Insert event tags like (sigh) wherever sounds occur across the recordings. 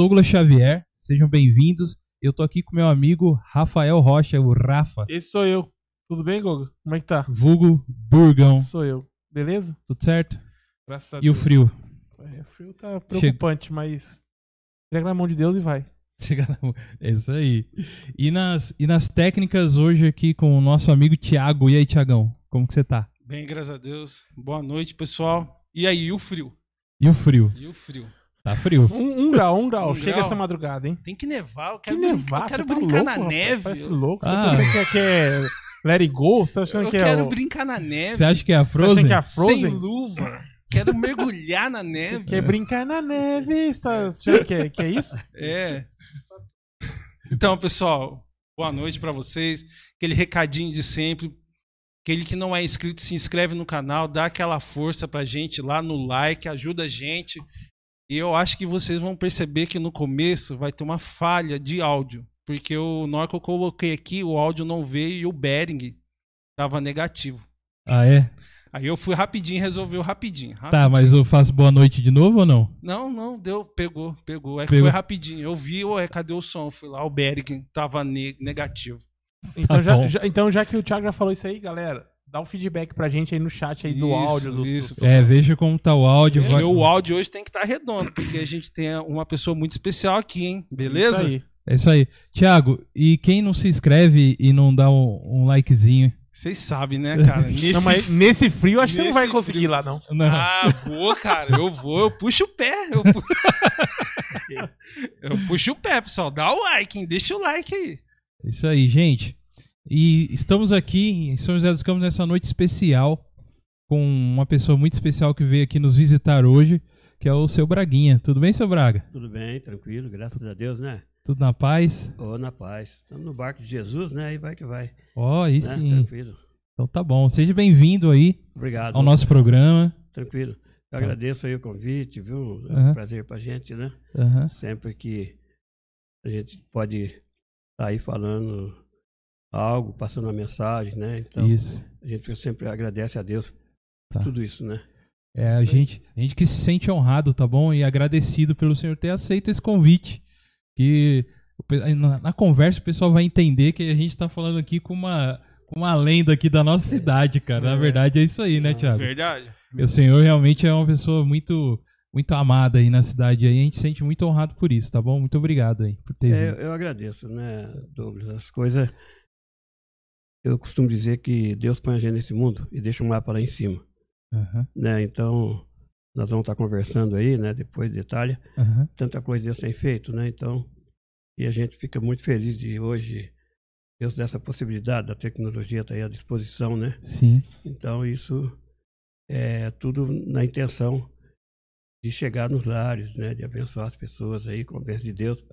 Douglas Xavier, sejam bem-vindos. Eu tô aqui com meu amigo Rafael Rocha, o Rafa, Esse sou eu. Tudo bem, Gogo? Como é que tá? vulgo Burgão. Sou eu. Beleza? Tudo certo? Graças a E o Deus. frio? É, o frio tá preocupante, mas. Entrega na mão de Deus e vai. Chega na... É isso aí. E nas, e nas técnicas hoje aqui com o nosso amigo Thiago. E aí, Thiagão? Como que você tá? Bem, graças a Deus. Boa noite, pessoal. E aí, e o frio? E o frio? E o frio? Tá frio. Um, um grau, um grau. Um Chega grau? essa madrugada, hein? Tem que nevar, eu Que quero, nevar, eu quero você tá brincar louco, na rapaz? neve. Parece eu louco. Você Ah. pensa que é, que é Let It Go? Você tá achando eu que é quero o... brincar na neve. Você acha que é a Você tá achando Frozen? que é a Sem Frozen? luva. Quero mergulhar na neve. Quer brincar na neve? Você tá achando que é, que é isso? É. Então, pessoal, boa noite pra vocês. Aquele recadinho de sempre. Aquele que não é inscrito, se inscreve no canal, dá aquela força pra gente lá no like, ajuda a gente. E eu acho que vocês vão perceber que no começo vai ter uma falha de áudio. Porque o, na hora que eu coloquei aqui, o áudio não veio e o Bering tava negativo. Ah, é? Aí eu fui rapidinho e resolveu rapidinho. Tá, rapidinho. mas eu faço boa noite de novo ou não? Não, não, deu, pegou, pegou. É que Pegou. foi rapidinho. Eu vi, ué, cadê o som? Fui lá, o Bering tava ne- negativo. Então, Tá já, já- então, já que o Thiago já falou isso aí, galera, dá um feedback pra gente aí no chat aí do Isso, áudio. Do, isso, do- É, veja como tá o áudio. vai- O áudio hoje tem que estar redondo, porque a gente tem uma pessoa muito especial aqui, hein? Beleza? Isso aí. É isso aí. Thiago, e quem não se inscreve e não dá um, um likezinho? Vocês sabem, né, cara? (laughs) Nesse... Não, mas nesse frio, acho que você não vai conseguir frio. lá, não. Não. Ah, vou, cara. Eu vou, eu puxo o pé. Eu, pu- (laughs) eu puxo o pé, pessoal. Dá o like, hein? Deixa o like aí. Isso aí, gente. E estamos aqui em São José dos Campos nessa noite especial com uma pessoa muito especial que veio aqui nos visitar hoje, que é o seu Braguinha. Tudo bem, seu Braga? Tudo bem, tranquilo, graças a Deus, né? Tudo na paz? Ô, na paz. Estamos no barco de Jesus, né? Aí vai que vai. Ó, aí né? sim. Tranquilo. Então tá bom. Seja bem-vindo aí Obrigado. ao nosso programa. Tranquilo. Eu agradeço aí o convite, viu? É um Aham. prazer pra gente, né? Sempre que a gente pode estar aí falando algo, passando uma mensagem, né? Então, Isso. a gente sempre agradece a Deus por Tá. tudo isso, né? É, a gente, a gente que se sente honrado, tá bom? E agradecido pelo senhor ter aceito esse convite. Que na, na conversa o pessoal vai entender que a gente tá falando aqui com uma, com uma lenda aqui da nossa cidade, cara. Na É. verdade é isso aí, né, Não, Thiago? Verdade. O senhor realmente é uma pessoa muito muito amada aí na cidade aí. A gente se sente muito honrado por isso, tá bom? Muito obrigado aí por ter É, vindo. eu agradeço, né, Douglas? As coisas. Eu costumo dizer que Deus põe a gente nesse mundo e deixa um mapa lá em cima. Aham, né? Então, nós vamos estar conversando aí, né? Depois de Itália. aham. Tanta coisa Deus tem feito, né? Então, e a gente fica muito feliz de hoje Deus dar essa possibilidade da tecnologia estar aí à disposição, né? Sim. Então, isso é tudo na intenção de chegar nos lares, né? De abençoar as pessoas aí com a bênção de Deus,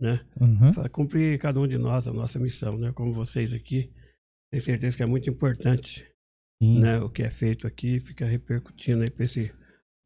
né? Aham. Para cumprir cada um de nós a nossa missão, né? Como vocês aqui, tenho certeza que é muito importante Sim. né, o que é feito aqui fica repercutindo aí para esse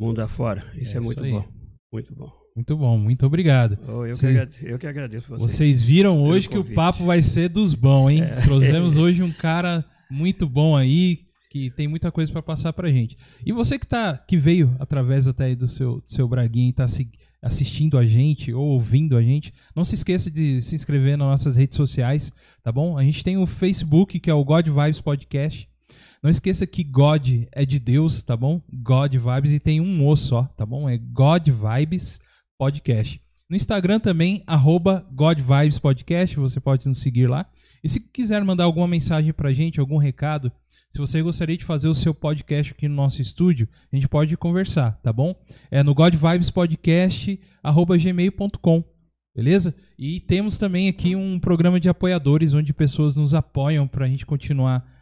mundo afora. Isso É é, muito bom. Muito bom. Muito bom, muito obrigado. Oh, eu, Vocês- que agrade- eu que agradeço vocês. Vocês viram hoje que o papo vai ser dos bons, hein? É. Trouxemos (laughs) hoje um cara muito bom aí, que tem muita coisa pra passar pra gente. E você que tá que veio através até aí do seu, do seu Braguinha e tá se- assistindo a gente ou ouvindo a gente, não se esqueça de se inscrever nas nossas redes sociais, tá bom? A gente tem o Facebook, que é o God Vibes Podcast. Não esqueça que God é de Deus, tá bom? God Vibes e tem um O só, tá bom? É God Vibes Podcast. No Instagram também, arroba God Vibes Podcast, você pode nos seguir lá. E se quiser mandar alguma mensagem pra gente, algum recado, se você gostaria de fazer o seu podcast aqui no nosso estúdio, a gente pode conversar, tá bom? É no godvibespodcast.gmail.com, beleza? E temos também aqui um programa de apoiadores, onde pessoas nos apoiam pra gente continuar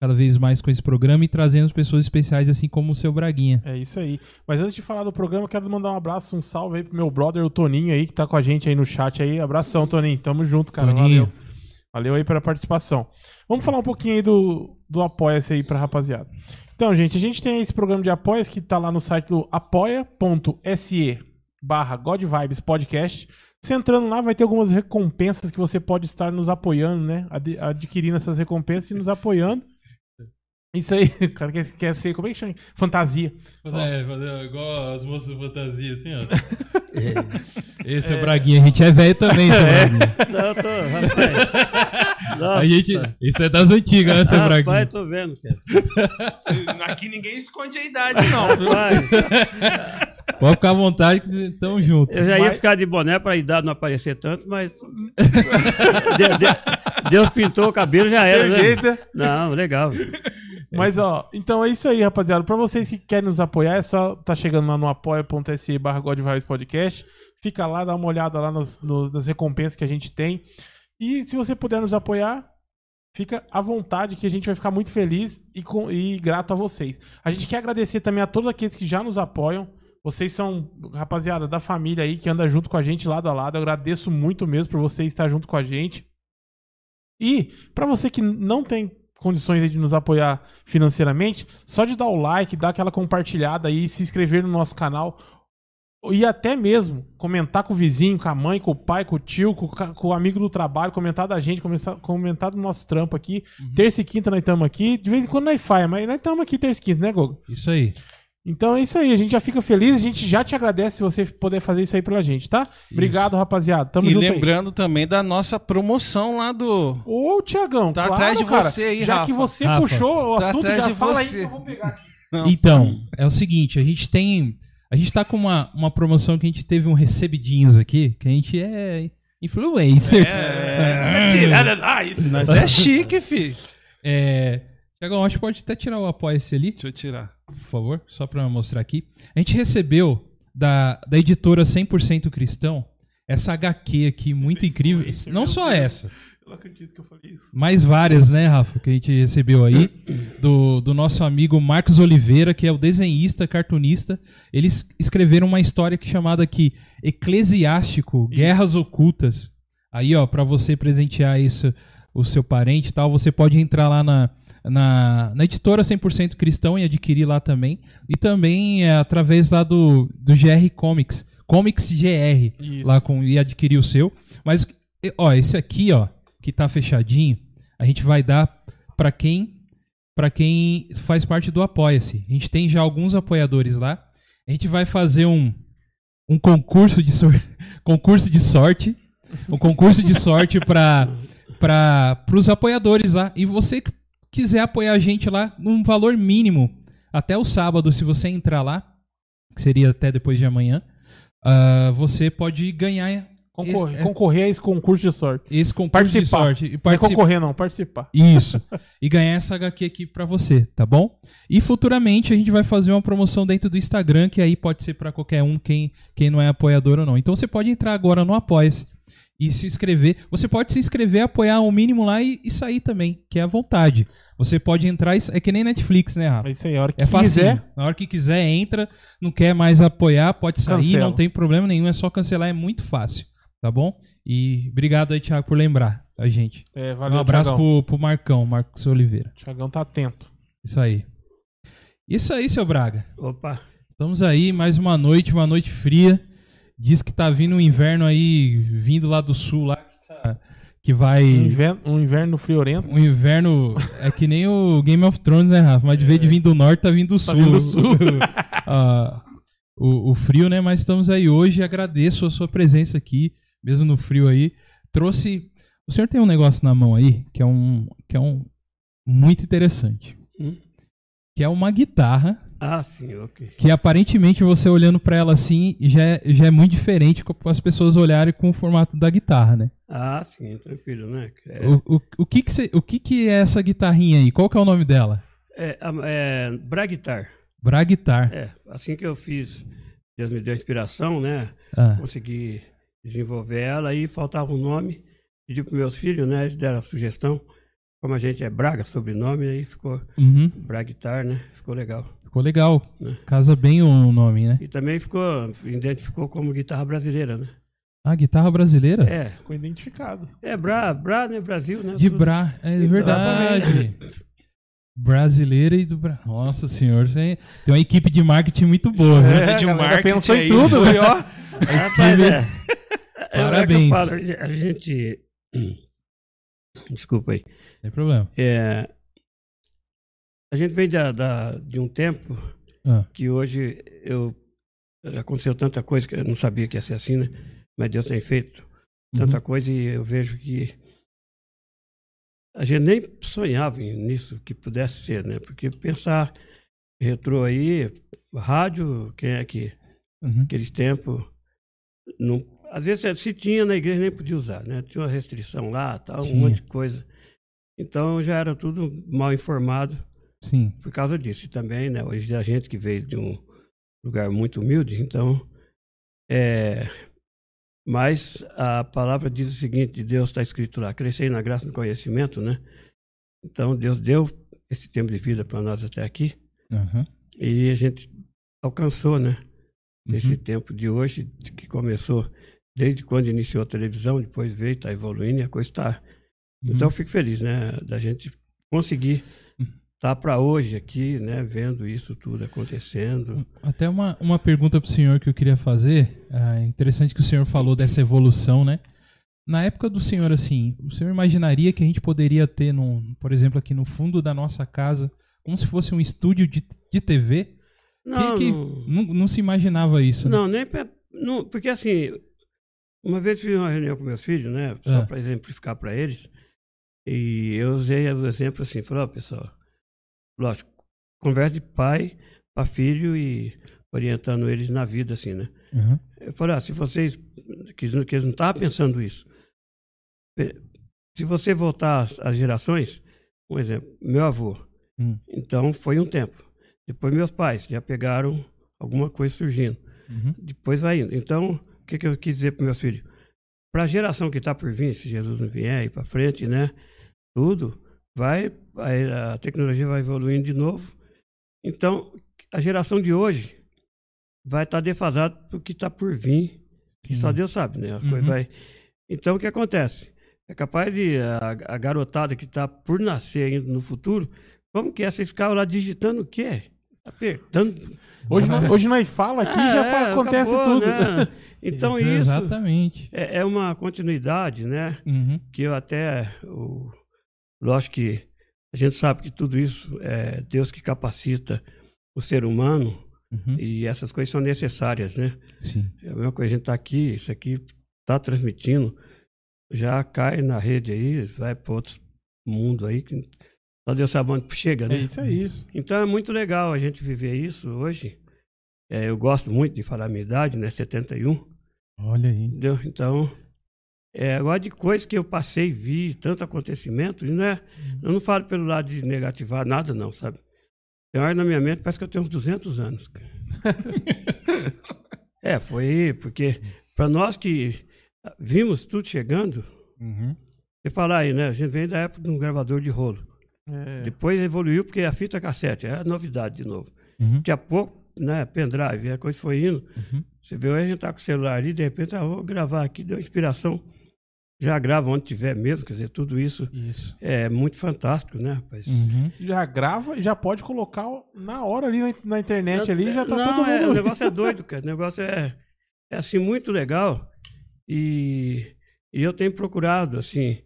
cada vez mais com esse programa e trazendo pessoas especiais, assim como o seu Braguinha. É isso aí. Mas antes de falar do programa, quero mandar um abraço, um salve aí pro meu brother, o Toninho aí, que tá com a gente aí no chat aí. Abração, Toninho. Tamo junto, cara. Toninho. Valeu. Valeu aí pela participação. Vamos falar um pouquinho aí do, do Apoia-se aí pra rapaziada. Então, gente, a gente tem esse programa de apoia que tá lá no site do apoia.se barra God Vibes Podcast. Você entrando lá, vai ter algumas recompensas que você pode estar nos apoiando, né? Ad- adquirindo essas recompensas e nos apoiando. Isso aí, (laughs) o cara quer, quer ser, como é que chama? Fantasia. É, igual as moças de fantasia, assim, ó. (laughs) Esse é o Braguinha, a gente é velho também, seu Braguinha. Não, tô, rapaz. Nossa. A gente, isso é das antigas, né, seu Rapaz, Braguinha? tô vendo, cara. Aqui ninguém esconde a idade, não. Rapaz, Pode ficar à vontade que tamo junto. eu já ia Mas- ficar de boné pra idade não aparecer tanto, mas. (laughs) Deus, Deus- Deus pintou o cabelo, já era. Né? jeito, né? Não, legal. Mas, ó, então é isso aí, rapaziada. Pra vocês que querem nos apoiar, é só tá chegando lá no apoia.se barra Podcast. Fica lá, dá uma olhada lá nos- nos- nas recompensas que a gente tem. E se você puder nos apoiar, fica à vontade que a gente vai ficar muito feliz e, com- e grato a vocês. A gente quer agradecer também a todos aqueles que já nos apoiam. Vocês são, rapaziada, da família aí que anda junto com a gente lado a lado. Eu agradeço muito mesmo por você estar junto com a gente. E pra você que não tem condições aí de nos apoiar financeiramente, só de dar o like, dar aquela compartilhada aí, se inscrever no nosso canal e até mesmo comentar com o vizinho, com a mãe, com o pai, com o tio, com, com o amigo do trabalho, comentar da gente, comentar, comentar do nosso trampo aqui. Terça e quinta nós estamos aqui. De vez em quando nós faia, mas nós estamos aqui terça e quinta, né, Gogo? Isso aí. Então é isso aí, a gente já fica feliz, a gente já te agradece se você puder fazer isso aí pela gente, tá? Obrigado, rapaziada. Tamo E junto aí. lembrando também da nossa promoção lá do. Ô, Tiagão, Tá claro, atrás de cara. você aí, Já Rafa. que você Rafa, puxou o tá assunto, já fala aí você. que eu vou pegar aqui. Não. Então, é o seguinte, a gente tem. A gente tá com uma, uma promoção que a gente teve um recebidinhos aqui, que a gente é influencer. É, tirada Nós é (laughs) chique, fi. É. Tiagão, acho que pode até tirar o apoia-se ali, Deixa eu tirar. Por favor, só pra mostrar aqui. A gente recebeu da, da editora 100% Cristão essa HQ aqui muito incrível. influencer, Não só Deus. essa. Eu não acredito que eu falei isso. mais várias, né, Rafa, que a gente recebeu aí, do, do nosso amigo Marcos Oliveira, que é o desenhista, cartunista. Eles escreveram uma história que chamada aqui Eclesiástico, Guerras Ocultas. Aí, ó, pra você presentear isso, o seu parente e tal, você pode entrar lá na, na, na editora 100% Cristão e adquirir lá também. E também é através lá do, do GR Comics, Comics GR Isso. lá com e adquirir o seu. Mas ó, esse aqui, ó, que tá fechadinho, a gente vai dar pra quem para quem faz parte do Apoia-se. A gente tem já alguns apoiadores lá. A gente vai fazer um um concurso de sor... (laughs) concurso de sorte, um concurso de sorte para para os apoiadores lá. E você que quiser apoiar a gente lá num valor mínimo até o sábado, se você entrar lá, que seria até depois de amanhã, ah, você pode ganhar Concorrer, É- concorrer a esse concurso de sorte. esse concurso Participar. de sorte e Não é participar. concorrer, não, participar. Isso. (laughs) E ganhar essa HQ aqui pra você, tá bom? E futuramente a gente vai fazer uma promoção dentro do Instagram, que aí pode ser pra qualquer um, quem, quem não é apoiador ou não. Então você pode entrar agora no Apoia-se e se inscrever. Você pode se inscrever, apoiar o mínimo lá e, e sair também, que é à vontade. Você pode entrar, e, é que nem Netflix, né, Rafa? É isso aí, a hora que É fácil. quiser. Na hora que quiser, entra. Não quer mais apoiar, pode sair, Cancela. não tem problema nenhum. É só cancelar, é muito fácil. Tá bom? E obrigado aí, Thiago, por lembrar a gente. É, valeu, um abraço Thiagão. pro, pro Marcão, Marcos Oliveira. Thiagão tá atento. Isso aí. Isso aí, seu Braga. Opa. Estamos aí, mais uma noite, uma noite fria. Diz que tá vindo um inverno aí, vindo lá do sul, lá, que, tá- que vai. Um inverno, um inverno friorento. Um inverno é que nem o Game of Thrones, né, Rafa? Mas de vez de vir do norte, tá vindo do sul. vindo do sul. (laughs) Ah, o, o frio, né? Mas estamos aí hoje. Agradeço a sua presença aqui, mesmo no frio aí. Trouxe. O senhor tem um negócio na mão aí que é um. que é um. muito interessante. Hum? Que é uma guitarra. Ah, sim, ok. Que aparentemente você olhando pra ela assim já é, já é muito diferente para as pessoas olharem com o formato da guitarra, né? Ah, sim, tranquilo, né? É, O, o, o, que, que, cê- o que, que é essa guitarrinha aí? Qual que é o nome dela? é, é Braguitar. Bra Guitar. É, assim que eu fiz, Deus me deu a inspiração, né? Ah, Consegui desenvolver ela aí faltava um nome. Pedi para meus filhos, né? Eles deram a sugestão. Como a gente é Braga, sobrenome, aí ficou uhum. Braguitar, né? Ficou legal. Ficou legal. Né? Casa bem o nome, né? E também ficou, identificou como guitarra brasileira, né? Ah, guitarra brasileira? É, Ficou identificado. é Bra, Bra, né? Brasil, né? De Tudo. Bra. É verdade. Brasileira e do Bra. Nossa senhor, tem, tem uma equipe de marketing muito boa, viu? É, de marketing pensou em aí tudo, foi, né? ó. Rapaz, (laughs) é. É, é que Parabéns. eu falo, a gente. Desculpa aí. Sem problema. É, a gente vem da, da- de um tempo Ah, que hoje eu aconteceu tanta coisa que eu não sabia que ia ser assim, né? Mas Deus tem feito tanta Uhum. coisa e eu vejo que a gente nem sonhava nisso que pudesse ser, né? Porque pensar retrô aí, rádio, quem é que Uhum. aqueles tempos não, às vezes se tinha na igreja nem podia usar, né? Tinha uma restrição lá, tal, Tinha. um monte de coisa. Então já era tudo mal informado Sim. por causa disso. E também, né, hoje a gente que veio de um lugar muito humilde, então. É, mas a palavra diz o seguinte: de Deus está escrito lá, crescei na graça e no conhecimento, né? Então Deus deu esse tempo de vida para nós até aqui Uhum. e a gente alcançou, né? Nesse Uhum. tempo de hoje, que começou desde quando iniciou a televisão, depois veio, está evoluindo e a coisa está. Uhum. Então eu fico feliz, né, da gente conseguir Estar para hoje aqui, né, vendo isso tudo acontecendo. Até uma, uma pergunta pro senhor que eu queria fazer. É interessante que o senhor falou dessa evolução, né? Na época do senhor, assim, o senhor imaginaria que a gente poderia ter, num, por exemplo, aqui no fundo da nossa casa, como se fosse um estúdio de, de TV? Não, que, que não, não, se imaginava isso, né? não, nem pe- não, porque assim, uma vez fiz uma reunião com meus filhos, né, só Ah. para exemplificar para eles, e eu usei o exemplo assim, falei, ó, pessoal, lógico, conversa de pai para filho e orientando eles na vida, assim, né? Uhum. Eu falei, ah, se vocês, que, que eles não estavam pensando isso, eh, se você voltar às, gerações, um exemplo, meu avô, Hum. então foi um tempo. Depois meus pais já pegaram alguma coisa surgindo. Uhum. Depois vai indo. Então, o que, que eu quis dizer para meus filhos? Para a geração que está por vir, se Jesus não vier e para frente, né? Tudo vai, a tecnologia vai evoluindo de novo. Então, a geração de hoje vai estar defasada do que está por vir, que Sim. só Deus sabe, né? A Uhum. coisa vai. Então, o que acontece? É capaz de a, a garotada que está por nascer ainda no futuro, como que é? Vocês ficavam lá digitando o quê? Apertando. Hoje, nós- (laughs) hoje nós fala aqui É, já é, acontece acabou, tudo. né? (laughs) Então isso Exatamente. é, é uma continuidade, né? Uhum. Que eu até, o, lógico que a gente sabe que tudo isso é Deus que capacita o ser humano Uhum. e essas coisas são necessárias, né? Sim. É a mesma coisa, a gente tá aqui, isso aqui tá transmitindo, já cai na rede aí, vai para outro mundo aí, que só Deus sabe onde chega, né? É isso aí. Então é muito legal a gente viver isso hoje. É, eu gosto muito de falar a minha idade, né? 71. Olha aí. Entendeu? Então, é, agora de coisas que eu passei, vi, tanto acontecimento, e não é, eu não falo pelo lado de negativar nada, não, sabe? Tem hora na minha mente, parece que eu tenho uns 200 anos. (laughs) é, foi porque para nós que vimos tudo chegando, Uhum. você falar aí, né? A gente vem da época de um gravador de rolo. É. Depois evoluiu porque a fita cassete é a novidade de novo. Uhum. Daqui a pouco, né, pendrive, a coisa foi indo. Uhum. Você vê, hoje a gente tá com o celular ali, de repente, ah, vou gravar aqui, deu inspiração. Já grava onde tiver mesmo, quer dizer, tudo isso Isso. é muito fantástico, né, rapaz? Uhum. Já grava e já pode colocar na hora ali na, na internet ali, já tá Não, todo é, o mundo. negócio é doido, cara. O negócio é, é assim, muito legal. E, e eu tenho procurado, assim.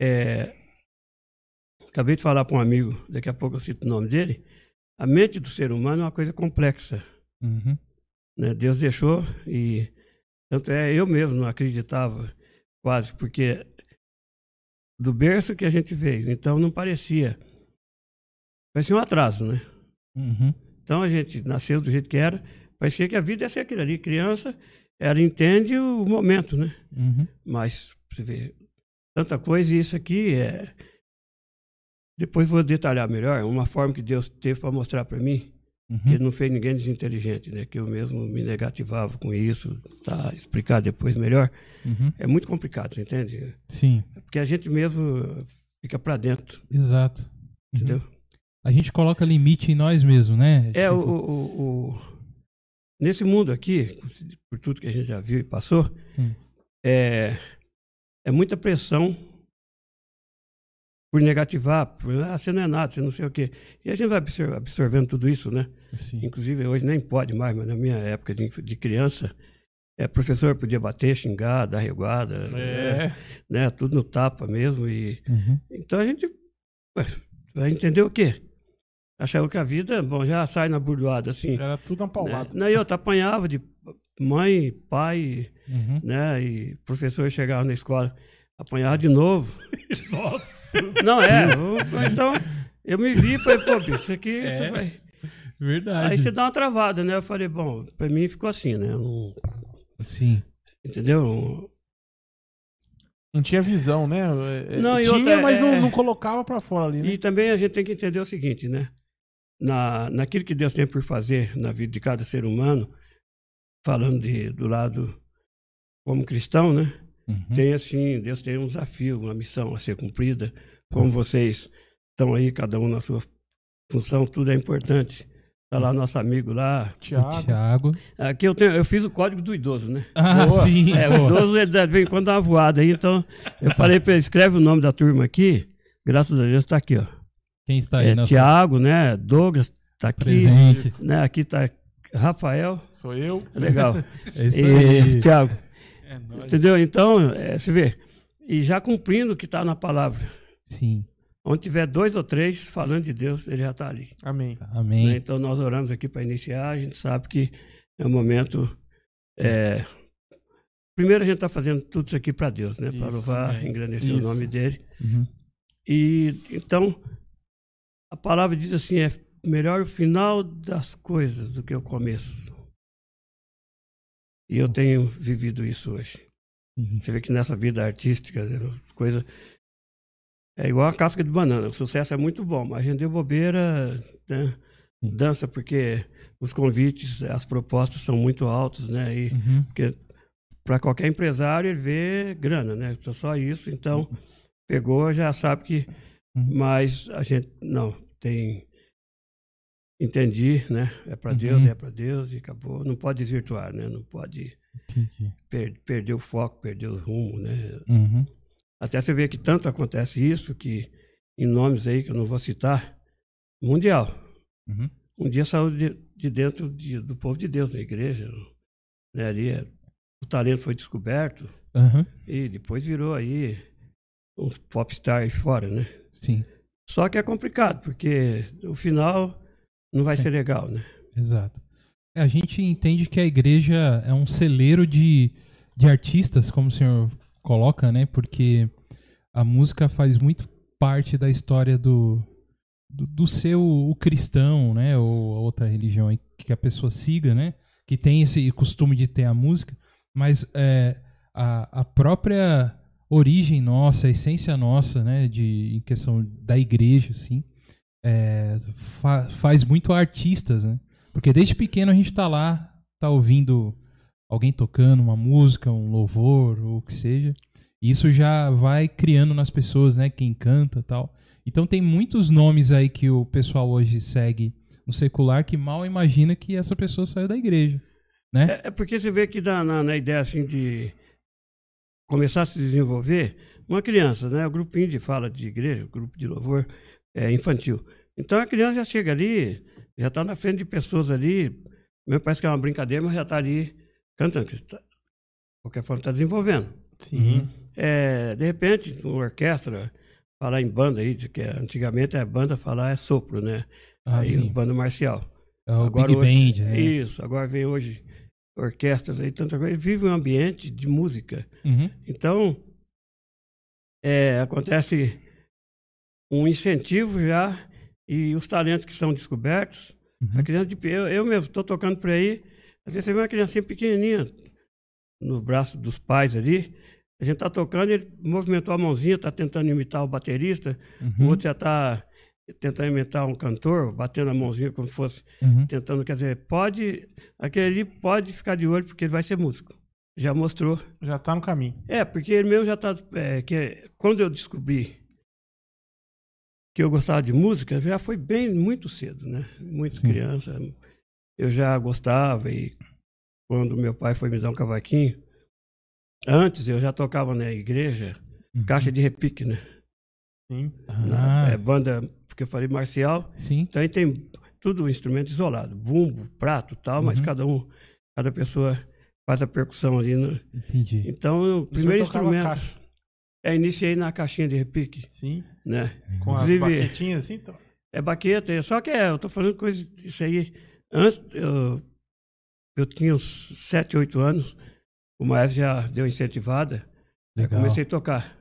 é, acabei de falar para um amigo, daqui a pouco eu cito o nome dele. A mente do ser humano é uma coisa complexa. Uhum. né? Deus deixou e tanto é eu mesmo não acreditava quase porque do berço que a gente veio, então não parecia parecia um atraso, né? Uhum. Então a gente nasceu do jeito que era, parecia que a vida ia ser aquilo ali, criança, ela entende o momento, né? Uhum. Mas você vê tanta coisa e isso aqui é depois vou detalhar melhor, uma forma que Deus teve para mostrar para mim Uhum. ele não fez ninguém desinteligente, né? Que eu mesmo me negativava com isso, tá? Explicar depois melhor. Uhum. É muito complicado, você entende? Sim, Porque a gente mesmo fica para dentro, exato. Uhum. entendeu? A gente coloca limite em nós mesmos, né? É, o, Tipo, o, o- o- nesse mundo aqui, por tudo que a gente já viu e passou, Hum. é, é muita pressão por negativar, por, ah, você não é nada, você não sei o quê. E a gente vai absor- absorvendo tudo isso, né? Sim. Inclusive, hoje nem pode mais, mas na minha época de, de criança, é, professor podia bater, xingar, dar reguada, É. né? Tudo no tapa mesmo. E, Uhum. então a gente ué, vai entender o quê? Achava que a vida, bom, já sai na burdoada, assim. Era tudo uma Né? Não, eu apanhava de mãe, pai, Uhum. né? E professor chegava na escola, apanhava de novo. (laughs) Não, é. então, eu me vi e falei, pô, bicho, isso aqui É. isso vai. Verdade. Aí você dá uma travada, né? Eu falei, bom, pra mim ficou assim, né? não- Sim. entendeu? Não tinha visão, né? É, Não, e tinha, outra, mas não, é- não colocava pra fora ali, né? E também a gente tem que entender o seguinte, né? Na, naquilo que Deus tem por fazer na vida de cada ser humano, falando de, do lado como cristão, né? Uhum. Tem assim, Deus tem um desafio, uma missão a ser cumprida. Como vocês estão aí, cada um na sua função, tudo é importante. Tá lá nosso amigo lá. Tiago. Aqui eu, tenho, eu fiz o código do idoso, né? Ah, Boa. sim. É, o idoso ele de vez em quando dá uma voada aí, então eu falei para ele, escreve o nome da turma aqui. Graças a Deus tá aqui, ó. Quem está aí É, na sua Tiago, né? Douglas tá aqui. presente? Né? Aqui tá Rafael. Sou eu. Legal. (laughs) É isso e aí. Tiago. É nóis. Entendeu? Então, é, você vê. E já cumprindo o que está na palavra. Sim. Onde tiver dois ou três falando de Deus, ele já está ali. Amém. né? Amém. Então, nós oramos aqui para iniciar. A gente sabe que é um momento. é, Primeiro, a gente está fazendo tudo isso aqui para Deus, né? Para louvar, é. engrandecer o Isso. nome dele. Uhum. E então, a palavra diz assim: é melhor o final das coisas do que o começo. E eu tenho vivido isso hoje. Uhum. Você vê que nessa vida artística, né, coisa. É igual a casca de banana. O sucesso é muito bom, mas render bobeira, né, Sim. dança, porque os convites, as propostas são muito altos, né? E Uhum. porque para qualquer empresário ele vê grana, né? Só- Só isso. Então, pegou, já sabe que. Uhum. Mas a gente não tem. Entendi, né? É para Uhum. Deus, é para Deus e acabou. Não pode desvirtuar, né? Não pode per- perder o foco, perder o rumo, né? Uhum. Até você vê que tanto acontece isso que, em nomes aí que eu não vou citar, mundial. Uhum. Um dia saiu de, de dentro de- do povo de Deus, da igreja. Né? Ali é- o talento foi descoberto Uhum. e depois virou aí uns popstar aí fora, né? Sim. Só que é complicado, porque o final não vai Sim. ser legal, né? Exato. É, A gente entende que a igreja é um celeiro de, de artistas, como o senhor coloca, né? Porque a música faz muito parte da história do, do, do seu o cristão, né? Ou outra religião que a pessoa siga, né? Que tem esse costume de ter a música, mas é, a, a própria origem nossa, a essência nossa, né? De, em questão da igreja, assim, é, fa- faz muito artistas, né? Porque desde pequeno a gente tá lá, tá ouvindo alguém tocando uma música, um louvor, ou o que seja. E isso já vai criando nas pessoas, né? Quem canta tal. Então tem muitos nomes aí que o pessoal hoje segue no secular que mal imagina que essa pessoa saiu da igreja. Né? É, é porque você vê que na, na, na ideia assim de começar a se desenvolver, uma criança, né? O grupinho de fala de igreja, o grupo de louvor é infantil. Então a criança já chega ali, já está na frente de pessoas ali, mesmo parece que é uma brincadeira, mas já está ali cantando. tá- De qualquer forma, está desenvolvendo. Sim. É, de repente, uma orquestra, falar em banda aí, que antigamente a banda falar é sopro, né? Ah, aí, sim. banda marcial. É o Agora Big hoje- Band, né? Isso, agora vem hoje orquestras aí, tanta coisa. Vive um ambiente de música. Uhum. Então, é, acontece um incentivo já e os talentos que são descobertos. Uhum. A criança de, eu, eu mesmo estou tocando por aí, às vezes você vê uma criancinha pequenininha no braço dos pais ali. A gente está tocando, ele movimentou a mãozinha, está tentando imitar o baterista, o Uhum. outro já está tentando imitar um cantor, batendo a mãozinha como se fosse Uhum. tentando, quer dizer, pode, aquele ali pode ficar de olho porque ele vai ser músico. Já mostrou. Já tá no caminho. É, porque ele mesmo já tá, é, que quando eu descobri que eu gostava de música, já foi bem, muito cedo, né? Muito Sim. criança. Eu já gostava e quando meu pai foi me dar um cavaquinho, antes eu já tocava na igreja, Uhum. caixa de repique, né? Sim. Na- Ah, é, banda, porque eu falei marcial, sim. então aí tem tudo um instrumento isolado, bumbo, prato tal, mas Uhum. cada um, cada pessoa faz a percussão ali. No... Entendi. Então, o primeiro instrumento, caixa. É, iniciei na caixinha de repique, Sim. né? Com as Inclusive- baquetinhas assim. Então... É baqueta, é- só que é, eu tô falando coisa, isso aí. Antes, eu, eu tinha uns 7, 8 anos, o maestro já deu incentivada, aí Legal. comecei a tocar.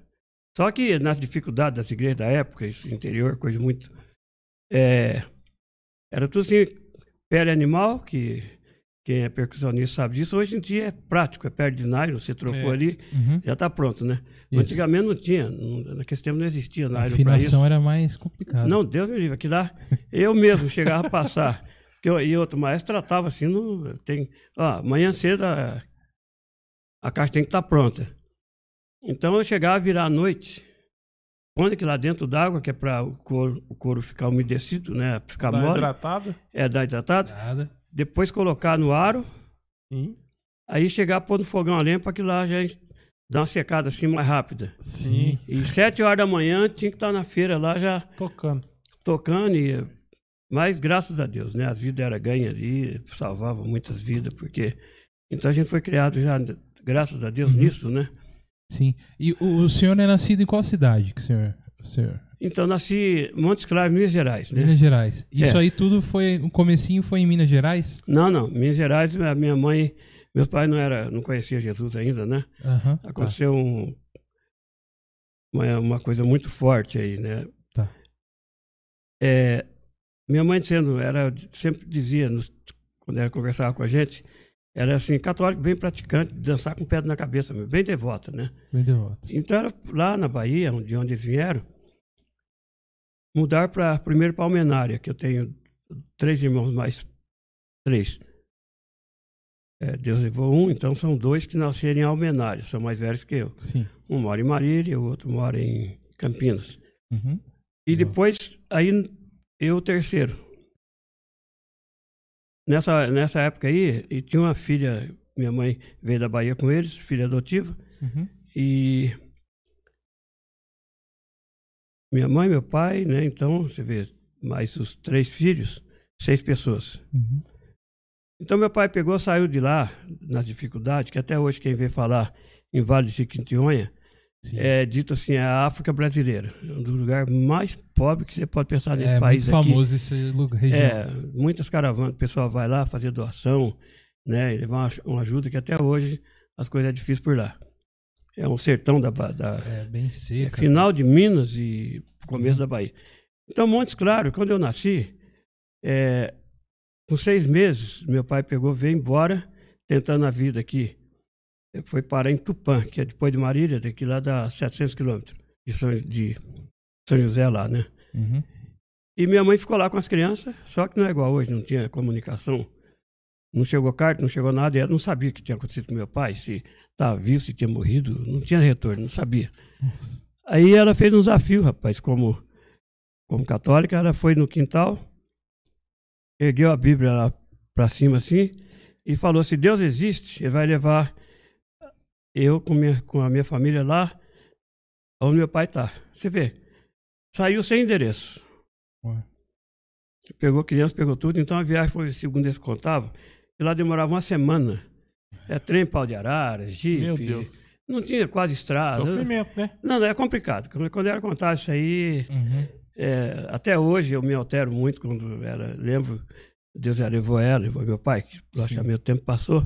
Só que nas dificuldades das igrejas da época, isso interior, coisa muito. é, era tudo assim, pele animal, que quem é percussionista sabe disso. Hoje em dia é prático, é pele de nylon, você trocou É. ali, Uhum. já está pronto, né? Antigamente não tinha, não, naquele tempo não existia A nylon para afinação era mais complicada. Não, Deus me livre, aqui lá, eu mesmo chegava a passar. (laughs) Porque eu, e outro maestro tratava assim, no, tem, ó, amanhã cedo a, a caixa tem que estar pronta. Então eu chegava a virar à noite, põe aqui lá dentro d'água, que é para o couro, o couro ficar umedecido, né? Ficar Dá mole, hidratada. é dar hidratado. Nada. Depois colocar no aro, Sim. aí chegar pôr no fogão a lenha para que lá já dá uma secada assim mais rápida. Sim. E sete horas da manhã tinha que estar na feira lá já Tocando. tocando e mas graças a Deus, né? As vidas eram ganhas ali, salvava muitas vidas, porque então a gente foi criado já, graças a Deus, Uhum. nisso, né? Sim. E o, o senhor é nascido em qual cidade, que o senhor? O senhor? Então nasci em Montes Claros, Minas Gerais, né? Minas Gerais. Isso É. aí tudo foi. O comecinho foi em Minas Gerais? Não, não, Minas Gerais, a minha mãe, meus pais não era, não conhecia Jesus ainda, né? Tá. Aconteceu um, uma, uma coisa muito forte aí, né? Tá. É, minha mãe sendo, era, sempre dizia, nos- quando ela conversava com a gente, era assim, católico bem praticante, dançar com pedra na cabeça, bem devota, né? Bem devoto. Então, era lá na Bahia, de onde eles vieram, mudar para primeiro para Almenária, que eu tenho três irmãos mais três. É, Deus levou um, então são dois que nasceram em Almenária, são mais velhos que eu. Sim. Um mora em Marília, o outro mora em Campinas. Uhum. E depois, aí eu o terceiro. Nessa, nessa época aí, e tinha uma filha, minha mãe veio da Bahia com eles, filha adotiva, Uhum. e minha mãe, meu pai, né? Então, você vê, mais os três filhos, seis pessoas. Uhum. Então meu pai pegou, saiu de lá, nas dificuldades, que até hoje quem vê falar em Vale de Chiquintionha, Sim. é dito assim, é a África brasileira. É um dos lugares mais pobres que você pode pensar nesse É país muito aqui. famoso esse lugar, região. É, muitas caravanas, o pessoal vai lá fazer doação, né? E levar uma, uma ajuda que até hoje as coisas é difícil por lá. É um sertão da, da É, bem é seca. final de Minas e começo da Bahia. Então, Montes Claro, quando eu nasci, é, com seis meses, meu pai pegou, veio embora, tentando a vida aqui. Ele Foi parar em Tupã, que é depois de Marília, daqui lá dá 700 quilômetros de São, de São José lá, né? Uhum. E minha mãe ficou lá com as crianças, só que não é igual hoje, não tinha comunicação. Não chegou carta, não chegou nada, e ela não sabia o que tinha acontecido com meu pai, se estava vivo, se tinha morrido, não tinha retorno, não sabia. Aí ela fez um desafio, rapaz, como, como católica, ela foi no quintal, ergueu a Bíblia lá para cima assim, e falou: se Deus existe, Ele vai levar eu com, minha, com a minha família lá onde meu pai está. Você vê, saiu sem endereço. Ué. Pegou criança, pegou tudo, então a viagem foi, segundo eles contavam, e lá demorava uma semana. É trem pau de arara, jipe. Meu Deus. Não tinha quase estrada. Sofrimento, né? Não, não, é complicado. Quando ela contava isso aí, Uhum. é, até hoje eu me altero muito quando era, lembro, Deus já levou ela, levou meu pai, que logicamente o tempo passou.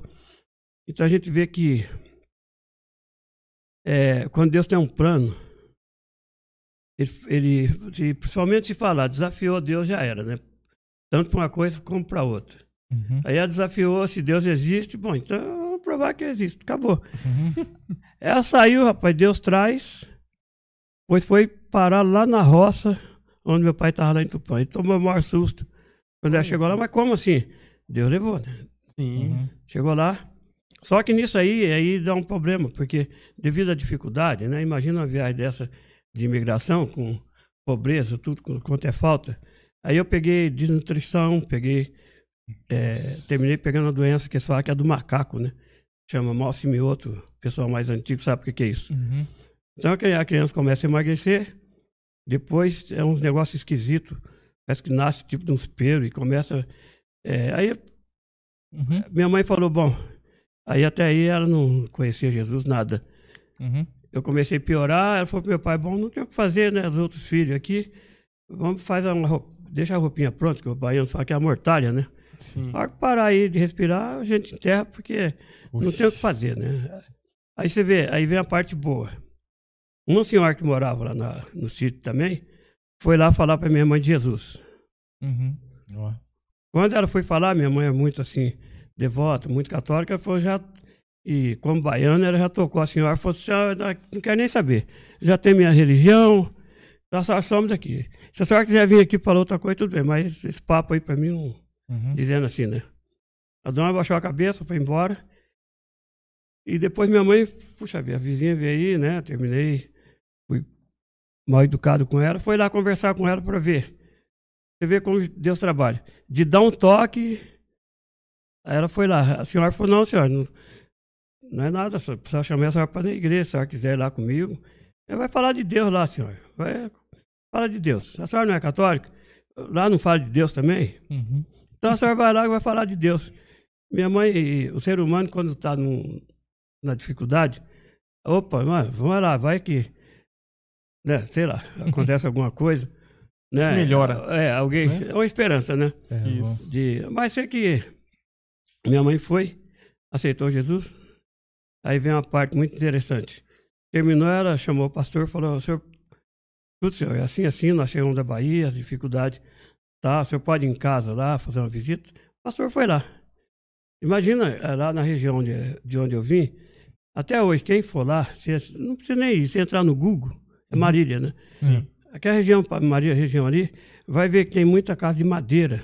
Então a gente vê que é, quando Deus tem um plano, ele, ele se- principalmente se falar, desafiou Deus já era, né? Tanto para uma coisa como para outra. Uhum. Aí ela desafiou se Deus existe, bom, então vamos provar que existe, acabou. Uhum. (laughs) Ela saiu, rapaz, Deus traz, pois foi parar lá na roça, onde meu pai estava lá em Tupã. Ele tomou o maior susto. Quando ela chegou lá, mas como assim? Deus levou, né? Sim. Uhum. Chegou lá. Só que nisso aí, aí dá um problema, porque devido à dificuldade, né? Imagina uma viagem dessa de imigração, com pobreza, tudo quanto é falta. Aí eu peguei desnutrição, peguei. É, terminei pegando a doença que eles falam que é do macaco, né? Chama mal simioto. O pessoal mais antigo sabe o que que é isso. Uhum. Então a criança começa a emagrecer, depois é uns negócios esquisitos, parece que nasce tipo de uns pelos e começa. é, aí Uhum. minha mãe falou, bom, aí até aí ela não conhecia Jesus, nada. Uhum. Eu comecei a piorar, ela falou pro meu pai, bom, não tem o que fazer, né? Os outros filhos aqui, vamos fazer uma roupa. deixa a roupinha pronta, que o baiano fala que é a mortalha, né? Sim. Na hora que parar aí de respirar, a gente enterra, porque não tem o que fazer, né? Aí você vê, aí vem a parte boa. Uma senhora que morava lá na- no sítio também, foi lá falar para minha mãe de Jesus. Uhum. Quando ela foi falar, minha mãe é muito assim, devota, muito católica, falou já. E como baiana, ela já tocou a senhora, falou assim: "Ah, não não quero nem saber. Já tem minha religião, nós só somos aqui. Se a senhora quiser vir aqui falar outra coisa, tudo bem, mas esse papo aí para mim, não, Uhum. dizendo assim, né? A dona baixou a cabeça, foi embora. E depois minha mãe, puxa vida, a vizinha veio aí, né? Terminei, fui mal educado com ela, foi lá conversar com ela para ver. Você vê como Deus trabalha. De dar um toque, aí ela foi lá. A senhora falou, não, senhora, não, não é nada, só precisa chamar a senhora para ir na igreja, se a senhora quiser ir lá comigo. Ela vai falar de Deus lá, senhora. Vai, fala de Deus. A senhora não é católica? Lá não fala de Deus também? Uhum. Então a senhora vai lá e vai falar de Deus. Minha mãe, o ser humano, quando está na dificuldade, opa, mano, vamos lá, vai que, né, sei lá, (laughs) acontece alguma coisa. Né, Melhora. É, alguém, é uma esperança, né? É, Isso. De, mas sei que minha mãe foi, aceitou Jesus. Aí vem uma parte muito interessante. Terminou, ela chamou o pastor e falou: senhor, tudo senhor, é assim, assim, nós chegamos da Bahia, as dificuldades, tá? O senhor pode ir em casa lá, fazer uma visita? O pastor foi lá. Imagina, eh, lá na região de, de onde eu vim, até hoje, quem for lá, você, não precisa nem ir, se entrar no Google, é Marília, né? Sim. Aquela região, Maria, região ali, vai ver que tem muita casa de madeira.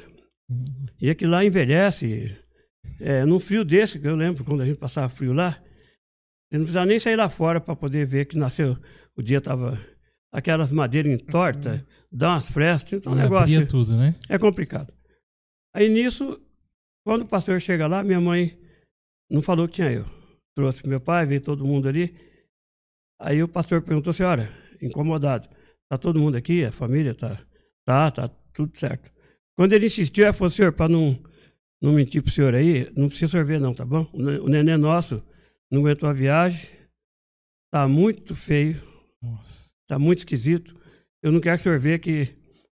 Uhum. E aquilo lá envelhece. É, num frio desse, que eu lembro quando a gente passava frio lá, você não precisava nem sair lá fora para poder ver que nasceu. O dia tava aquelas madeiras entortas, dá umas frestas, então o Abria negócio tudo, né? é complicado. Aí nisso, quando o pastor chega lá, minha mãe não falou que tinha eu. Trouxe meu pai, veio todo mundo ali. Aí o pastor perguntou, senhora, incomodado, tá todo mundo aqui, a família tá, tá, tá tudo certo. Quando ele insistiu, ela falou, senhor, para não, não mentir pro senhor aí, não precisa sorver não, tá bom? O neném nosso não aguentou a viagem, tá muito feio, Nossa. tá muito esquisito. Eu não quero que o senhor veja que.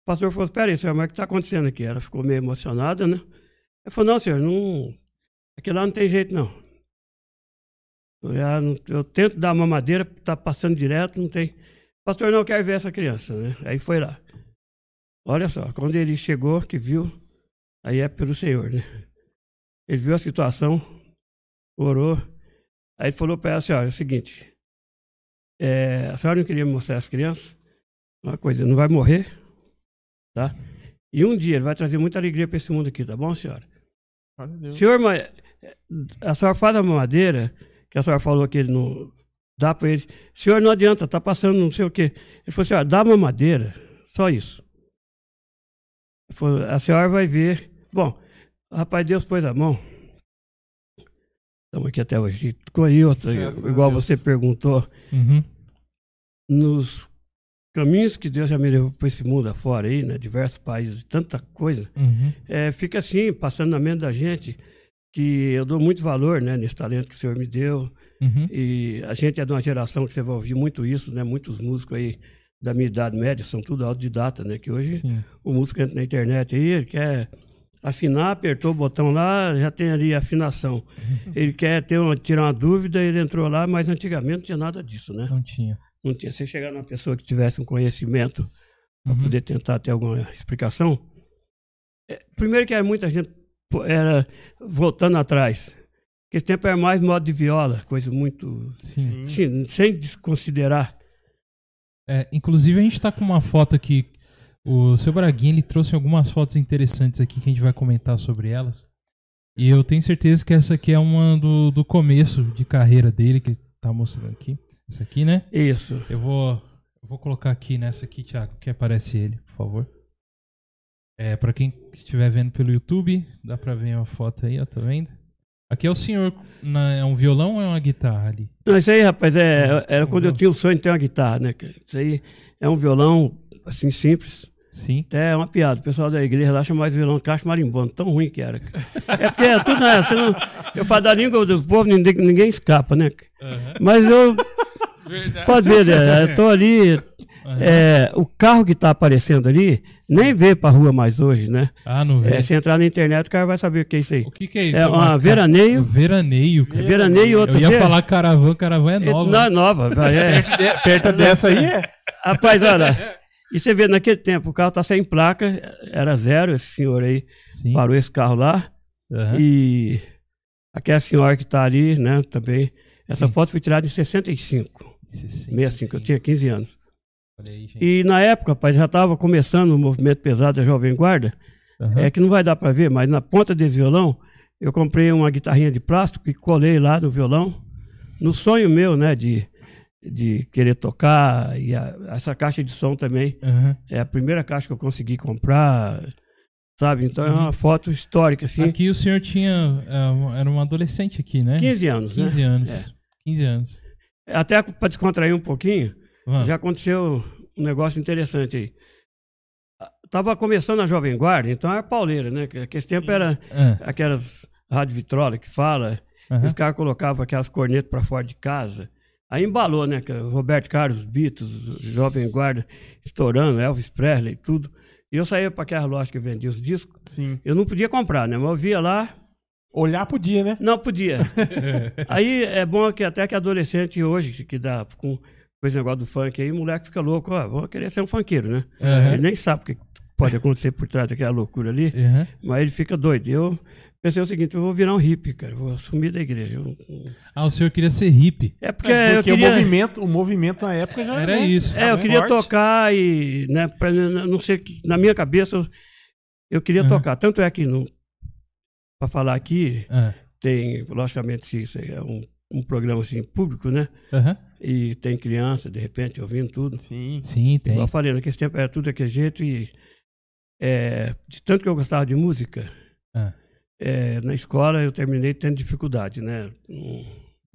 O pastor falou: Espera aí, senhor, mas o que está acontecendo aqui? Ela ficou meio emocionada, né? Ele falou: Não, senhor, não. Aqui lá não tem jeito, não. Eu, não- eu tento dar uma madeira, tá passando direto, não tem. Pastor, não, eu quero ver essa criança, né? Aí foi lá. Olha só, quando ele chegou, que viu, aí é pelo Senhor, né? Ele viu a situação, orou, aí falou para ela assim: é o seguinte, é, a senhora não queria me mostrar as crianças? Uma coisa, não vai morrer, tá? E um dia ele vai trazer muita alegria para esse mundo aqui, tá bom, senhora? Deus. Senhor, mas a senhora faz a mamadeira, que a senhora falou que ele não dá para ele. Senhor, não adianta, tá passando não sei o quê. Ele falou assim, ó, dá mamadeira, só isso. Falou, a senhora vai ver. Bom, rapaz Deus pôs a mão. Estamos aqui até hoje. Com outra, igual Deus. você perguntou, Uhum. nos caminhos que Deus já me levou para esse mundo afora aí, né? Diversos países, tanta coisa. Uhum. É, fica assim, passando na mente da gente, que eu dou muito valor, né? Nesse talento que o Senhor me deu. Uhum. E a gente é de uma geração que você vai ouvir muito isso, né? Muitos músicos aí da minha idade média são tudo autodidata, né? Que hoje Sim. o músico entra na internet aí, ele quer afinar, apertou o botão lá, já tem ali a afinação. Ele quer ter uma, tirar uma dúvida, ele entrou lá, mas antigamente não tinha nada disso, né? Não tinha. Não tinha. Você chegar numa pessoa que tivesse um conhecimento para Uhum. poder tentar ter alguma explicação. é, primeiro que era muita gente era voltando atrás. Esse tempo era mais modo de viola, coisa muito. Sim. Sim, sem desconsiderar. É, inclusive a gente tá com uma foto aqui. O seu Braguinha ele trouxe algumas fotos interessantes aqui que a gente vai comentar sobre elas. E eu tenho certeza que essa aqui é uma do, do começo de carreira dele, que ele tá mostrando aqui. Essa aqui, né? Isso. Eu vou, eu vou colocar aqui nessa aqui, Thiago, que aparece ele, por favor. É, para quem estiver vendo pelo YouTube, dá pra ver uma foto aí, ó, tá vendo? Aqui é o senhor, na- é um violão ou é uma guitarra ali? Não, isso aí, rapaz, é, era quando eu Uhum. tinha o sonho de ter uma guitarra, né? Isso aí é um violão, assim, simples. Sim. É uma piada. O pessoal da igreja lá chama mais violão de caixa marimbondo. Tão ruim que era. É porque é tudo, né? Você não, eu falo da língua do povo, ninguém, ninguém escapa, né? Mas eu, Verdade. pode ver, né? Eu tô ali, Aham. É, o carro que tá aparecendo ali nem vê pra rua mais hoje, né? Ah, não vê. É, se entrar na internet, o cara vai saber o que é isso aí. O que, que é isso? É uma veraneio. Veraneio, cara. Veraneio e outra Eu ia vez- falar caravan, caravan é nova. Não, é nova. é. De- perto dessa aí é. Rapaz, olha. E você vê, naquele tempo, o carro tá sem placa, era zero, esse senhor aí Sim. parou esse carro lá. Aham. E aquela senhora que tá ali, né, também. Essa Sim. foto foi tirada em 65, 65, eu tinha 15 anos. Aí. E na época, rapaz, já estava começando o movimento pesado da Jovem Guarda. Aham. É que não vai dar para ver, mas na ponta desse violão, eu comprei uma guitarrinha de plástico e colei lá no violão. No sonho meu, né, de, de querer tocar. E a- essa caixa de som também Aham. é a primeira caixa que eu consegui comprar, sabe? Então é Uhum. uma foto histórica, assim. Aqui o senhor tinha. é, Era um adolescente aqui, né? 15 anos, 15 né? anos. É. 15 anos. Até para descontrair um pouquinho, Vamos. já aconteceu um negócio interessante aí. Tava começando a Jovem Guarda, então era pauleira, né? Que Aquele tempo era Ah, aquelas rádio vitrola que fala, os caras colocavam aquelas cornetas para fora de casa. Aí embalou, né? Roberto Carlos, Beatles, Jovem Guarda, estourando, Elvis Presley, tudo. E eu saía para aquela loja que vendia os discos. Sim. Eu não podia comprar, né? Mas eu via lá, Olhar podia, né? não podia. (laughs) aí é bom que até que adolescente hoje, que dá com com esse negócio do funk aí, o moleque fica louco, ó, vou querer ser um funkeiro, né? Aham. Ele nem sabe o que pode acontecer por trás daquela loucura ali, Aham. mas ele fica doido. Eu pensei o seguinte, eu vou virar um hippie, cara, vou sumir da igreja. Eu- Ah, o senhor queria ser hippie. É porque, É, eu porque queria... o, movimento, o movimento na época já Era né, isso. É, eu tava queria forte. tocar e, né, pra n- não ser que, na minha cabeça, eu, eu queria Uhum. tocar. Tanto é que, no, pra falar aqui, Ah, tem, logicamente, isso é um, um programa assim, público, né? Aham. E tem criança, de repente, ouvindo tudo. Sim. Sim, tem. Igual eu falei, naquele tempo era tudo daquele jeito e é, de tanto que eu gostava de música, Ah, é, na escola eu terminei tendo dificuldade, né?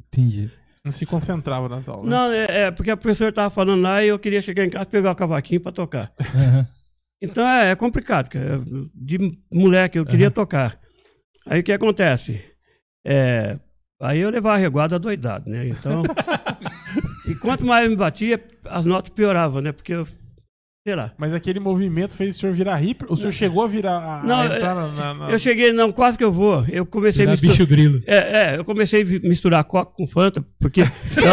Entendi. Não se concentrava nas aulas. né? Não, é, é, porque a professora estava falando lá e eu queria chegar em casa e pegar o cavaquinho para tocar. Então é, é complicado, cara. De moleque eu queria Aham. tocar. Aí o que acontece? É, aí eu levava a reguada doidado, né? Então. (laughs) e quanto mais eu me batia, as notas pioravam, né? Porque eu. Sei lá. Mas aquele movimento fez o senhor virar hippie? O senhor chegou a virar. A, a Não, entrar na, na- na- Eu cheguei, não, quase que eu vou. Eu comecei a Virar misturar. bicho grilo. É, é, eu comecei a misturar coca com Fanta, porque. (laughs) eu-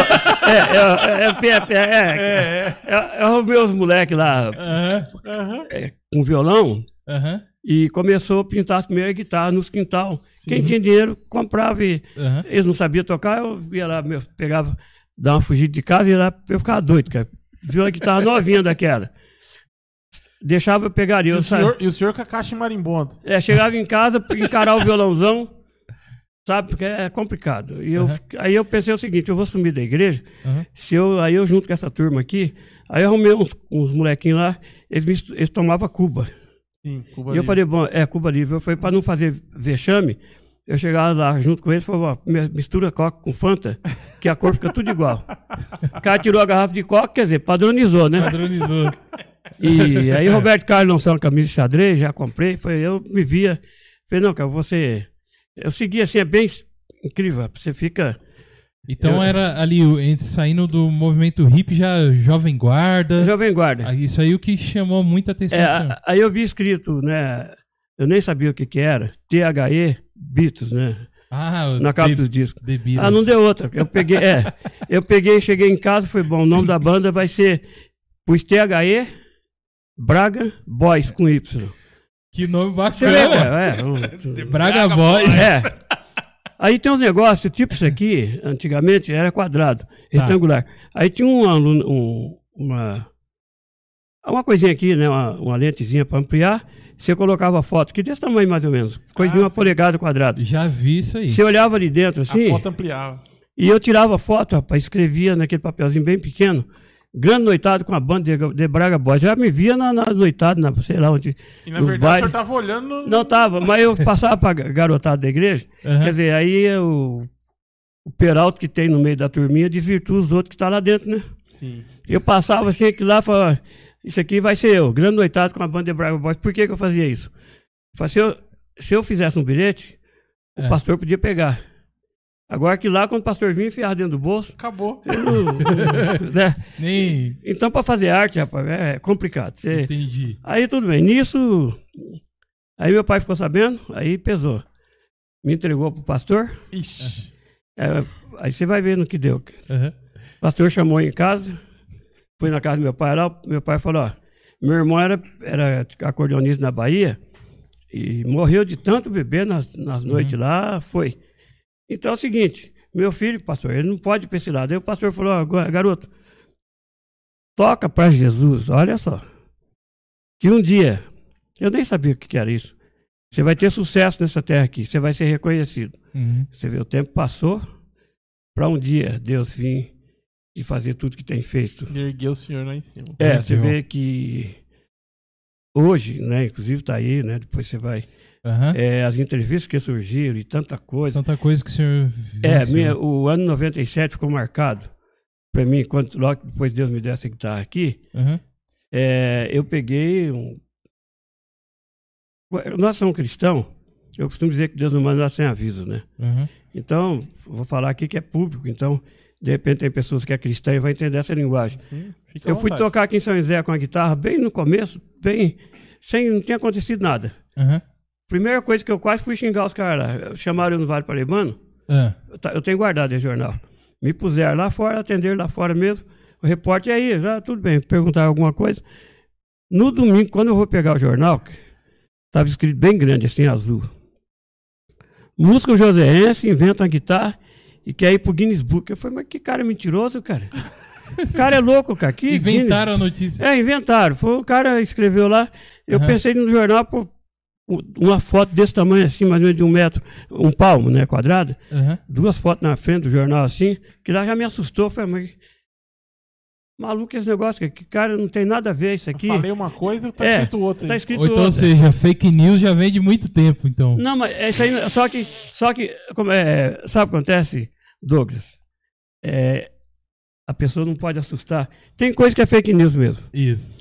é, é, é, é, é, é, é, eu arrumei os moleques lá Aham. é, com violão. Aham. E começou a pintar as primeiras guitarras nos quintal. Quem tinha dinheiro comprava e Aham. eles não sabiam tocar, eu ia lá, pegava, dava uma fugida de casa e ia lá, eu ficava doido, cara. Viu a guitarra novinha daquela. Deixava eu pegaria. E Eu o, senhor, e o senhor com a caixa marimbondo. é, chegava em casa, (laughs) encarar o violãozão, sabe, porque é complicado. E eu, Aham. Aí eu pensei o seguinte, eu vou sumir da igreja, Aham. se eu, aí eu junto com essa turma aqui, aí eu arrumei uns, uns molequinhos lá, eles, eles tomavam Cuba. Sim, Cuba E eu Livre. falei, bom, é Cuba Livre. Eu falei, para não fazer vexame, eu chegava lá junto com eles e mi- mistura coca com Fanta, que a cor fica tudo igual. (laughs) O cara tirou a garrafa de coca, quer dizer, padronizou, né? Padronizou. E aí Roberto Carlos lançou uma camisa de xadrez, já comprei, foi, eu me via, falei, não, cara, você... Eu segui assim, é bem incrível, você fica... Então Eu- era ali, entre, saindo do movimento hip, já Jovem Guarda. Jovem Guarda. Isso aí o que chamou muita atenção. É, aí eu vi escrito, né, eu nem sabia o que que era, THE Beatles, né, ah, na capa dos discos. Ah, não deu outra. Eu peguei, é. Eu peguei, cheguei em casa, foi bom. O nome da banda vai ser Pus THE Braga Boys com Y. Que nome bacana. É, um- Braga Boys. é. Aí tem uns negócios, tipo isso aqui, antigamente era quadrado, retangular. Aí tinha um aluno, um- uma, uma coisinha aqui, né? Uma, uma lentezinha para ampliar. Você colocava foto, que desse tamanho mais ou menos, coisa de Ah, uma polegada quadrada. Já vi isso aí. Você olhava ali dentro assim. A foto ampliava. E eu tirava foto, rapaz, escrevia naquele papelzinho bem pequeno. Grande noitado com a banda de, de Braga Boys. Já me via na, na noitada, na, sei lá onde. E na verdade o bailes. senhor tava olhando no. Não tava, mas eu passava pra garotada da igreja. Aham. Quer dizer, aí o, o peralto que tem no meio da turminha desvirtua os outros que tá lá dentro, né? Sim. Eu passava assim aqui lá e falava, isso aqui vai ser eu, grande noitado com a banda de Braga Boys. Por que, que eu fazia isso? Eu falei, se, eu, se eu fizesse um bilhete, É. o pastor podia pegar. Agora que lá, quando o pastor vinha, enfiava dentro do bolso. Acabou. não- (laughs) né? Nem. Então, para fazer arte, rapaz, é complicado. Você- Entendi. Aí tudo bem. Nisso, aí meu pai ficou sabendo, aí pesou. Me entregou pro pastor. Ixi. é, aí você vai ver no que deu. Aham. O pastor chamou em casa, fui na casa do meu pai lá, meu pai falou, ó, meu irmão era, era acordeonista na Bahia e morreu de tanto beber nas, nas noites lá, foi. Então é o seguinte, meu filho, pastor, ele não pode ir pra esse lado. Aí o pastor falou, ó, "Ga- garoto, toca para Jesus, olha só. Que um dia, eu nem sabia o que era isso. Você vai ter sucesso nessa terra aqui, você vai ser reconhecido. Uhum. Você vê, o tempo passou para um dia Deus vir e fazer tudo que tem feito. Ele ergueu o senhor lá em cima. É, você vê que hoje, né, inclusive tá aí, né, depois você vai, Aham. é, as entrevistas que surgiram e tanta coisa. Tanta coisa que o senhor. É, minha, o ano 97 ficou marcado para mim, quando logo depois Deus me deu essa guitarra aqui, Aham. é, eu peguei um... Nós somos cristãos, eu costumo dizer que Deus não manda sem aviso, né? Aham. Então, vou falar aqui que é público, então, de repente tem pessoas que é cristã e vai entender essa linguagem. Sim, Eu fui tocar aqui em São José com a guitarra bem no começo, bem, sem, não tinha acontecido nada. Aham. Primeira coisa que eu quase fui xingar os caras lá, chamaram eu no Vale Paraibano, Ah. eu, eu tenho guardado esse jornal. Me puseram lá fora, atenderam lá fora mesmo, o repórter, e aí, já, tudo bem, perguntaram alguma coisa. No domingo, quando eu vou pegar o jornal, estava escrito bem grande, assim, azul. Músico joseense inventa uma guitarra e quer ir pro Guinness Book. Eu falei, mas que cara mentiroso, cara. (laughs) O cara é louco, cara. Que Inventaram a notícia. Guinness? É, inventaram. Foi o cara escreveu lá. Eu Aham. pensei no jornal, pô, uma foto desse tamanho assim, mais ou menos de um metro, um palmo, né, quadrada. Aham. Duas fotos na frente do jornal assim, que lá já me assustou. Eu Falei, mas maluco esse negócio, que, cara não tem nada a ver isso aqui. Falei uma coisa, tá É, escrito outra. Tá escrito Ou então, outra. ou seja, fake news já vem de muito tempo, então. Não, mas é isso aí. Só que, só que como é, sabe o que acontece, Douglas? É, a pessoa não pode assustar. Tem coisa que é fake news mesmo. Isso.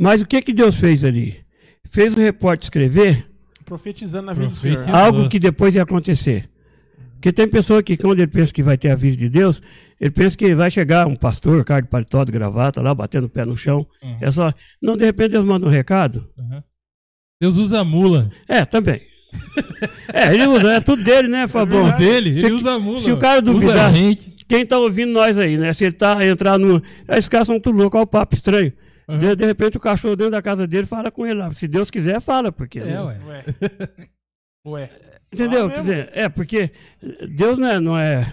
Mas o que que Deus fez ali? Fez o repórter escrever Profetizando na vida do senhor. Profetizando. algo que depois ia acontecer. Porque tem pessoa que, quando ele pensa que vai ter a visita de Deus, ele pensa que vai chegar um pastor, cara de paletó, de gravata, lá, batendo o pé no chão. Uhum. É só. Não, de repente Deus manda um recado. Aham. Deus usa a mula. É, também. é, ele usa, é tudo dele, né, Fabão? verdade. Dele, Se- ele usa a mula. se o cara usa duvidar- a gente. Quem tá ouvindo nós aí, né? Se ele tá entrar no. Esses caras são tudo loucos, olha o papo estranho. Uhum. De, de repente o cachorro dentro da casa dele fala com ele lá. Se Deus quiser, fala, porque. É, ué. Ué. (laughs) Ué. Entendeu? Quer dizer, é, porque Deus não é, não é.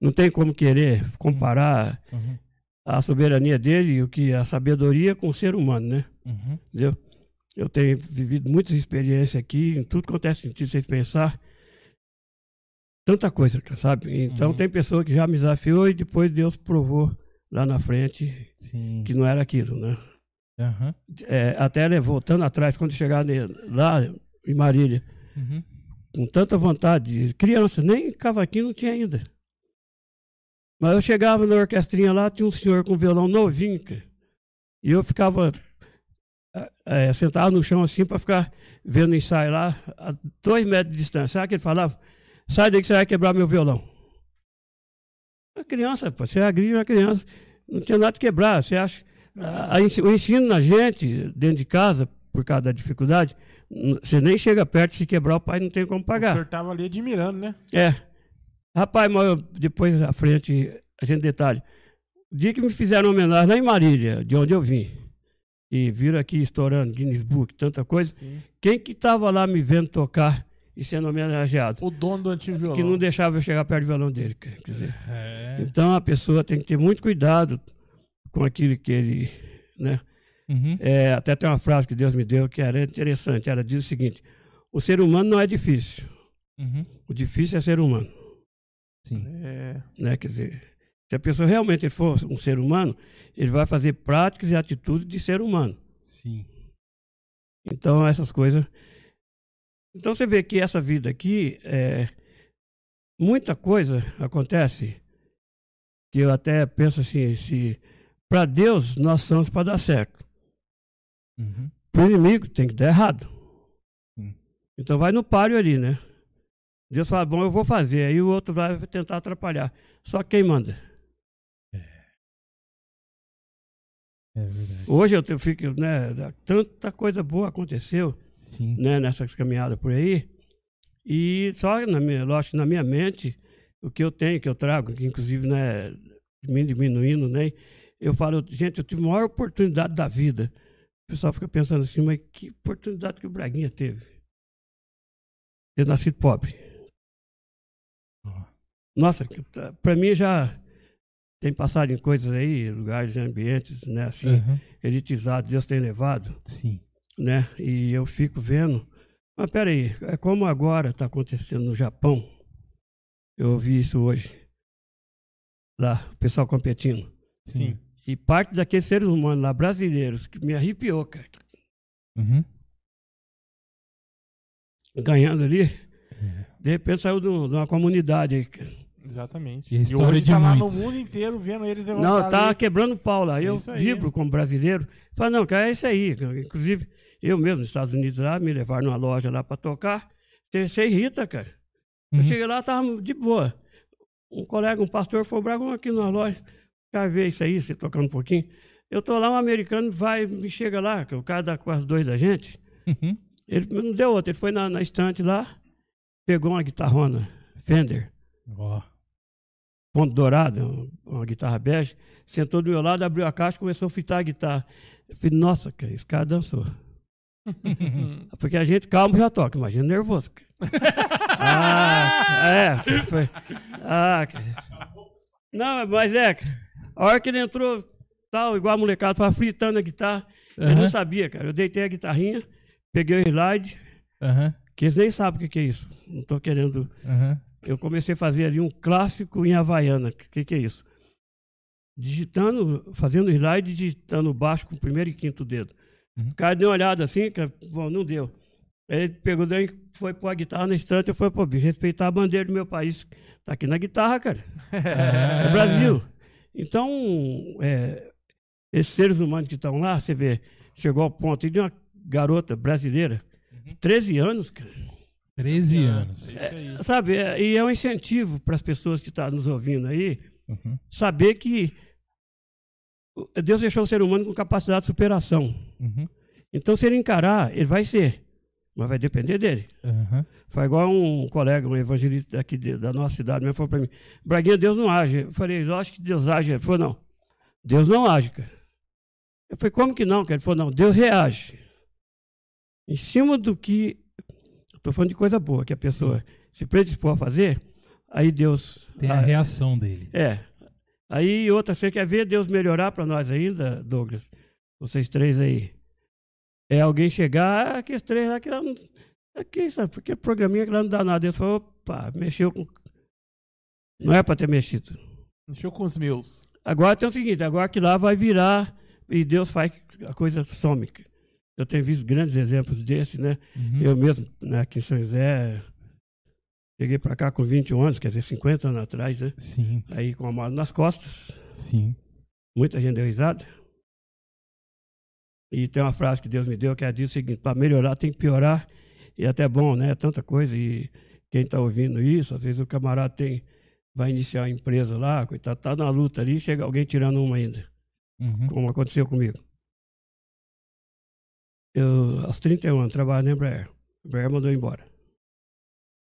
Não tem como querer comparar Uhum. a soberania dele e o que a sabedoria com o ser humano, né? Uhum. Entendeu? Eu tenho vivido muitas experiências aqui, em tudo quanto é sentido, vocês pensar. Tanta coisa, sabe? Então Uhum. tem pessoa que já me desafiou e depois Deus provou lá na frente Sim. que não era aquilo, né? Aham. É, até voltando atrás, quando chegar lá em Marília, Uhum. com tanta vontade, criança, nem cavaquinho não tinha ainda. Mas eu chegava na orquestrinha lá, tinha um senhor com violão novinho, cara. E eu ficava eh, sentado no chão assim para ficar vendo o ensaio lá, a dois metros de distância. Sabe o que ele falava? Sai daí que você vai quebrar meu violão. A criança, pô, você agride uma criança. Não tinha nada de quebrar. Você acha. a- a o ensino na gente, dentro de casa, por causa da dificuldade, você nem chega perto, se quebrar, o pai não tem como O pagar. senhor tava ali admirando, né? É. Rapaz, mas eu- depois à frente, a gente detalhe. O dia que me fizeram homenagem lá em Marília, de onde eu vim, e viram aqui estourando Guinness Book, tanta coisa, Sim. quem que tava lá me vendo tocar e sendo homenageado? O dono do antigo violão. Que não deixava eu chegar perto do violão dele. Quer dizer, É. então a pessoa tem que ter muito cuidado com aquilo que ele, né? Uhum. É, até tem uma frase que Deus me deu que era interessante. Ela diz o seguinte: o ser humano não é difícil, Uhum. o difícil é ser humano. Sim. É. né? Quer dizer, se a pessoa realmente for um ser humano, ele vai fazer práticas e atitudes de ser humano. Sim. Então, essas coisas. Então, você vê que essa vida aqui, é, muita coisa acontece que eu até penso assim: se para Deus nós somos para dar certo, Uhum. para o inimigo tem que dar errado. Sim. Então, vai no páreo ali, né? Deus fala, bom, eu vou fazer. Aí o outro vai tentar atrapalhar. Só quem manda? É verdade. Hoje eu fico, né, tanta coisa boa aconteceu, Sim. né, nessas caminhadas por aí. E só, na minha, lógico, na minha mente, o que eu tenho, que eu trago, que inclusive, né, me diminuindo, né, eu falo, gente, eu tive a maior oportunidade da vida. O pessoal fica pensando assim, mas que oportunidade que o Braguinha teve? Ter nascido pobre. Nossa, tá- pra mim já tem passado em coisas aí, lugares e ambientes, né, assim, Aham. elitizados, Deus tem levado Sim. Né? E eu fico vendo. Mas peraí, é como agora está acontecendo no Japão. Eu ouvi isso hoje. Lá, o pessoal competindo. Sim. E parte daqueles seres humanos lá, brasileiros, que me arrepiou, cara. Uhum. Ganhando ali, É. de repente saiu de um- uma comunidade aí. cara. Exatamente. E a história hoje de tá lá muitos. no mundo inteiro vendo eles Não, tá ali. quebrando pau lá. Eu Isso aí. vibro como brasileiro. Falo, não, cara, é isso aí. Inclusive, eu mesmo, nos Estados Unidos lá, me levaram numa loja lá para tocar. Você irrita, cara. Eu Uhum. cheguei lá, tava de boa. Um colega, um pastor, falou, Bragão, aqui na loja. Quer ver isso aí, você tocando um pouquinho? Eu tô lá, um americano vai, me chega lá, que o cara dá quase dois da gente. Uhum. Ele não deu outra, ele foi na, na estante lá, pegou uma guitarrona Fender, Ó. ponto dourado, uma guitarra bege, sentou do meu lado, abriu a caixa e começou a fitar a guitarra. Eu falei, nossa, cara, esse cara dançou. (laughs) Porque a gente calmo já toca, imagina nervoso. (laughs) ah, é, foi. Ah. Não, mas é, a hora que ele entrou, tal, igual a molecada, tava fritando a guitarra, eu não sabia, cara. Eu deitei a guitarrinha, peguei o slide, Aham. que eles nem sabem o que, que é isso. Não tô querendo. Aham. Eu comecei a fazer ali um clássico em Havaiana. O que, que é isso? Digitando, fazendo slide, digitando baixo com o primeiro e quinto dedo. Uhum. O cara deu uma olhada assim, cara, bom, não deu. Aí ele pegou, foi pôr a guitarra na estante, eu falei, pô, bicho, respeitar a bandeira do meu país. Tá aqui na guitarra, cara. (laughs) É Brasil. Então, é, esses seres humanos que estão lá, você vê, chegou ao ponto de uma garota brasileira, 13 anos, cara. 13 anos. É isso aí. Sabe, é- e é um incentivo para as pessoas que estão nos ouvindo aí, Uhum. saber que Deus deixou o ser humano com capacidade de superação. Uhum. Então, se ele encarar, ele vai ser, mas vai depender dele. Aham. Foi igual um colega, um evangelista aqui de- da nossa cidade, mesmo falou para mim: Braguinha, Deus não age. Eu falei: lógico que Deus age. Ele falou: não, Deus não age, cara. Eu falei: como que não, cara? Ele falou: não, Deus reage. Em cima do que. Estou falando de coisa boa, que a pessoa se predispor a fazer, aí Deus. Tem a age. reação dele. É. Aí outra, você quer ver Deus melhorar para nós ainda, Douglas? Vocês três aí. É alguém chegar, ah, aqueles três lá que não. Aqui, sabe? Porque programinha que lá não dá nada. Deus falou, opa, mexeu com. Não é para ter mexido. Mexeu com os meus. Agora tem o seguinte, agora que lá vai virar e Deus faz a coisa some. Eu tenho visto grandes exemplos desse, né? Uhum. Eu mesmo, né, aqui em São José, cheguei para cá com 21 anos, quer dizer, 50 anos atrás, né? Sim, Aí com a mala nas costas. sim. Muita gente deu risada. E tem uma frase que Deus me deu que ela diz o seguinte: para melhorar tem que piorar. E é até bom, né? Tanta coisa. E quem está ouvindo isso, às vezes o camarada tem, vai iniciar uma empresa lá, coitado, tá na luta ali, chega alguém tirando uma ainda, Uhum. como aconteceu comigo. Eu, aos 31 anos, trabalhava na Embraer. A Embraer mandou embora.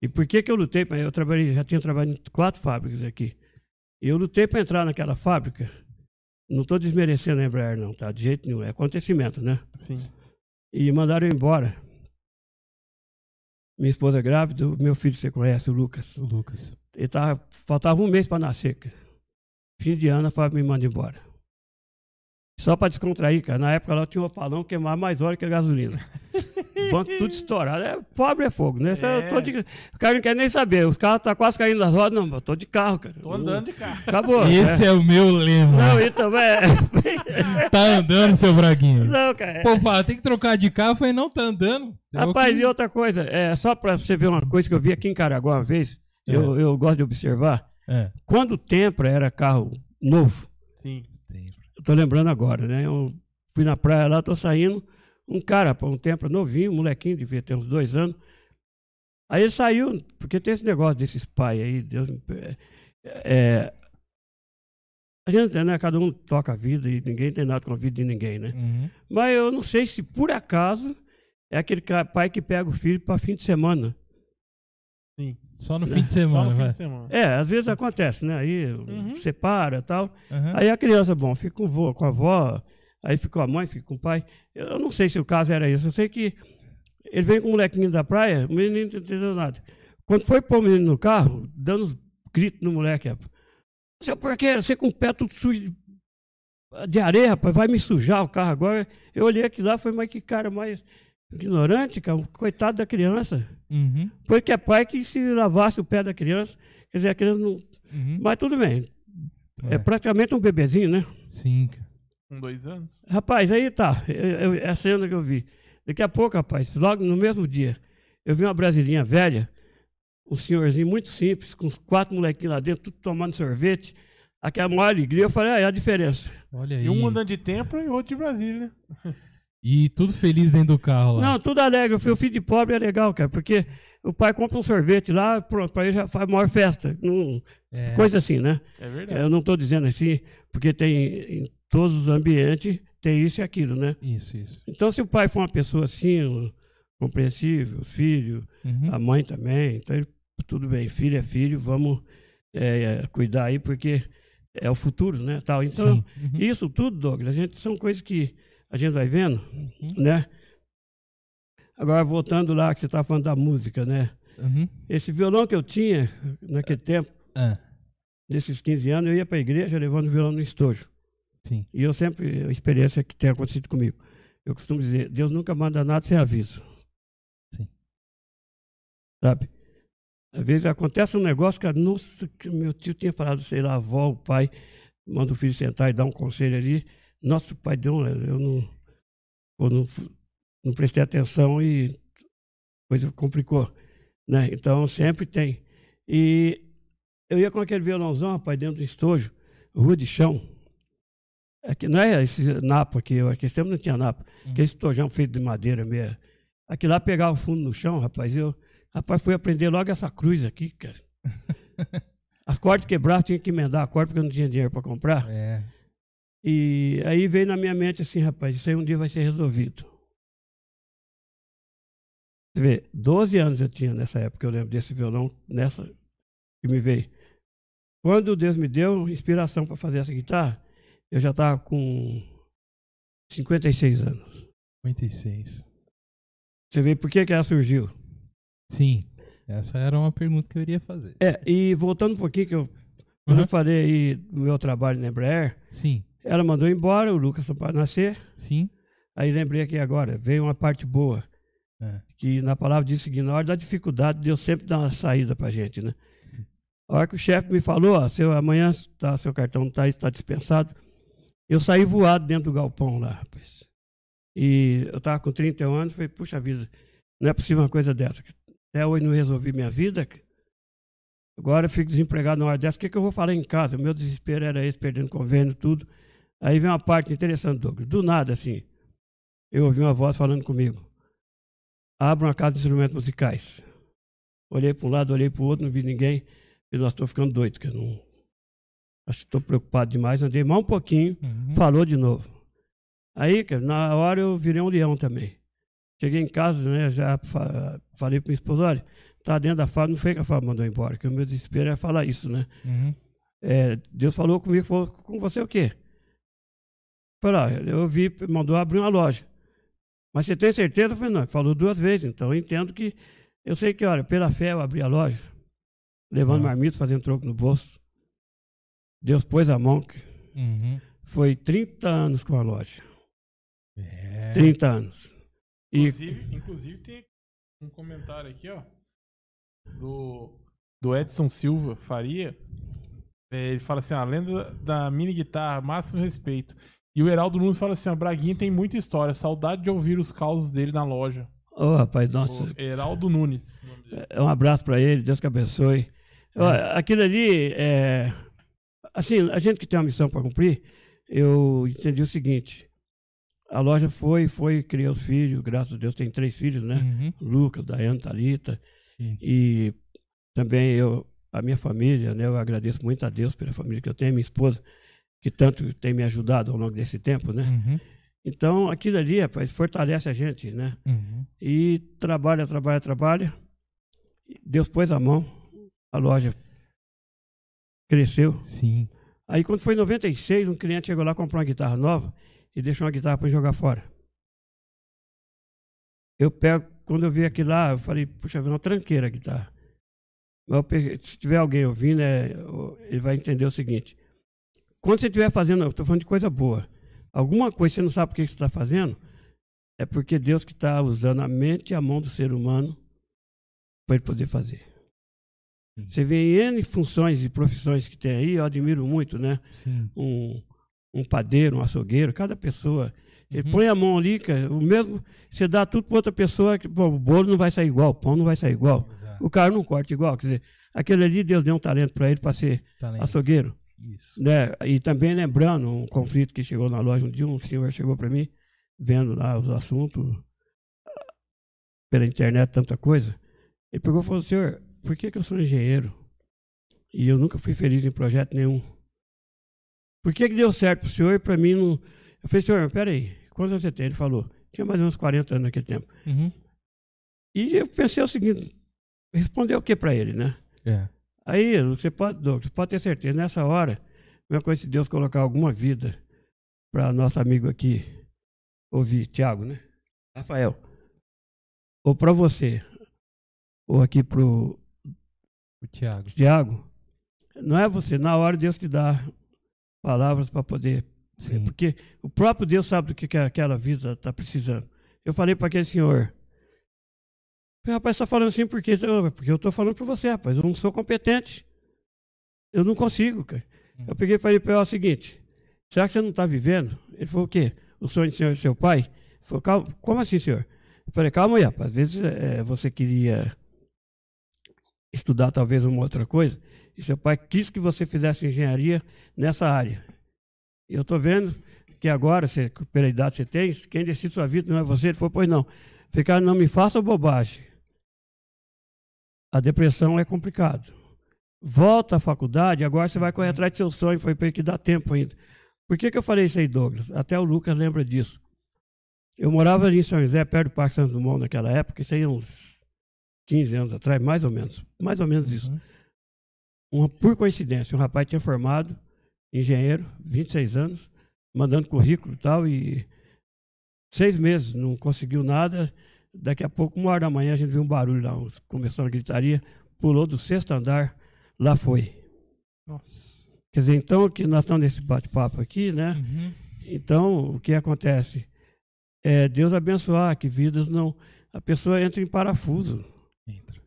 E por que que eu lutei? Eu trabalhei, já tinha trabalhado em quatro fábricas aqui. E eu lutei para entrar naquela fábrica. Não estou desmerecendo a Embraer, não, tá? De jeito nenhum. É acontecimento, né? Sim. E mandaram eu embora. Minha esposa é grávida, meu filho você conhece, o Lucas. O Lucas. Ele tava, faltava um mês para nascer, cara. Fim de ano, a fábrica me manda embora. Só para descontrair, cara. Na época lá tinha um opalão que queimava mais óleo que a gasolina. (laughs) Banco tudo estourado. É, pobre é fogo, né? Isso eu tô de- o cara não quer nem saber. Os carros tá quase caindo das rodas. Não, eu tô de carro, cara. Tô andando de carro. Acabou. Esse é o meu lema. Não, então é. (laughs) Tá andando, seu Braguinho. não, cara. é- Pô, fala, tem que trocar de carro. Eu falei, não, tá andando. Eu Rapaz, que- e outra coisa, é, só para você ver uma coisa que eu vi aqui em Caraguá uma vez, eu, eu gosto de observar. É. Quando o Tempra era carro novo, Sim. eu tô lembrando agora, né? Eu fui na praia lá, tô saindo, um cara, pô, um Tempra novinho, um molequinho, devia ter uns dois anos, Aí ele saiu, porque tem esse negócio desses pais aí, Deus me per- é, a gente, né, cada um toca a vida e ninguém tem nada com a vida de ninguém, né? Uhum. Mas eu não sei se por acaso é aquele pai que pega o filho para fim de semana. Sim. Só no É, (laughs) fim de Só semana, no fim de semana. É, às vezes acontece, né? Aí Uhum. separa e tal. Aham. Aí a criança, bom, fica com, o vô, com a avó, aí fica com a mãe, fica com o pai. Eu não sei se o caso era isso. Eu sei que ele vem com o molequinho da praia, o menino não entendeu nada. Quando foi pôr o menino no carro, dando uns gritos no moleque, rapaz. Seu porquê, você com o pé tudo sujo de- de areia, rapaz, vai me sujar o carro agora. Eu olhei aqui lá, foi mais que cara mais ignorante, cara, coitado da criança. Uhum. Porque é pai que se lavasse o pé da criança, quer dizer, a criança não. Uhum. Mas tudo bem. É É. praticamente um bebezinho, né? Sim. cara. Com dois anos. Rapaz, aí tá. Eu, eu, é a cena que eu vi. Daqui a pouco, rapaz, logo no mesmo dia, eu vi uma brasilinha velha, um senhorzinho muito simples, com uns quatro molequinhos lá dentro, tudo tomando sorvete. Aquela maior alegria, eu falei, ah, é a diferença. Olha aí. E um andando de tempo e outro de Brasília, né? E tudo feliz dentro do carro lá. Não, tudo alegre. Eu falei, o filho de pobre é legal, cara, porque o pai compra um sorvete lá, pronto, para ele já faz maior festa. Não- É. Coisa assim, né? É verdade. Eu não estou dizendo assim, porque tem em todos os ambientes, tem isso e aquilo, né? Isso, isso. Então, se o pai for uma pessoa assim, compreensível, filho, Uhum. a mãe também, então ele- tudo bem, filho é filho, vamos é, cuidar aí, porque é o futuro, né? Tal. Então. Uhum. isso tudo, Douglas, a gente, são coisas que a gente vai vendo, Uhum. né? Agora, voltando lá, que você estava falando da música, né? Uhum. Esse violão que eu tinha naquele tempo, Ah, desses 15 anos, eu ia para a igreja levando o violão no estojo. Sim. E eu sempre, a experiência que tem acontecido comigo, eu costumo dizer, Deus nunca manda nada sem aviso. Sim. Sabe? Às vezes acontece um negócio, cara, nossa, que meu tio tinha falado, sei lá, a avó, o pai, manda o filho sentar e dar um conselho ali. Nossa, o pai deu, um- eu não, eu não, não prestei atenção e coisa complicou, né? Então sempre tem. E eu ia com aquele violãozão, rapaz, dentro do estojo, rua de chão. Aqui, não é esse napa aqui, eu- aquele tempo não tinha napa. Uhum. Aquele estojão feito de madeira mesmo. Aqui lá pegava o fundo no chão, rapaz. Eu, rapaz, fui aprender logo essa cruz aqui, cara. (laughs) As cordas quebravam, tinha que emendar a corda porque eu não tinha dinheiro para comprar. É. E aí veio na minha mente assim, rapaz, isso aí um dia vai ser resolvido. Você vê, 12 anos eu tinha nessa época, eu lembro desse violão, nessa que me veio. Quando Deus me deu inspiração para fazer essa guitarra, eu já estava com 56 anos. 56. Você vê por que, que ela surgiu? Sim. Essa era uma pergunta que eu iria fazer. É, e voltando um pouquinho, que eu, quando Uhum. eu falei aí do meu trabalho na Embraer, Sim. ela mandou embora, o Lucas para nascer. Sim. Aí lembrei aqui agora, veio uma parte boa. É. que na palavra diz o seguinte, na hora da dificuldade, Deus sempre dá uma saída pra gente, né? A hora que o chefe me falou, ó, seu, amanhã tá, seu cartão tá está dispensado, eu saí voado dentro do galpão lá, rapaz. E eu tava com 31 anos, falei, puxa vida, não é possível uma coisa dessa. Até hoje não resolvi minha vida. Agora eu fico desempregado na hora dessa, o que, que eu vou falar em casa? O meu desespero era esse, perdendo convênio, tudo. Aí vem uma parte interessante, Douglas. Do nada, assim, eu ouvi uma voz falando comigo abra uma casa de instrumentos musicais. Olhei para um lado, olhei para o outro, não vi ninguém. E nós estou ficando doido, que não. Acho que estou preocupado demais. Andei mais um pouquinho, Uhum. falou de novo. Aí, cara, na hora eu virei um leão também. Cheguei em casa, né? Já fa- falei para minha esposa: olha, tá dentro da fábrica, não foi que a fábrica mandou embora, que o meu desespero é falar isso, né? Uhum. É, Deus falou comigo, falou com você o quê? Falei, ah, eu vi, mandou abrir uma loja. Mas você tem certeza? Eu falei, não, falou duas vezes, então eu entendo que. Eu sei que, olha, pela fé eu abri a loja, levando Ah. marmito, fazendo troco no bolso. Deus pôs a mão, que Uhum. foi 30 anos com a loja. É. 30 anos. E Inclusive, inclusive tem um comentário aqui, ó. Do, do Edson Silva Faria. É, ele fala assim: a lenda da mini guitarra, máximo respeito. E o Heraldo Nunes fala assim: ó, Braguinha tem muita história. Saudade de ouvir os causos dele na loja. Ô, rapaz, nossa, O Heraldo Nunes. o nome dele. é um abraço para ele, Deus que abençoe. Olha, aquilo ali, é, assim, a gente que tem uma missão para cumprir, eu entendi o seguinte: a loja foi, foi, criou os filhos, graças a Deus tem três filhos, né? Uhum. Lucas, Daiane, Thalita. Sim. E também eu, a minha família, né, eu agradeço muito a Deus pela família que eu tenho, minha esposa, que tanto tem me ajudado ao longo desse tempo, né? Uhum. Então, aquilo ali, rapaz, fortalece a gente, né? Uhum. E trabalha, trabalha, trabalha. Deus pôs a mão, a loja cresceu. Sim. Aí, quando foi em 96, um cliente chegou lá comprar uma guitarra nova e deixou uma guitarra para jogar fora. Eu pego, quando eu vi aquilo lá, eu falei, puxa, vida, uma tranqueira a guitarra. Peguei- se tiver alguém ouvindo, é, ele vai entender o seguinte. Quando você estiver fazendo, eu estou falando de coisa boa, alguma coisa que você não sabe por que que você está fazendo, é porque Deus que está usando a mente e a mão do ser humano para ele poder fazer. Sim. Você vê N funções e profissões que tem aí, eu admiro muito, né? Sim. um, um padeiro, um açougueiro, cada pessoa. Ele Uhum. põe a mão ali, cara, o mesmo. Você dá tudo para outra pessoa, que, bom, o bolo não vai sair igual, o pão não vai sair igual. Exato. O cara não corta igual. Quer dizer, aquele ali, Deus deu um talento para ele para ser Talento. açougueiro. Isso. Né? E também lembrando um conflito que chegou na loja um dia, um senhor chegou para mim, vendo lá os assuntos, pela internet, tanta coisa. Ele pegou e falou: Senhor, por que, que eu sou engenheiro e eu nunca fui feliz em projeto nenhum? Por que, que deu certo pro senhor e para mim não. Eu falei: Senhor, peraí, quantos anos você tem? Ele falou: Tinha mais ou menos 40 anos naquele tempo. Uhum. E eu pensei o seguinte: responder o que para ele, né? É. Aí, você pode, Douglas, você pode ter certeza, nessa hora, não é coisa se Deus colocar alguma vida para nosso amigo aqui ouvir, Tiago, né? Rafael. Ou para você, ou aqui pro O Thiago. Tiago, não é você, na hora Deus te dá palavras para poder. Sim. Porque o próprio Deus sabe do que, que aquela vida está precisando. Eu falei para aquele senhor. falei, Rapaz, está falando assim porque, porque eu estou falando para você, rapaz. Eu não sou competente. Eu não consigo, cara. Hum. Eu peguei e falei para ele o seguinte: será que você não está vivendo? Ele falou: o quê? O sonho do senhor e seu pai? Ele falou: calma, como assim, senhor? Eu falei: calma aí, rapaz. Às vezes eh, você queria estudar talvez uma outra coisa e seu pai quis que você fizesse engenharia nessa área. Eu estou vendo que agora, você, pela idade que você tem, quem decide sua vida não é você. Ele falou, pois não. Ficar, não me faça bobagem. A depressão é complicado. Volta à faculdade, agora você vai correr atrás do seu sonho, foi para que dá tempo ainda. Por que, que eu falei isso aí, Douglas? Até o Lucas lembra disso. Eu morava ali em São José, perto do Parque Santos Dumont naquela época, isso aí é uns 15 anos atrás, mais ou menos. Mais ou menos isso Uhum. uma, por coincidência, um rapaz tinha formado, engenheiro, 26 anos, mandando currículo e tal, e seis meses, não conseguiu nada. Daqui a pouco, uma hora da manhã, a gente viu um barulho lá, começou a gritaria, pulou do sexto andar, lá foi. Nossa. Quer dizer, então, que nós estamos nesse bate-papo aqui, né? Uhum. Então, o que acontece? É Deus abençoar, que vidas não. A pessoa entra em parafuso. Entra.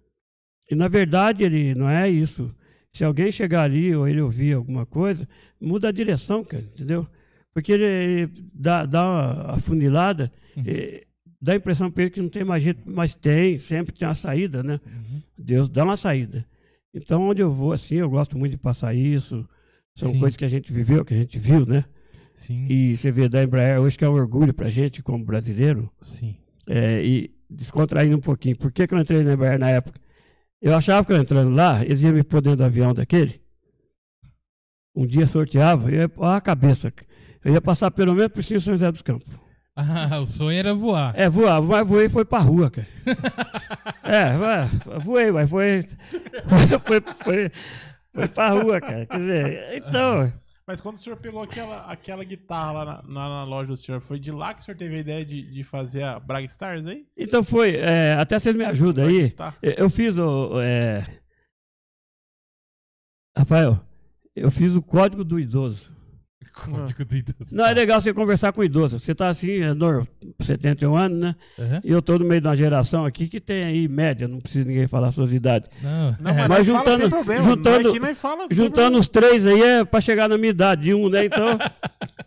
E na verdade ele não é isso. Se alguém chegar ali ou ele ouvir alguma coisa, muda a direção, cara, entendeu? Porque ele, ele dá, dá uma afunilada, Uhum. eh, dá a impressão para ele que não tem mais jeito, mas tem, sempre tem uma saída, né? Uhum. Deus dá uma saída. Então, onde eu vou, assim, eu gosto muito de passar isso. São Sim. coisas que a gente viveu, que a gente viu, né? Sim. E você vê da Embraer hoje que é um orgulho pra gente, como brasileiro. Sim. É, e descontraindo um pouquinho. Por que, que eu entrei na Embraer na época? Eu achava que eu entrando lá, eles iam me pôr dentro do avião daquele. Um dia sorteava, eu ia, ó a cabeça. Eu ia passar pelo menos por cima São José dos Campos. (laughs) Ah, o sonho era voar. É, voava, mas voei e foi pra rua, cara. (laughs) é, voei, mas foi. (laughs) foi, foi, foi pra rua, cara. Quer dizer, então. Mas quando o senhor pegou aquela, aquela guitarra lá na, na- na loja do senhor, foi de lá que o senhor teve a ideia de, de fazer a Braga Stars aí? Então foi. é, até vocês me ajudam aí. Tá. Eu eu fiz o. é, Rafael, eu fiz o código do idoso. Código do idoso. Não é legal você conversar com o idoso. Você tá assim, é normal, 71 anos, né? Aham. E eu tô no meio de uma geração aqui que tem aí média, não precisa ninguém falar suas idades. Não, Não, é, mas, mas juntando- sem problema. juntando- aqui nós fala, Juntando os três aí é pra chegar na minha idade, de um, né? Então. (laughs)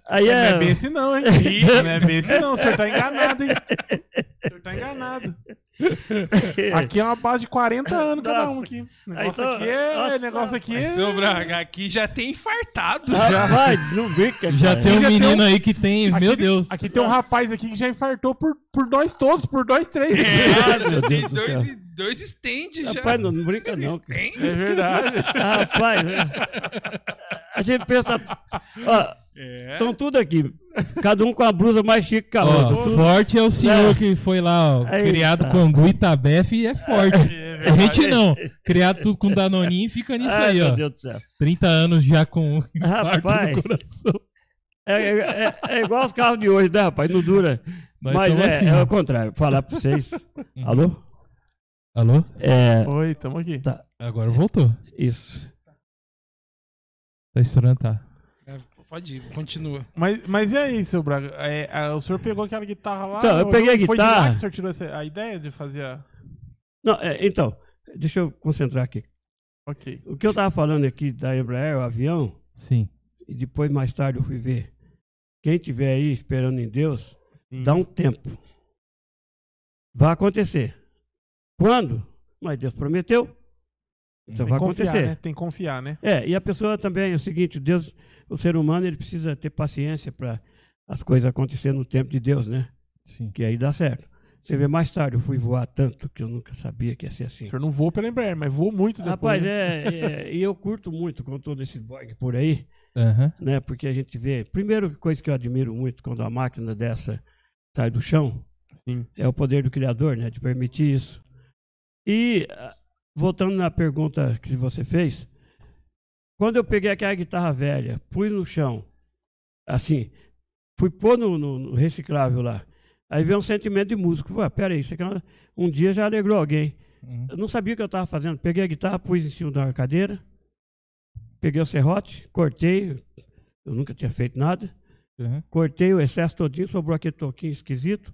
Aí problema. é. Não é bem assim não, hein? (laughs) Não é bem assim não. O senhor tá enganado, hein? O senhor tá enganado. (laughs) Aqui é uma base de 40 anos cada um aqui. O negócio Então, aqui é. nossa, negócio aqui é. Seu Braga, aqui já tem infartados. Ah, vai, não brinca, já cara. tem um já tem menino um- aí que tem, Aqui, meu Deus. Aqui tem um rapaz aqui que já infartou por, por nós todos, por nós três. É, (laughs) Meu já tem Deus do dois dois stand já. Rapaz, não, não brinca não. É verdade. Rapaz, é. (laughs) a gente pensa. Ó, É. estão tudo aqui. Cada um com a blusa mais chique que a Ó, outra. Forte é o senhor É. que foi lá, ó, Eita. criado com angu e e é forte. É (laughs) A gente não. Criado tudo com danoninho e fica nisso Ai, aí, meu ó. Deus do céu. 30 anos já com infarto Rapaz. no coração. É, é- é- é igual os carros de hoje, né, rapaz? Não dura. Nós Mas é, assim. é o contrário. Falar pra vocês. Alô? Alô? É. Oi, tamo aqui. Tá, Agora voltou. isso. Tá estourando, tá. Pode ir, continua. Mas, mas e aí, seu Braga? É, a- o senhor pegou aquela guitarra lá? Então, eu peguei a Foi de lá guitarra. que o senhor tirou essa, a ideia de fazer a... Não, é, então, deixa eu concentrar aqui. Ok. O que eu tava falando aqui da Embraer, o avião, Sim. e depois mais tarde eu fui ver. Quem tiver aí esperando em Deus, Sim. dá um tempo. Vai acontecer. Quando? Mas Deus prometeu. Então Tem vai confiar, acontecer. né? Tem que confiar, né? É, e a pessoa também é o seguinte, Deus, o ser humano, ele precisa ter paciência para as coisas acontecerem no tempo de Deus, né? Sim. Que aí dá certo. Você vê, mais tarde eu fui voar tanto que eu nunca sabia que ia ser O assim. senhor não voou pela Embraer, mas voou muito depois. Rapaz, né? é, é, e eu curto muito com todo esse Boeing por aí, Aham. né? Porque a gente vê, primeiro coisa que eu admiro muito quando a máquina dessa sai do chão, Sim. é o poder do Criador, né? De permitir isso. E, ah, voltando na pergunta que você fez, quando eu peguei aquela guitarra velha, pus no chão, assim, fui pôr no, no- no reciclável lá, aí veio um sentimento de músico. Pô, peraí, isso aqui é um dia já alegrou alguém. Uhum. Eu não sabia o que eu estava fazendo. Peguei a guitarra, pus em cima da cadeira, peguei o serrote, cortei, eu nunca tinha feito nada, Uhum. cortei o excesso todinho, sobrou aquele toquinho esquisito.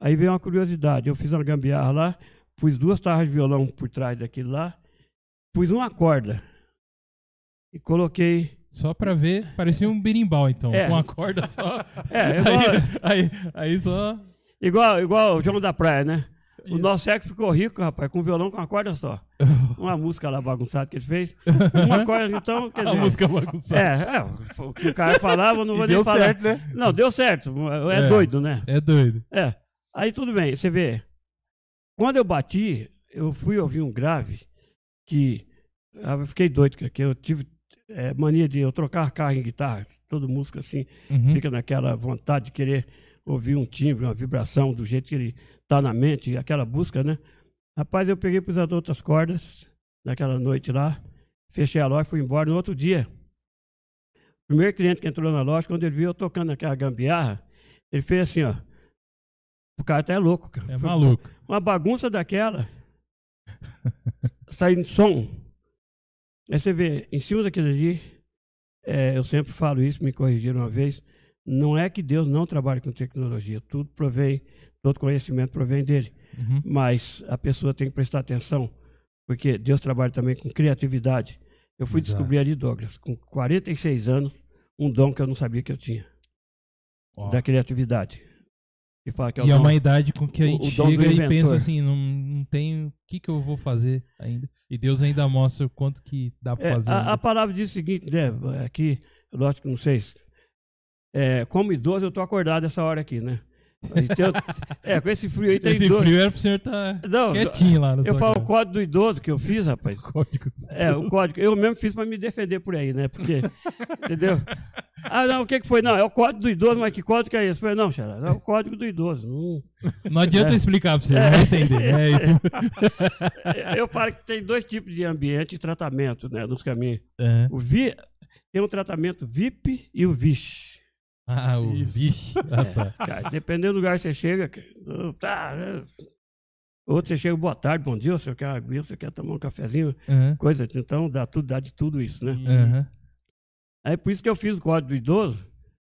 Aí veio uma curiosidade, eu fiz uma gambiarra lá, pus duas tarras de violão por trás daquilo lá, pus uma corda e coloquei. Só pra ver, parecia um berimbau, então. É. Com a corda só. (laughs) É, igual, aí, aí, aí só. igual, igual o João da Praia, né? O Isso. nosso século ficou rico, rapaz, com violão com uma corda só. (laughs) Uma música lá bagunçada que ele fez. Uma corda, então, (laughs) quer A dizer. música bagunçada. É, é, o que o cara falava, eu não E vou deu nem falar. certo, né? Não, deu certo. É, É. doido, né? É doido. É. Aí tudo bem, você vê. Quando eu bati, eu fui ouvir um grave que ah, eu fiquei doido, que eu tive é, mania de eu trocar carro em guitarra. Todo músico assim Uhum. fica naquela vontade de querer ouvir um timbre, uma vibração do jeito que ele tá na mente, aquela busca, né? Rapaz, eu peguei pus as outras cordas naquela noite lá, fechei a loja, fui embora. No outro dia, o primeiro cliente que entrou na loja, quando ele viu eu tocando aquela gambiarra, ele fez assim, ó. O cara até é louco, cara. É maluco. Uma bagunça daquela. (laughs) saindo som. Aí você vê, em cima daquilo ali, é, eu sempre falo isso, me corrigiram uma vez. Não é que Deus não trabalha com tecnologia, tudo provém, todo conhecimento provém dele. Uhum. Mas a pessoa tem que prestar atenção, porque Deus trabalha também com criatividade. Eu fui Exato. descobrir ali, Douglas, com 46 anos, um dom que eu não sabia que eu tinha, Ó. da criatividade. Que fala que é E é uma idade com que a gente chega e pensa assim, não, não tenho o que, que eu vou fazer ainda. E Deus ainda mostra o quanto que dá pra É, fazer. a, a palavra diz o seguinte, né? Aqui, lógico que não sei. É, como idoso, eu tô acordado essa hora aqui, né? Tem- é, com esse frio aí tem Esse idoso. frio era pro senhor estar Não, quietinho lá no eu falo o código do idoso que eu fiz, rapaz. código. É, o código. Eu mesmo fiz pra me defender por aí, né? Porque, entendeu? Ah, não, o que que foi? Não, é o código do idoso, mas que código é esse? Falei, não, Xará, é o código do idoso. Não- Não adianta É. explicar pra você, não vai entender. É, (laughs) tipo, Eu falo que tem dois tipos de ambiente e tratamento, né, nos caminhos. é. O vi... Tem o tratamento VIP e o VIX. Ah, o Isso. vixe. Ah, tá. Cara, dependendo do lugar que você chega, tá, é. outro você chega, boa tarde, bom dia, você quer aguinha, você quer tomar um cafezinho, Aham, coisa, então dá tudo, dá de tudo isso, né? aham. Aí por isso que eu fiz o código do idoso,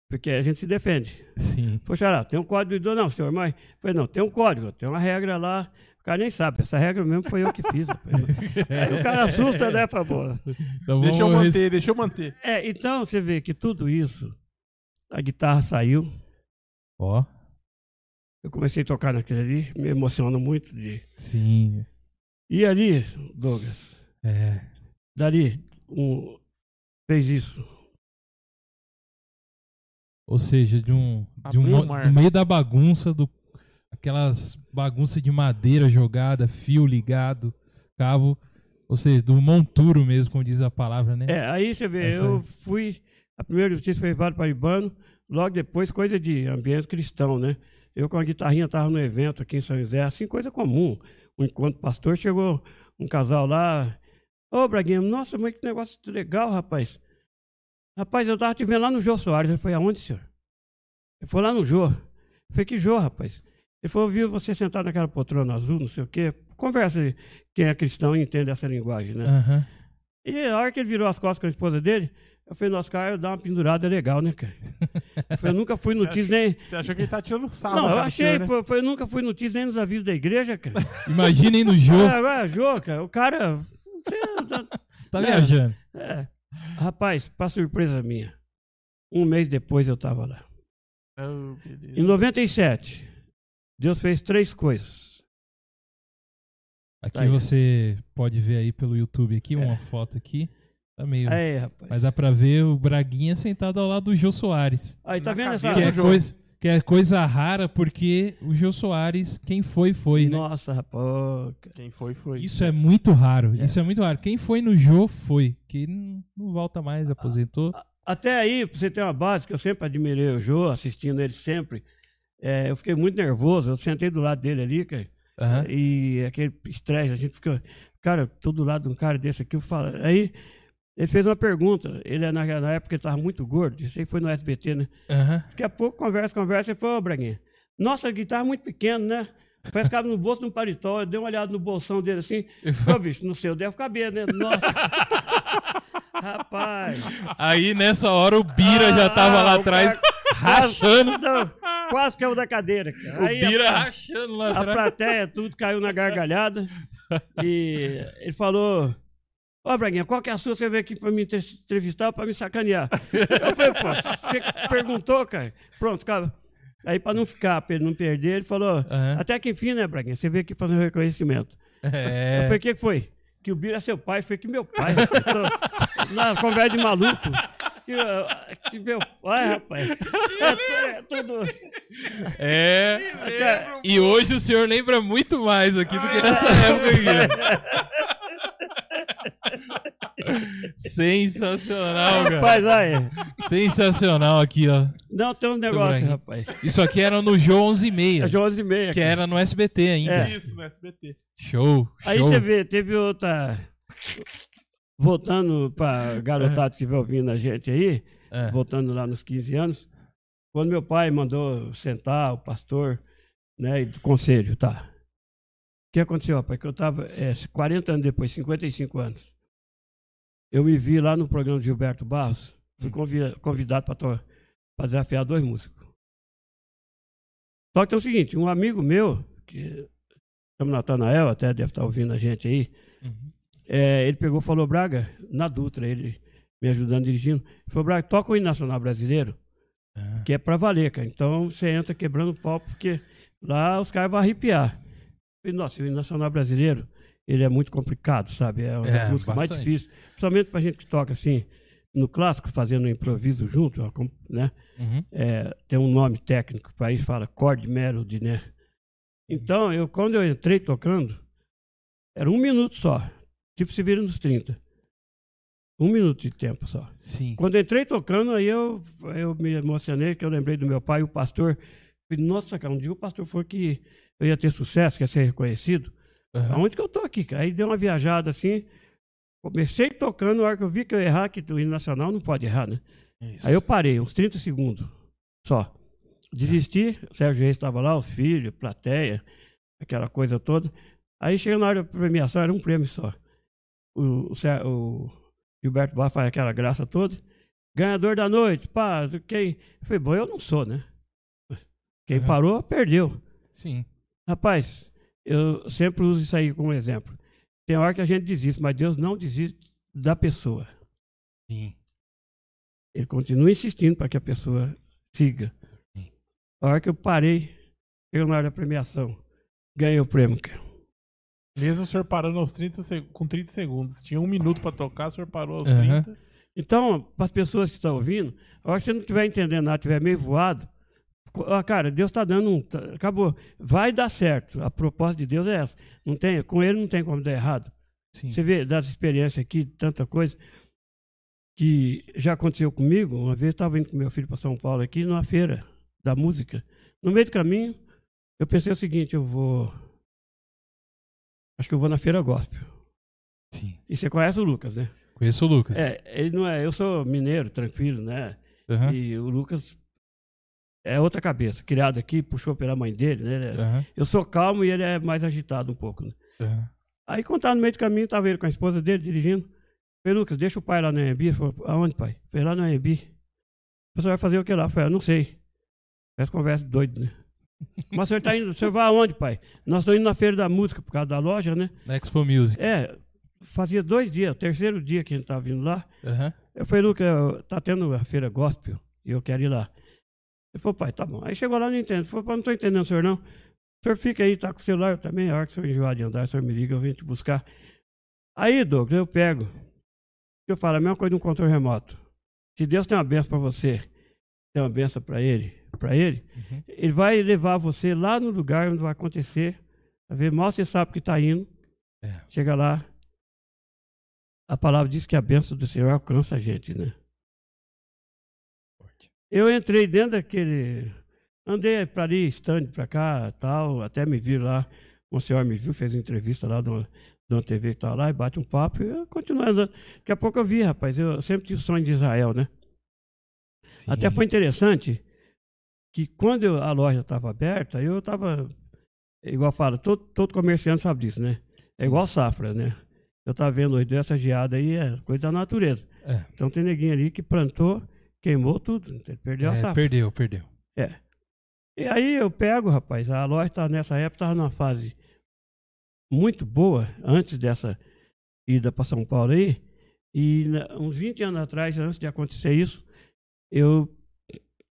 porque a gente se defende. Sim. Poxa, lá, tem um código do idoso, não, senhor, mas, falei, não, tem um código, tem uma regra lá, o cara nem sabe, essa regra mesmo foi eu que fiz. (laughs) Aí o cara assusta, né, favor? Então Deixa eu manter, deixa eu manter. É, então você vê que tudo isso, a guitarra saiu, Ó, eu comecei a tocar naquele ali, me emociona muito de... sim. E ali, Douglas, É. Dali, um, fez isso. Ou seja, de um, de um no meio da bagunça do aquelas bagunças de madeira jogada, fio ligado, cabo, ou seja, do monturo mesmo, como diz a palavra, né? É, aí você vê, Essa- eu fui. A primeira justiça foi levado para Ibano, logo depois, coisa de ambiente cristão, né? Eu com a guitarrinha estava no evento aqui em São José, assim, coisa comum. Um encontro pastor, chegou um casal lá. Ô, Braguinha, nossa, mas que negócio legal, rapaz. Rapaz, eu tava te vendo lá no Jô Soares. Ele foi aonde, senhor? Ele foi lá no Jô. Falei, que Jô, rapaz? Ele falou, viu você sentado naquela poltrona azul, não sei o quê. Conversa aí, quem é cristão e entende essa linguagem, né? Aham. E a hora que ele virou as costas com a esposa dele, eu falei, nossa, cara, eu dar uma pendurada é legal, né, cara? Eu falei, eu nunca fui no TIS nem. Você achou que ele tá tirando sarro? Não, eu achei, senhor, né? pô, eu falei, eu nunca fui no TIS nem nos avisos da igreja, cara. (laughs) Imaginem no jogo. É, agora, Jô, cara, o cara. você tá- Tá Não. viajando. É. Rapaz, pra surpresa minha, um mês depois eu tava lá. Oh. Em 97, Deus fez três coisas. Aqui Aí. você pode ver aí pelo YouTube aqui, uma É. foto aqui. Tá meio. Aí, rapaz. Mas dá pra ver o Braguinha sentado ao lado do Jô Soares. Aí, tá Na vendo essa. Que é, coisa, que é coisa rara, porque o Jô Soares, quem foi, foi, né? Nossa, rapaz. Quem foi, foi. Isso é muito raro. É. Isso é muito raro. Quem foi no Jô, foi. Que não, não volta mais, aposentou. Até aí, pra você ter uma base, que eu sempre admirei o Jô, assistindo ele sempre. é, eu fiquei muito nervoso. Eu sentei do lado dele ali, cara. Aham. E aquele estresse, a gente fica. Cara, tô do lado de um cara desse aqui, eu falo. Aí ele fez uma pergunta. Ele, na, na época, ele tava muito gordo. Isso aí foi no SBT, né? Aham. Daqui a pouco, conversa, conversa. Ele falou, ô, Braguinha, nossa, a guitarra é muito pequena, né? Parece que cabe no bolso de um paletó. Eu dei uma olhada no bolsão dele assim. Ô, bicho, no seu deve caber, né? Nossa. (laughs) Rapaz. Aí nessa hora o Bira já tava Ah, lá atrás rachando. (laughs) Não, quase caiu da cadeira, cara. O Aí a- Bira rachando lá A atrás. plateia, tudo caiu na gargalhada. (laughs) E ele falou: Ô, Braguinha, qual que é a sua? Você veio aqui pra me entre- entrevistar ou pra me sacanear? Eu falei: pô, você perguntou, cara. Pronto, cara. Aí, pra não ficar, pra ele não perder, ele falou: Aham. Até que enfim, né, Braguinha? Você veio aqui fazer um reconhecimento. Eu É. falei: O que foi? Que o Bira é seu pai. Eu falei: Que meu pai? tô (laughs) Na conversa de maluco. Que, uh, que meu pai, rapaz. É, é tudo. É. E hoje o senhor lembra muito mais aqui do que nessa época aqui. (laughs) Sensacional, cara. Rapaz, aí. Sensacional aqui, ó. Não, tem uns negócios, Braguinha. rapaz. Isso aqui era no Jô 11 e É meia, de 11 e meia. que cara. era no SBT ainda. É. Isso, no SBT. Show, Aí show. você vê, teve outra. Voltando para garotada que estiver ouvindo a gente aí, É. voltando lá nos 15 anos, quando meu pai mandou sentar, o pastor, né, e do conselho, tá. O que aconteceu, rapaz? Que eu tava é, 40 anos depois, 55 anos. Eu me vi lá no programa de Gilberto Barros, fui convi- convidado para desafiar dois músicos. Só que tem o seguinte, um amigo meu, que chama Natanael, até deve estar ouvindo a gente aí, Uhum. é, ele pegou e falou, Braga, na Dutra, ele me ajudando dirigindo, falou, Braga, toca o hino nacional brasileiro, Ah. que é pra valer, cara. Então você entra quebrando o pau, porque lá os caras vão arrepiar. Falei, Nossa, o hino nacional brasileiro, ele é muito complicado, sabe? É uma É, das músicas mais difíceis, principalmente pra gente que toca assim, no clássico, fazendo um improviso junto, né? Uhum. é, tem um nome técnico para isso, fala chord melody, né? Então, eu, quando eu entrei tocando, era um minuto só. Tipo, se vira nos 30. Um minuto de tempo só. Sim. Quando eu entrei tocando, aí eu, eu me emocionei, que eu lembrei do meu pai, o pastor. Falei, nossa, cara, um dia o pastor falou que eu ia ter sucesso, que ia ser reconhecido. Aham. Aonde que eu tô aqui, cara? Aí deu uma viajada assim. Comecei tocando, na hora que eu vi que eu errar, que o hino nacional não pode errar, né? Isso. Aí eu parei, uns 30 segundos só. Desisti, o Sérgio Reis estava lá, os filhos, plateia, aquela coisa toda. Aí chega na hora da premiação, era um prêmio só. O, o, o Gilberto Barra faz aquela graça toda. Ganhador da noite, pá, quem. Eu falei, bom, eu não sou, né? Quem Uhum. parou, perdeu. Sim. Rapaz, eu sempre uso isso aí como exemplo. Tem hora que a gente desiste, mas Deus não desiste da pessoa. Sim. Ele continua insistindo para que a pessoa siga. Sim. A hora que eu parei, eu na hora da premiação, ganhei o prêmio. Mesmo o senhor parando aos 30 seg- com 30 segundos. Tinha um minuto pra tocar, o senhor parou aos Aham. 30. Então, para as pessoas que estão ouvindo, a hora que você não estiver entendendo nada, estiver meio voado, cara, Deus está dando um. tá- acabou. Vai dar certo. A proposta de Deus é essa. Não tem, com ele não tem como dar errado. Sim. Você vê das experiências aqui, tanta coisa que já aconteceu comigo. Uma vez estava indo com meu filho para São Paulo aqui numa feira da música. No meio do caminho, eu pensei o seguinte: eu vou. Acho que eu vou na feira gospel. Sim. E você conhece o Lucas, né? Conheço o Lucas. É, ele não é. Eu sou mineiro, tranquilo, né? Aham. E o Lucas é outra cabeça. Criado aqui, puxou pela mãe dele, né? Aham. Eu sou calmo e ele é mais agitado um pouco, né? Aham. Aí, quando tava no meio do caminho, tava ele com a esposa dele dirigindo. Falei, Lucas, deixa o pai lá na Embi. Ele falou, aonde, pai? Falei, lá na Embi. Você vai fazer o que lá? Falei, eu não sei. Essa conversa doida, né? (laughs) Mas o senhor tá indo, o senhor vai aonde, pai? Nós estamos indo na feira da música por causa da loja, né? Na Expo Music. É, fazia dois dias, terceiro dia que a gente tava vindo lá. Aham. Eu falei, Lucas, tá tendo a feira gospel e eu quero ir lá. Ele falou, pai, tá bom. Aí chegou lá, não entendo. Ele falou, pai, não tô entendendo, senhor, não. O senhor fica aí, tá com o celular eu também. A hora que o senhor enjoar de andar, o senhor me liga, eu venho te buscar. Aí, Douglas, eu pego. Eu falo, a mesma coisa de um controle remoto. Se Deus tem uma benção para você, tem uma benção para ele, para ele, Uhum. ele vai levar você lá no lugar onde vai acontecer. Vai ver, mal você sabe que está indo. É. Chega lá. A palavra diz que a benção do Senhor alcança a gente, né? Eu entrei dentro daquele. Andei para ali, stand para cá, tal, até me viram lá. Um senhor me viu, fez uma entrevista lá de uma, de uma TV que estava lá, e bate um papo, e eu continuo andando. Daqui a pouco eu vi, rapaz, eu sempre tive sonho de Israel, né? Sim. Até foi interessante que quando eu- a loja estava aberta, eu estava. Igual fala, todo, todo comerciante sabe disso, né? É igual safra, né? Eu estava vendo hoje dessa geada aí, é coisa da natureza. É. Então tem neguinho ali que plantou, queimou tudo, ele perdeu a É, safra. perdeu, perdeu. É. E aí eu pego, rapaz, a loja tá nessa época estava numa fase muito boa, antes dessa ida para São Paulo aí. E uns 20 anos atrás, antes de acontecer isso, eu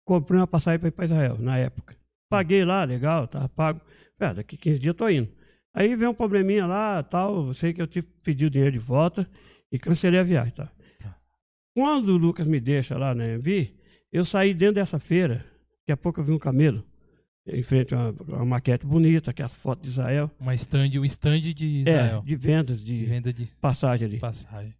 comprei uma passagem para ir para Israel, na época. Paguei lá, legal, tava pago. Ah, daqui 15 dias eu tô indo. Aí veio um probleminha lá, tal, sei que eu tive que pedir o dinheiro de volta e cancelei a viagem, tá? Quando o Lucas me deixa lá na Embi, eu saí dentro dessa feira, daqui a pouco eu vi um camelo, em frente a uma, uma maquete bonita, que é as fotos de Israel. Uma stand, um stand de Israel. É, de vendas, de Venda de passagem ali. passagem.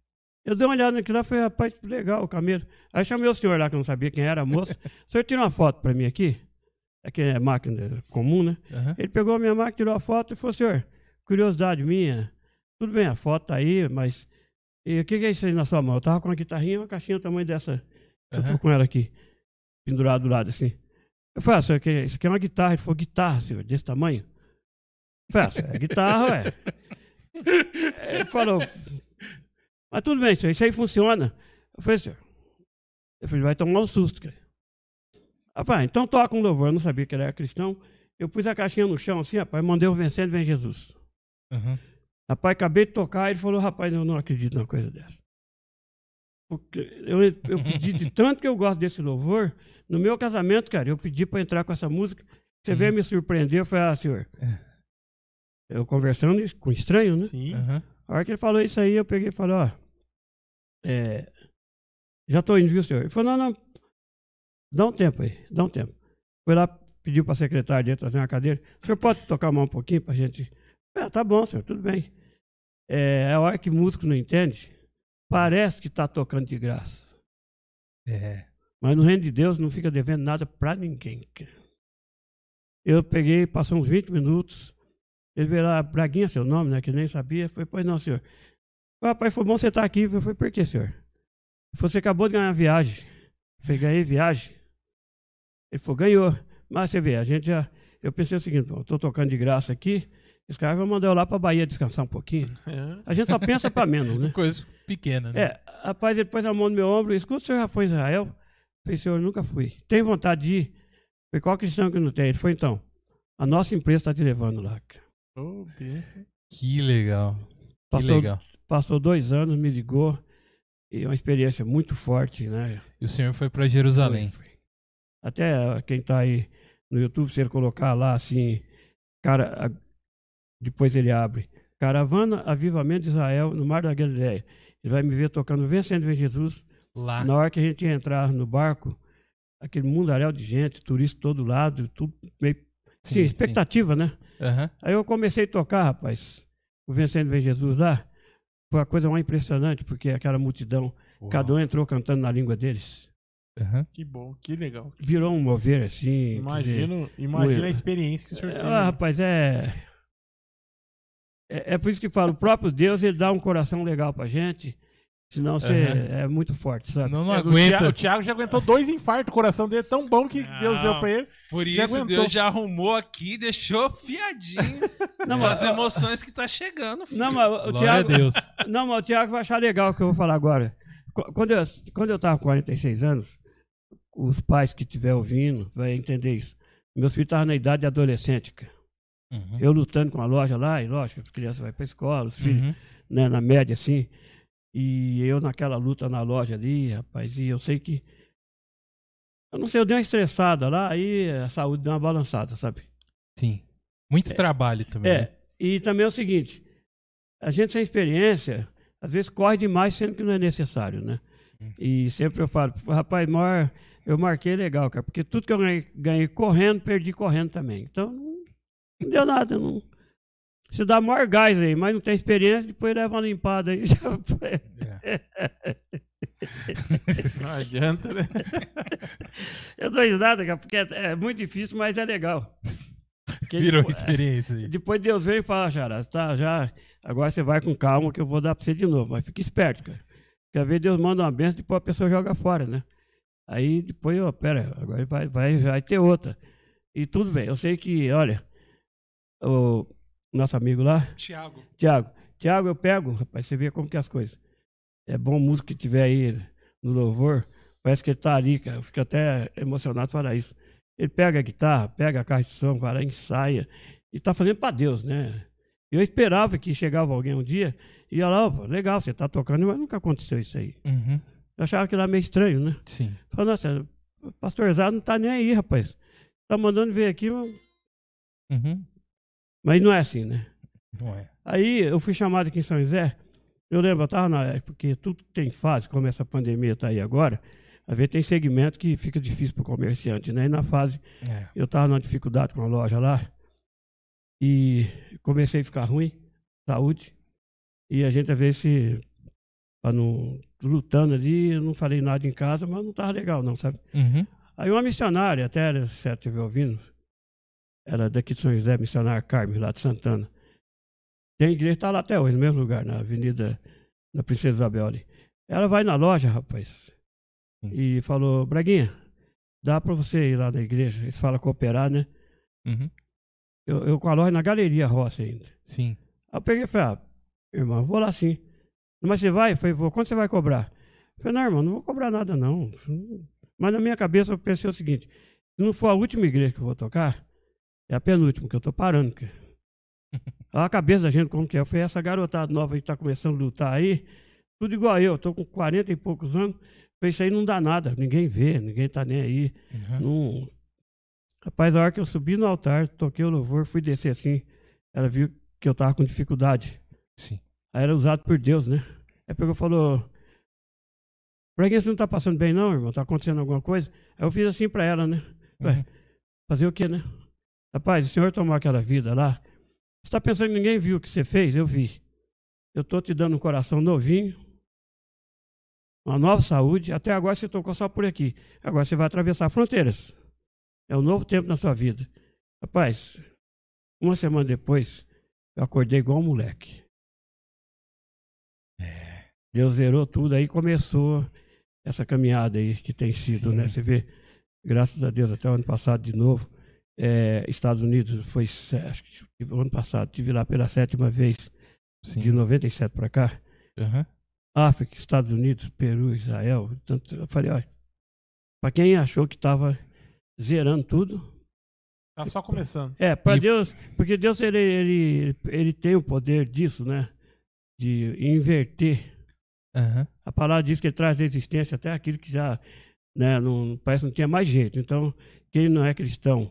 Eu dei uma olhada naquilo lá e falei, rapaz, legal, o camelo. Aí chamei o senhor lá, que eu não sabia quem era, a moça. (laughs) o senhor tira uma foto pra mim aqui? É que é máquina comum, né? Aham. Ele pegou a minha máquina, tirou a foto e falou, senhor, curiosidade minha, tudo bem, a foto tá aí, mas e o que, que é isso aí na sua mão? Eu tava com uma guitarrinha, uma caixinha do tamanho dessa, que eu tô com ela aqui, pendurada do lado assim. Eu falei, ah, senhor, que- isso aqui é uma guitarra. Ele falou, guitarra, senhor, desse tamanho? Eu falei, ah, senhor, é guitarra, ué. (laughs) Ele falou, mas tudo bem, senhor, isso aí funciona. Eu falei, senhor, eu falei, vai tomar um susto, cara. Rapaz, então toca um louvor. Eu não sabia que ele era cristão. Eu pus a caixinha no chão assim, rapaz, mandei o vencendo, vem Jesus. Aham. Rapaz, acabei de tocar, ele falou, rapaz, eu não acredito numa coisa dessa. Porque eu, eu pedi de tanto que eu gosto desse louvor, no meu casamento, cara, eu pedi para entrar com essa música. Você Sim. veio me surpreender, eu falei, ah, senhor. É. Eu conversando com estranho, né? Sim. Aham. A hora que ele falou isso aí, eu peguei e falei, ó, é, já tô indo, viu, senhor? Ele falou, não, não, dá um tempo aí, dá um tempo. Foi lá, pediu pra secretária dele trazer uma cadeira. O senhor pode tocar mais um pouquinho pra gente? É, tá bom, senhor, tudo bem. É, a hora que músico não entende, parece que tá tocando de graça. É. Mas no reino de Deus não fica devendo nada pra ninguém. Eu peguei, passou uns 20 minutos. Ele veio lá, Braguinha, seu nome, né? Que nem sabia. Foi, pois não, senhor. O rapaz, foi bom você estar aqui. Eu falei, por que, senhor? Ele falou, você acabou de ganhar viagem. Eu falei, ganhei viagem. Ele falou, ganhou. Mas você vê, a gente já. Eu pensei o seguinte, tô tocando de graça aqui. Esse cara vai mandar eu lá pra Bahia descansar um pouquinho. É. A gente só pensa pra menos, né? (laughs) Coisa pequena, né? É, rapaz, ele pôs a mão no meu ombro e escuta, o senhor já foi a Israel? Eu falei, senhor, eu nunca fui. Tem vontade de ir? Falei, qual cristão que não tem? Ele foi, então, a nossa empresa está te levando lá. cara." Ô, bênção. Que legal. Que Passou, legal. passou dois anos, me ligou, e uma experiência muito forte, né? E o senhor foi pra Jerusalém. Foi, foi. Até ah, quem tá aí no YouTube, se ele colocar lá assim, cara, depois ele abre, Caravana Avivamento de Israel no Mar da Galileia. Ele vai me ver tocando Vencendo em Jesus, Lá. Na hora que a gente ia entrar no barco, aquele mundaréu de gente, turista todo lado, tudo meio. Sim, Sim, expectativa, né? Aham. Aí eu comecei a tocar, rapaz, o Vencendo Vem Jesus lá. Foi a coisa mais impressionante, porque aquela multidão, cada um entrou cantando na língua deles. Aham. Que bom, que legal. Virou um mover assim. dizer, Imagino, imagina a experiência que o senhor teve. Ah, rapaz, é... é. É por isso que falo, o próprio Deus ele dá um coração legal pra gente, senão você Aham. é muito forte, sabe? Não, não É, o aguenta. Thiago, o Thiago já aguentou dois infartos, o coração dele é tão bom que Não. Deus deu pra ele. Por Já isso, aguentou. Deus já arrumou aqui e deixou fiadinho (laughs) Não, as mas, emoções que tá chegando. filho. não, mas o Glória Thiago, a Deus. não, mas o Thiago vai achar legal o que eu vou falar agora. Qu- Quando eu, quando eu tava com 46 anos, os pais que estiver ouvindo vai entender isso. Meus filhos estavam na idade de adolescente, cara. Uhum. Eu lutando com a loja lá, e lógico, as crianças vão pra escola, os filhos, Uhum. né, na média assim. E eu naquela luta na loja ali, rapaz, e eu sei que. Eu não sei, eu dei uma estressada lá, aí a saúde deu uma balançada, sabe? Sim. Muito trabalho também. né? É, e também é o seguinte: a gente sem experiência, às vezes corre demais, sendo que não é necessário, né? E sempre eu falo, rapaz, maior, eu marquei legal, cara, porque tudo que eu ganhei, ganhei correndo, perdi correndo também. Então, não, deu nada, não. Se dá maior gás aí, mas não tem experiência, depois leva uma limpada aí. (laughs) Já foi. (laughs) Não adianta, né? (laughs) Eu dou risada, cara, porque é, é muito difícil, mas é legal. Porque Virou depois- experiência aí. Depois Deus vem e fala, Xará, tá, já, agora você vai com calma que eu vou dar pra você de novo. Mas fique esperto, cara. Porque às vezes Deus manda uma benção e depois a pessoa joga fora, né? Aí depois, ó, pera, agora vai, vai, vai ter outra. E tudo bem, eu sei que, olha, o nosso amigo lá, Tiago. Tiago, Tiago, eu pego, rapaz, você vê como que é as coisas. É bom músico que tiver aí no louvor, parece que ele tá ali, cara. Eu fico até emocionado falar isso. Ele pega a guitarra, pega a caixa de som, vai lá, ensaia, e tá fazendo pra Deus, né? Eu esperava que chegava alguém um dia e ia lá, opa, legal, você tá tocando, mas nunca aconteceu isso aí. Uhum. Eu achava que era meio estranho, né? Sim. Falei, nossa, o pastor Zado não tá nem aí, rapaz. Tá mandando vir aqui, mas, Uhum. Mas não é assim, né? Não é. Aí eu fui chamado aqui em São José. Eu lembro, eu tava na época, porque tudo tem fase, como essa pandemia tá aí agora, às vezes tem segmento que fica difícil para o comerciante, né? E na fase, É. eu tava numa dificuldade com a loja lá e comecei a ficar ruim, saúde. E a gente às vezes se, não, lutando ali, eu não falei nada em casa, mas não tava legal não, sabe? Uhum. Aí uma missionária, até se ela estiver ouvindo, era daqui de São José, missionária Carmen, lá de Santana. Tem igreja, está lá até hoje, no mesmo lugar, na Avenida da Princesa Isabel ali. Ela vai na loja, rapaz, Sim. e falou, Braguinha, dá para você ir lá na igreja. Eles falam cooperar, né? Uhum. Eu, eu com a loja na Galeria Roça ainda. Sim. Aí eu peguei e falei, ah, irmão, vou lá sim. Mas você vai? Eu falei, vou. Quanto você vai cobrar? Eu falei, não, irmão, não vou cobrar nada, não. Mas na minha cabeça eu pensei o seguinte, se não for a última igreja que eu vou tocar, é a penúltima, que eu tô parando. cara. (laughs) A cabeça da gente como que é. Foi essa garotada nova que tá começando a lutar aí, tudo igual eu, tô com 40 e poucos anos, isso aí não dá nada, ninguém vê, ninguém tá nem aí. Uhum. Não... Rapaz, a hora que eu subi no altar, toquei o louvor, fui descer assim, ela viu que eu tava com dificuldade. Sim. Aí era usado por Deus, né? Aí pegou e falou: Pra quem você não tá passando bem, não, irmão? Tá acontecendo alguma coisa? Aí eu fiz assim pra ela, né? Ué, Uhum. fazer o quê, né? Rapaz, o senhor tomou aquela vida lá. Você tá pensando que ninguém viu o que você fez? Eu vi. Eu tô te dando um coração novinho, uma nova saúde. Até agora você tocou só por aqui. Agora você vai atravessar fronteiras. É um novo tempo na sua vida. Rapaz, uma semana depois, eu acordei igual um moleque. Deus zerou tudo, aí começou essa caminhada aí que tem sido, Sim. né? Você vê, graças a Deus, até o ano passado de novo, é, Estados Unidos foi, acho que o ano passado, tive lá pela sétima vez, Sim. de 97 para cá. Uhum. África, Estados Unidos, Peru, Israel. Tanto, eu falei, olha, para quem achou que estava zerando tudo, Tá só começando. é, para E- Deus, porque Deus ele, ele, ele tem o poder disso, né? De inverter. Uhum. A palavra diz que ele traz à existência até aquilo que já, né, não, parece que não tinha mais jeito. Então, quem não é cristão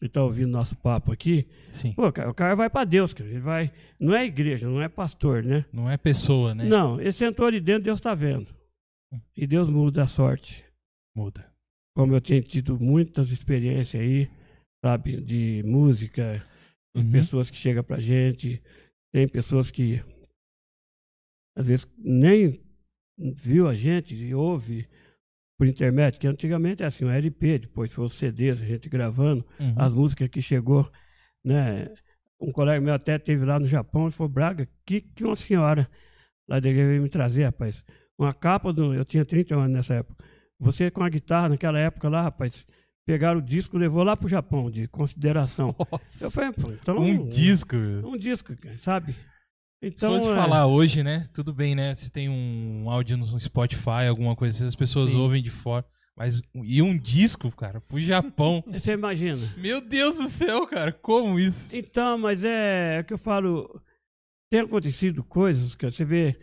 e está ouvindo nosso papo aqui, Sim. pô, cara, o cara vai para Deus, cara. Ele vai, não é igreja, não é pastor, né? Não é pessoa, né? Não, ele sentou ali dentro, Deus está vendo. E Deus muda a sorte. Muda. como eu tenho tido muitas experiências aí, sabe, de música, de Uhum. pessoas que chegam pra gente, tem pessoas que às vezes nem viu a gente e ouve por internet, que antigamente é assim, um LP, depois foi o CD, a gente gravando, Uhum. as músicas que chegou, né? Um colega meu até teve lá no Japão e falou, Braga, que, que uma senhora lá igreja veio me trazer, rapaz. Uma capa, do, eu tinha 30 anos nessa época. Você com a guitarra naquela época lá, rapaz, pegaram o disco levou lá pro Japão, de consideração. Nossa. Eu falei, pô, então... um disco. Um disco, cara, sabe? Se Então, fosse é, falar hoje, né? Tudo bem, né? Se tem um áudio no Spotify, alguma coisa assim, as pessoas Sim. ouvem de fora. Mas e um disco, cara, pro Japão. (laughs) Você imagina. Meu Deus do céu, cara, como isso? Então, mas é, é que eu falo, tem acontecido coisas que você vê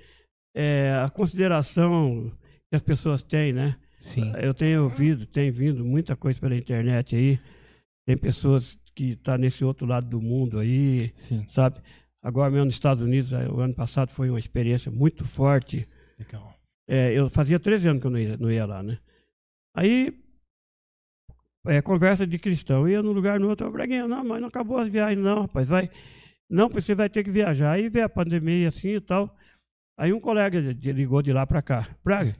é, a consideração que as pessoas têm, né? Sim. Eu tenho ouvido, tem vindo muita coisa pela internet aí. Tem pessoas que estão tá nesse outro lado do mundo aí, Sim. sabe? Agora mesmo nos Estados Unidos, eh, o ano passado foi uma experiência muito forte. Legal. É, eu fazia 13 anos que eu não ia, não ia lá, né? Aí, é, conversa de cristão, ia num lugar no outro, eu Braguinha, não, mas não acabou as viagens, não, rapaz, vai. Não, porque você vai ter que viajar. Aí veio a pandemia assim e tal. Aí um colega ligou de lá pra cá, Braga,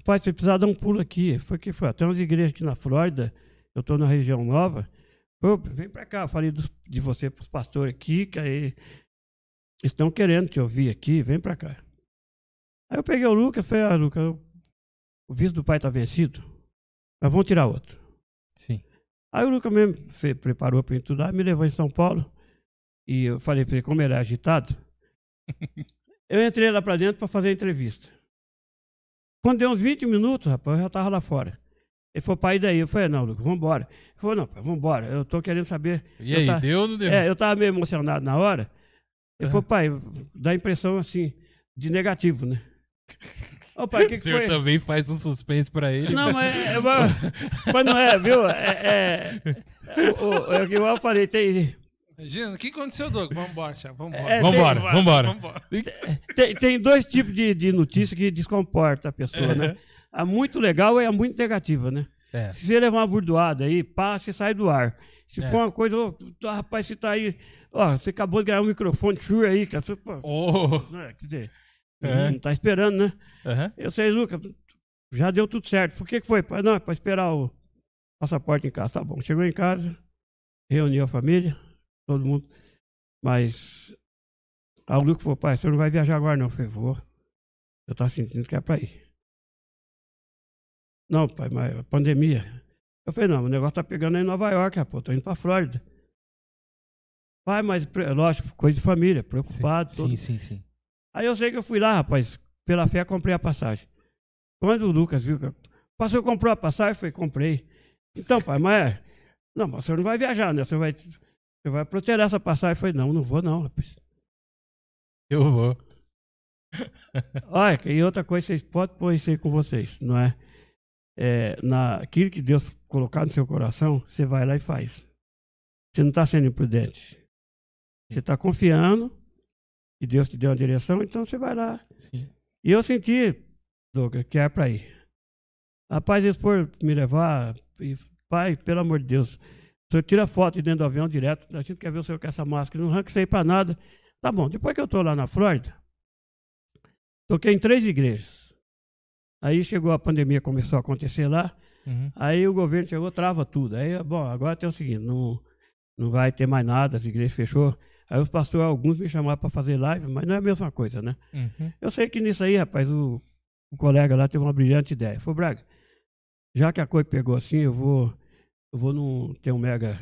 rapaz, você precisa dar um pulo aqui. Foi que foi, tem umas igrejas aqui na Flórida, eu tô na região nova. Vem pra cá, eu falei dos- de você pros pastores aqui, que aí estão querendo te ouvir aqui, vem pra cá. Aí eu peguei o Lucas, falei, ah, Lucas, o visto do pai tá vencido, mas vamos tirar outro. Sim. Aí o Lucas mesmo fe- preparou para estudar, me levou em São Paulo, e eu falei para ele, como ele é agitado, (laughs) eu entrei lá para dentro para fazer a entrevista. Quando deu uns 20 minutos, rapaz, eu já tava lá fora. Ele falou, pai, e daí? Eu falei, não, Lucas, vamos embora. Ele falou, não, pai, vamos embora, eu tô querendo saber. E Eu aí, tá- deu ou não deu? É, eu tava meio emocionado na hora. Ele Aham. falou, pai, dá a impressão assim, de negativo, né? (laughs) Ô, pai, o que, o que senhor foi? também faz um suspense pra ele. Não, mas, é- mas, mas não é, viu? É, é, o- o- é o que eu falei, tem, Imagina, o que aconteceu, Doug? Vambora, Thiago, vambora. É, Vambora, tem- vambora. Vambora. tem, tem dois tipos de, de notícia que descomporta a pessoa, né? A muito legal e a muito negativa, né? É. Se você levar uma burdoada aí, pá, você sai do ar. Se É. for uma coisa, ô, tá, rapaz, você tá aí, ó, você acabou de ganhar um microfone Shure aí, cara, você, pô, Oh. né, quer dizer, É. não tá esperando, né? Aham. Eu sei, Lucas, já deu tudo certo. Por que que foi? Não, é pra esperar o passaporte em casa. Tá bom. Chegou em casa, reuniu a família, todo mundo. Mas aí o Lucas falou, pai, você não vai viajar agora não. Eu falei, vou. Eu tava sentindo que é pra ir. Não, pai, mas a pandemia. Eu falei, não, o negócio tá pegando aí em Nova York, rapaz. Tô indo pra Flórida. Pai, mas, lógico, coisa de família, preocupado. todo Sim, sim, sim. Aí eu sei que eu fui lá, rapaz, pela fé comprei a passagem. Quando o Lucas viu que eu... Pastor comprou a passagem, eu falei, comprei. Então, pai, mas... Não, mas o senhor não vai viajar, né? Você vai, você vai proteger essa passagem. Eu falei, não, não vou não, rapaz. Eu vou. Olha, e outra coisa, vocês podem pôr isso aí com vocês, não é? É na, aquilo que Deus colocar no seu coração, você vai lá e faz. Você não está sendo imprudente. Você está confiando que Deus te deu uma direção, então você vai lá. Sim. E eu senti, Douglas, que era pra ir. Rapaz, eles foram me levar. E, pai, pelo amor de Deus. O senhor tira foto de dentro do avião direto. A gente quer ver o senhor com essa máscara. Não arranca isso aí pra nada. Tá bom. Depois que eu tô lá na Flórida, toquei em três igrejas. Aí chegou a pandemia, começou a acontecer lá. Uhum. Aí o governo chegou, trava tudo. Aí, bom, agora tem o seguinte, não, não vai ter mais nada, as igrejas fechou. Aí os pastores, alguns me chamaram para fazer live, mas não é a mesma coisa, né? Uhum. Eu sei que nisso aí, rapaz, o, o colega lá teve uma brilhante ideia. Falou, Braga, já que a coisa pegou assim, eu vou, eu vou num, tem um mega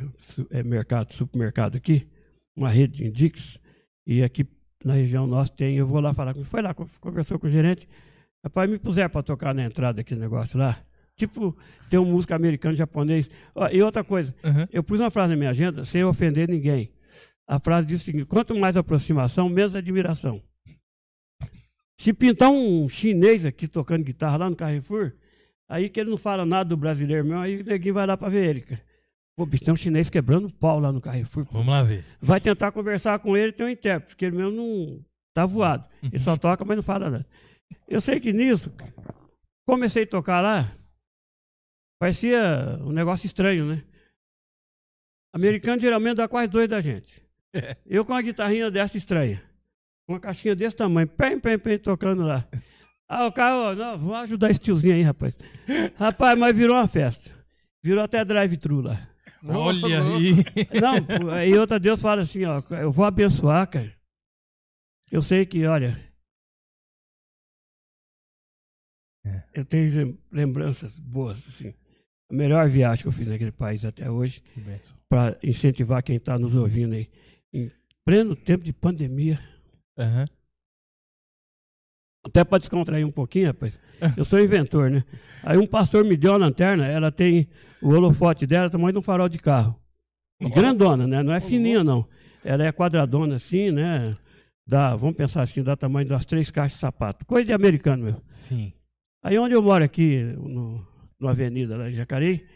é, mercado, supermercado aqui, uma rede de Indix, e aqui na região nossa tem, eu vou lá falar com Foi lá, con- conversou com o gerente, rapaz, me puseram para tocar na entrada daquele negócio lá. Tipo, tem um músico americano, japonês. Ó, e outra coisa, Uhum. eu pus uma frase na minha agenda sem ofender ninguém. A frase diz o seguinte: quanto mais aproximação, menos admiração. Se pintar um chinês aqui tocando guitarra lá no Carrefour, aí que ele não fala nada do brasileiro mesmo, aí o neguinho vai lá pra ver ele. cara. Pô, bicho, tem um chinês quebrando pau lá no Carrefour. pô. Vamos lá ver. Vai tentar conversar com ele, tem um intérprete, porque ele mesmo não tá voado. Ele só toca, mas não fala nada. Eu sei que nisso, comecei a tocar lá, Parecia um negócio estranho, né? Americano geralmente dá quase dois da gente. Eu com uma guitarrinha dessa estranha. Uma caixinha desse tamanho, pem, pem, pem, tocando lá. Ah, o cara, ó, não, vou ajudar esse tiozinho aí, rapaz. Rapaz, mas virou uma festa. Virou até drive-thru lá. Olha aí. (laughs) Não, aí outra Deus fala assim, ó, eu vou abençoar, cara. Eu sei que, olha. Eu tenho lem- lembranças boas, assim. A melhor viagem que eu fiz naquele país até hoje, para incentivar quem está nos ouvindo aí. Em pleno tempo de pandemia, Aham. até para descontrair um pouquinho, rapaz. Eu sou inventor, né? Aí um pastor me deu uma lanterna, ela tem o holofote dela, tamanho de um farol de carro. E grandona, né? Não é fininha, não. Ela é quadradona assim, né? Dá, vamos pensar assim, dá tamanho das três caixas de sapato. Coisa de americano, meu. Sim. Aí onde eu moro aqui, no, no Avenida, lá em Jacareí,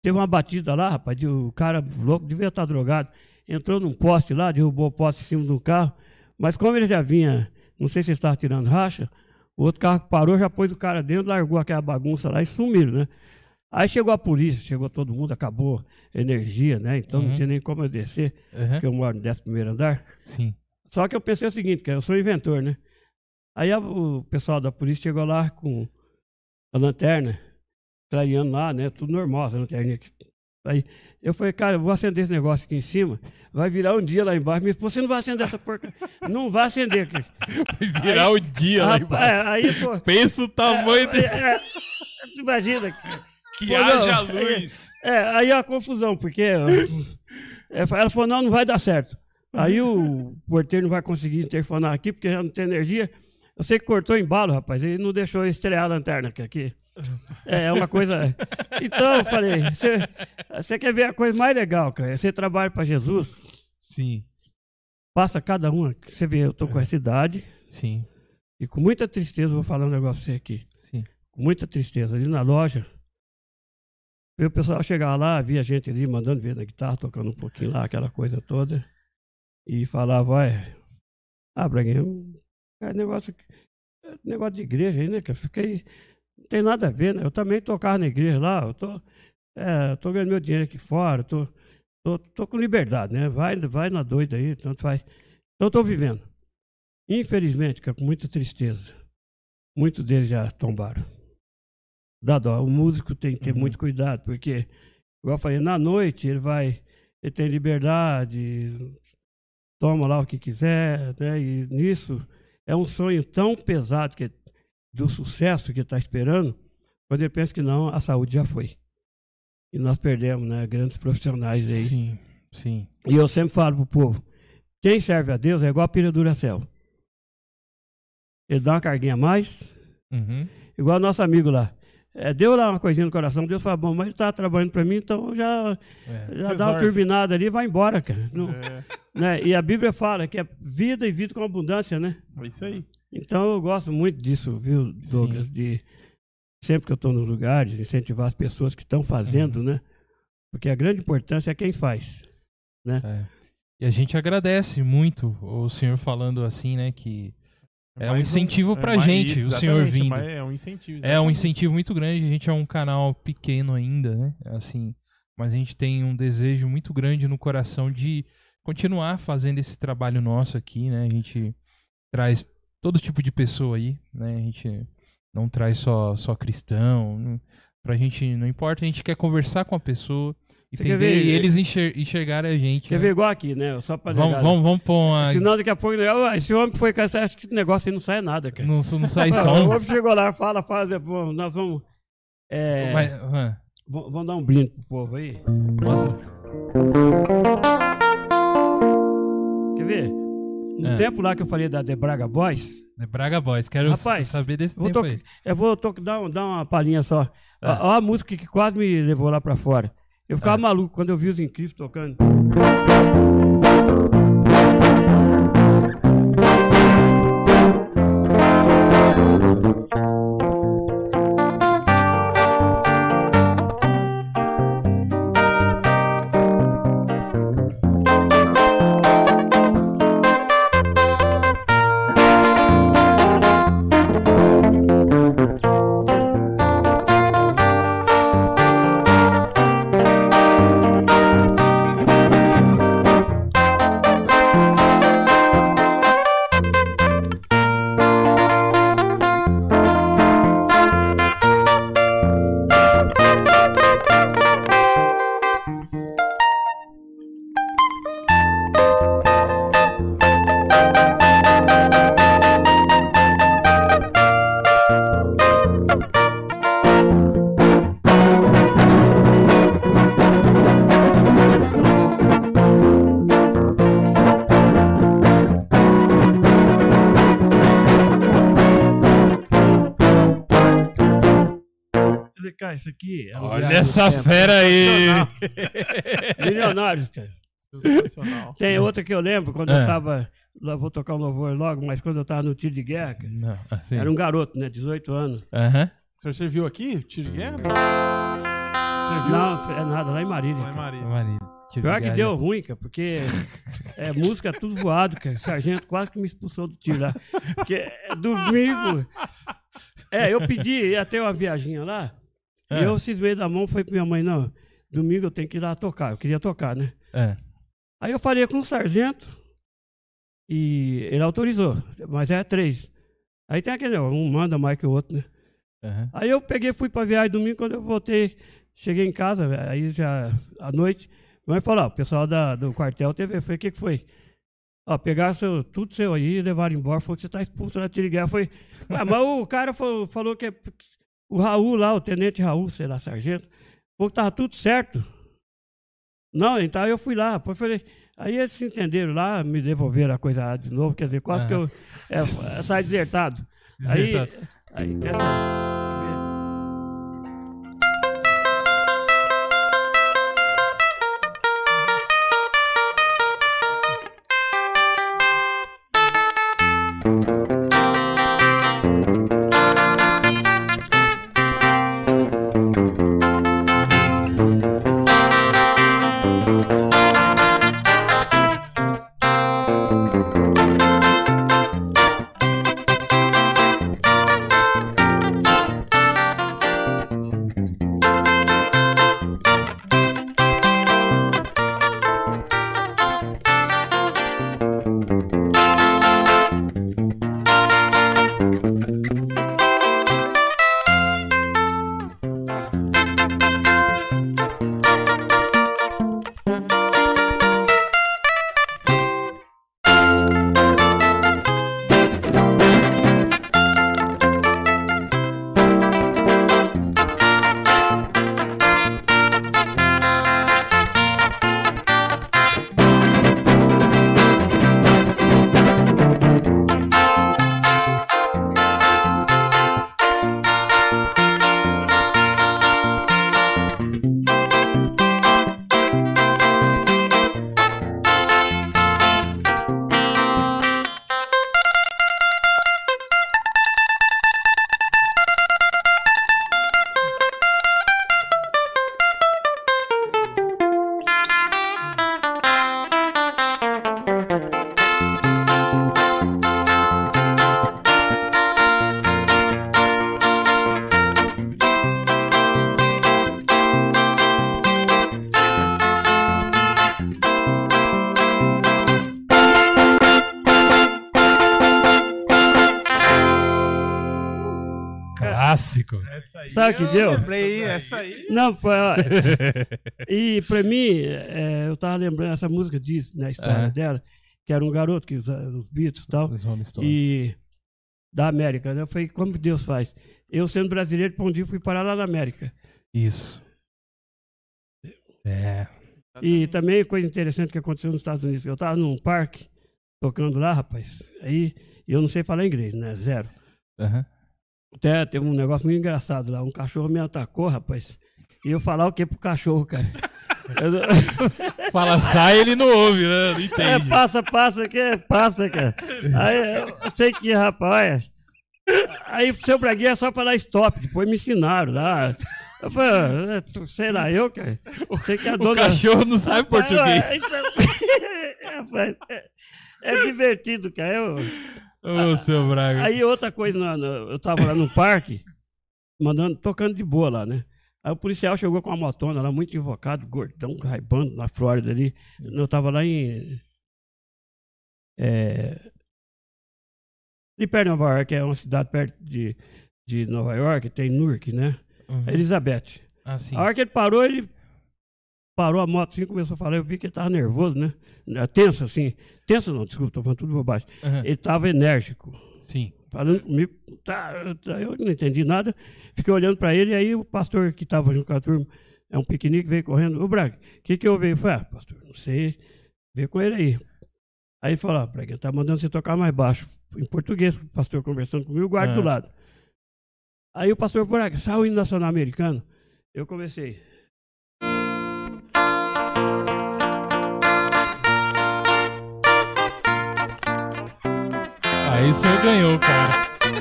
teve uma batida lá, rapaz, de, o cara louco, devia estar drogado, entrou num poste lá, derrubou o poste em cima do carro, mas como ele já vinha, não sei se estava tirando racha, o outro carro parou, já pôs o cara dentro, largou aquela bagunça lá e sumiram, né? Aí chegou a polícia, chegou todo mundo, acabou a energia, né? Então Uhum. não tinha nem como eu descer, Aham. porque eu moro no 11 primeiro andar. Sim. Só que eu pensei o seguinte, que eu sou inventor, né? Aí a- o pessoal da polícia chegou lá com a lanterna, clareando lá, né? Tudo normal, essa lanterninha. aqui. Aí eu falei, cara, eu vou acender esse negócio aqui em cima, vai virar um dia lá embaixo. Me disse, você não vai acender essa porca. (laughs) não vai acender aqui. Virar o dia lá embaixo. aí, pô. Pensa o tamanho é, desse. é, tu imagina. Que Pô, haja não. luz. É, aí a confusão, porque é, ela falou, não, não vai dar certo. Aí o porteiro não vai conseguir interfonar aqui, porque já não tem energia. Eu sei que cortou embalo, rapaz, ele não deixou estrear a lanterna aqui- aqui. (laughs) É, é uma coisa... Então, eu falei, você- você quer ver a coisa mais legal, cara? Você trabalha para Jesus, Sim. passa cada uma. Você vê, eu tô com essa idade, Sim. e com muita tristeza, vou falar um negócio pra você aqui. Sim. com muita tristeza. Ali na loja, e o pessoal chegava lá, via gente ali mandando ver na guitarra, tocando um pouquinho lá, aquela coisa toda, e falava, olha, ah, Braguinho, é negócio, é negócio de igreja aí, né? Que eu fiquei, não tem nada a ver, né? Eu também tocava na igreja lá, eu tô, é, tô ganhando meu dinheiro aqui fora, tô, tô, tô com liberdade, né? Vai, vai na doida aí, tanto faz. Então eu tô vivendo. Infelizmente, cara, com muita tristeza, muitos deles já tombaram. Dá dó. O músico tem que ter Uhum. muito cuidado, porque, igual eu falei, na noite ele vai, ele tem liberdade, toma lá o que quiser, né? E nisso é um sonho tão pesado que do sucesso que ele está esperando, quando ele pensa que não, a saúde já foi. E nós perdemos, né? Grandes profissionais aí. Sim. Sim. E eu sempre falo pro povo: quem serve a Deus é igual a pilha Duracell. Ele dá uma carguinha a mais, Uhum. igual nosso amigo lá. É, deu lá uma coisinha no coração, Deus fala, bom, mas ele tá trabalhando para mim, então já, É. já dá uma turbinada ali e vai embora, cara. Não- É, né? E a Bíblia fala que é vida e vida com abundância, né? é isso aí. Então eu gosto muito disso, viu, Douglas? De sempre que eu estou nos lugares, incentivar as pessoas que estão fazendo, né? Porque a grande importância é quem faz. É. E a gente agradece muito o senhor falando assim, né? Que É um Mais incentivo pra mais- gente, o senhor exatamente, vindo. É um incentivo. é um exatamente. incentivo muito grande. A gente é um canal pequeno ainda, né? Assim, mas a gente tem um desejo muito grande no coração de continuar fazendo esse trabalho nosso aqui, né? A gente traz todo tipo de pessoa aí, né? A gente não traz só só cristão. Pra gente não importa, a gente quer conversar com a pessoa, entender ver- e eles enxer enxergarem a gente. Quer né? ver igual aqui, né? Só pra Vamos, vamos, vamos pôr uma. Senão daqui a pouco, né? "Ah, esse homem foi com essa, acho que esse negócio aí não sai nada, cara. Não, não sai (laughs) O som. homem chegou lá, fala, fala, depois nós vamos. É, Mas, Vamos dar um brinde pro povo aí. mostra. Quer ver? No É. tempo lá que eu falei da The Braga Boys, É Braga Boys. Quero Rapaz, saber desse tempo to- aí. eu vou to- dar, um- dar uma palhinha só. Ó a música que quase me levou lá pra fora. Eu ficava É. maluco quando eu vi os incríveis tocando. Isso aqui. um Olha essa fera aí! Milionários, cara. Sensacional. Tem outra que eu lembro, quando É. eu tava. Vou tocar um louvor logo, mas quando eu tava no tiro de guerra, cara, Não, assim. era um garoto, né? 18 anos. O senhor serviu aqui? Tiro de guerra? Serviu? Não, é nada, lá em Marília. Lá em. Marília. Marília. Tiro Pior de que deu ruim, cara, porque é música tudo voado, cara. O sargento quase que me expulsou do tiro lá. Porque é domingo. É, eu pedi, ia ter uma viaginha lá. É. E eu cismei da mão, falei pra minha mãe, não, domingo eu tenho que ir lá tocar. Eu queria tocar, né? É. Aí eu falei com o sargento e ele autorizou, mas é três. Aí tem aquele, ó, um manda mais que o outro, né? Aham. Aí eu peguei, fui pra viagem domingo, quando eu voltei, cheguei em casa, aí já à noite, minha mãe falou, ó, o pessoal da, do quartel eu falei, o que que foi? Ó, pegaram seu, tudo seu aí e levaram embora, falou que você tá expulso da tiro de guerra. Eu falei, "Ué, mas o cara falou, falou que é- o Raul lá, o tenente Raul, sei lá, sargento, falou que tava tudo certo. Não, então eu fui lá, depois falei, aí eles se entenderam lá, me devolveram a coisa de novo, quer dizer, quase que eu é, saí desertado. Desertado. Aí, aí Essa aí. Sabe o que eu deu? Lembrei, essa aí. Não, foi. ó, (laughs) e pra mim, é, eu tava lembrando, essa música diz na história É. dela, que era um garoto que usa os Beatles e tal, Os e da América. Né? Eu falei, como que Deus faz? Eu, sendo brasileiro, pra um dia fui parar lá na América. Isso. É. E também coisa interessante que aconteceu nos Estados Unidos. Eu tava num parque, tocando lá, rapaz. Aí eu não sei falar inglês, né? Zero. Aham. Até teve um negócio muito engraçado lá. Um cachorro me atacou, rapaz. E eu falar o que pro cachorro, cara? (laughs) Eu (laughs) Fala sai, ele não ouve, né? Não É, entende. passa, passa, que é, passa, cara. Aí eu sei que, rapaz. Aí o seu Braguinha é só falar stop, depois me ensinaram lá. Eu falei, ah, é, sei lá, eu, cara. Sei que a O dona. cachorro não sabe português. ué, então- (laughs) Rapaz, é, é divertido, cara. Eu- Ô, seu Braga. Aí outra coisa, na- na- eu tava lá no parque, mandando, tocando de boa lá, né? Aí o policial chegou com uma motona lá, muito invocado, gordão, raibando na Flórida ali. Eu tava lá em. É, de perto de Nova York, é uma cidade perto de, de Nova York, tem Newark, né? Uhum. Elizabeth. Ah, sim. A hora que ele parou, ele parou a moto assim, começou a falar. Eu vi que ele tava nervoso, né? Tenso, assim. Tenso não, desculpa, tô falando tudo bobagem. Aham. Ele tava enérgico Sim. falando comigo, tá, tá, eu não entendi nada, fiquei olhando para ele, e aí o pastor que estava junto com a turma, é um piquenique, veio correndo, ô Braga, o que que eu veio? Eu falei, ah, pastor, não sei, veio com ele aí. Aí ele falou, ah, Braga, tá mandando você tocar mais baixo, em português, o pastor conversando comigo, o guarda Ah. do lado. Aí o pastor, Braga, saiu o hino nacional americano, eu comecei. Aí o senhor ganhou, cara.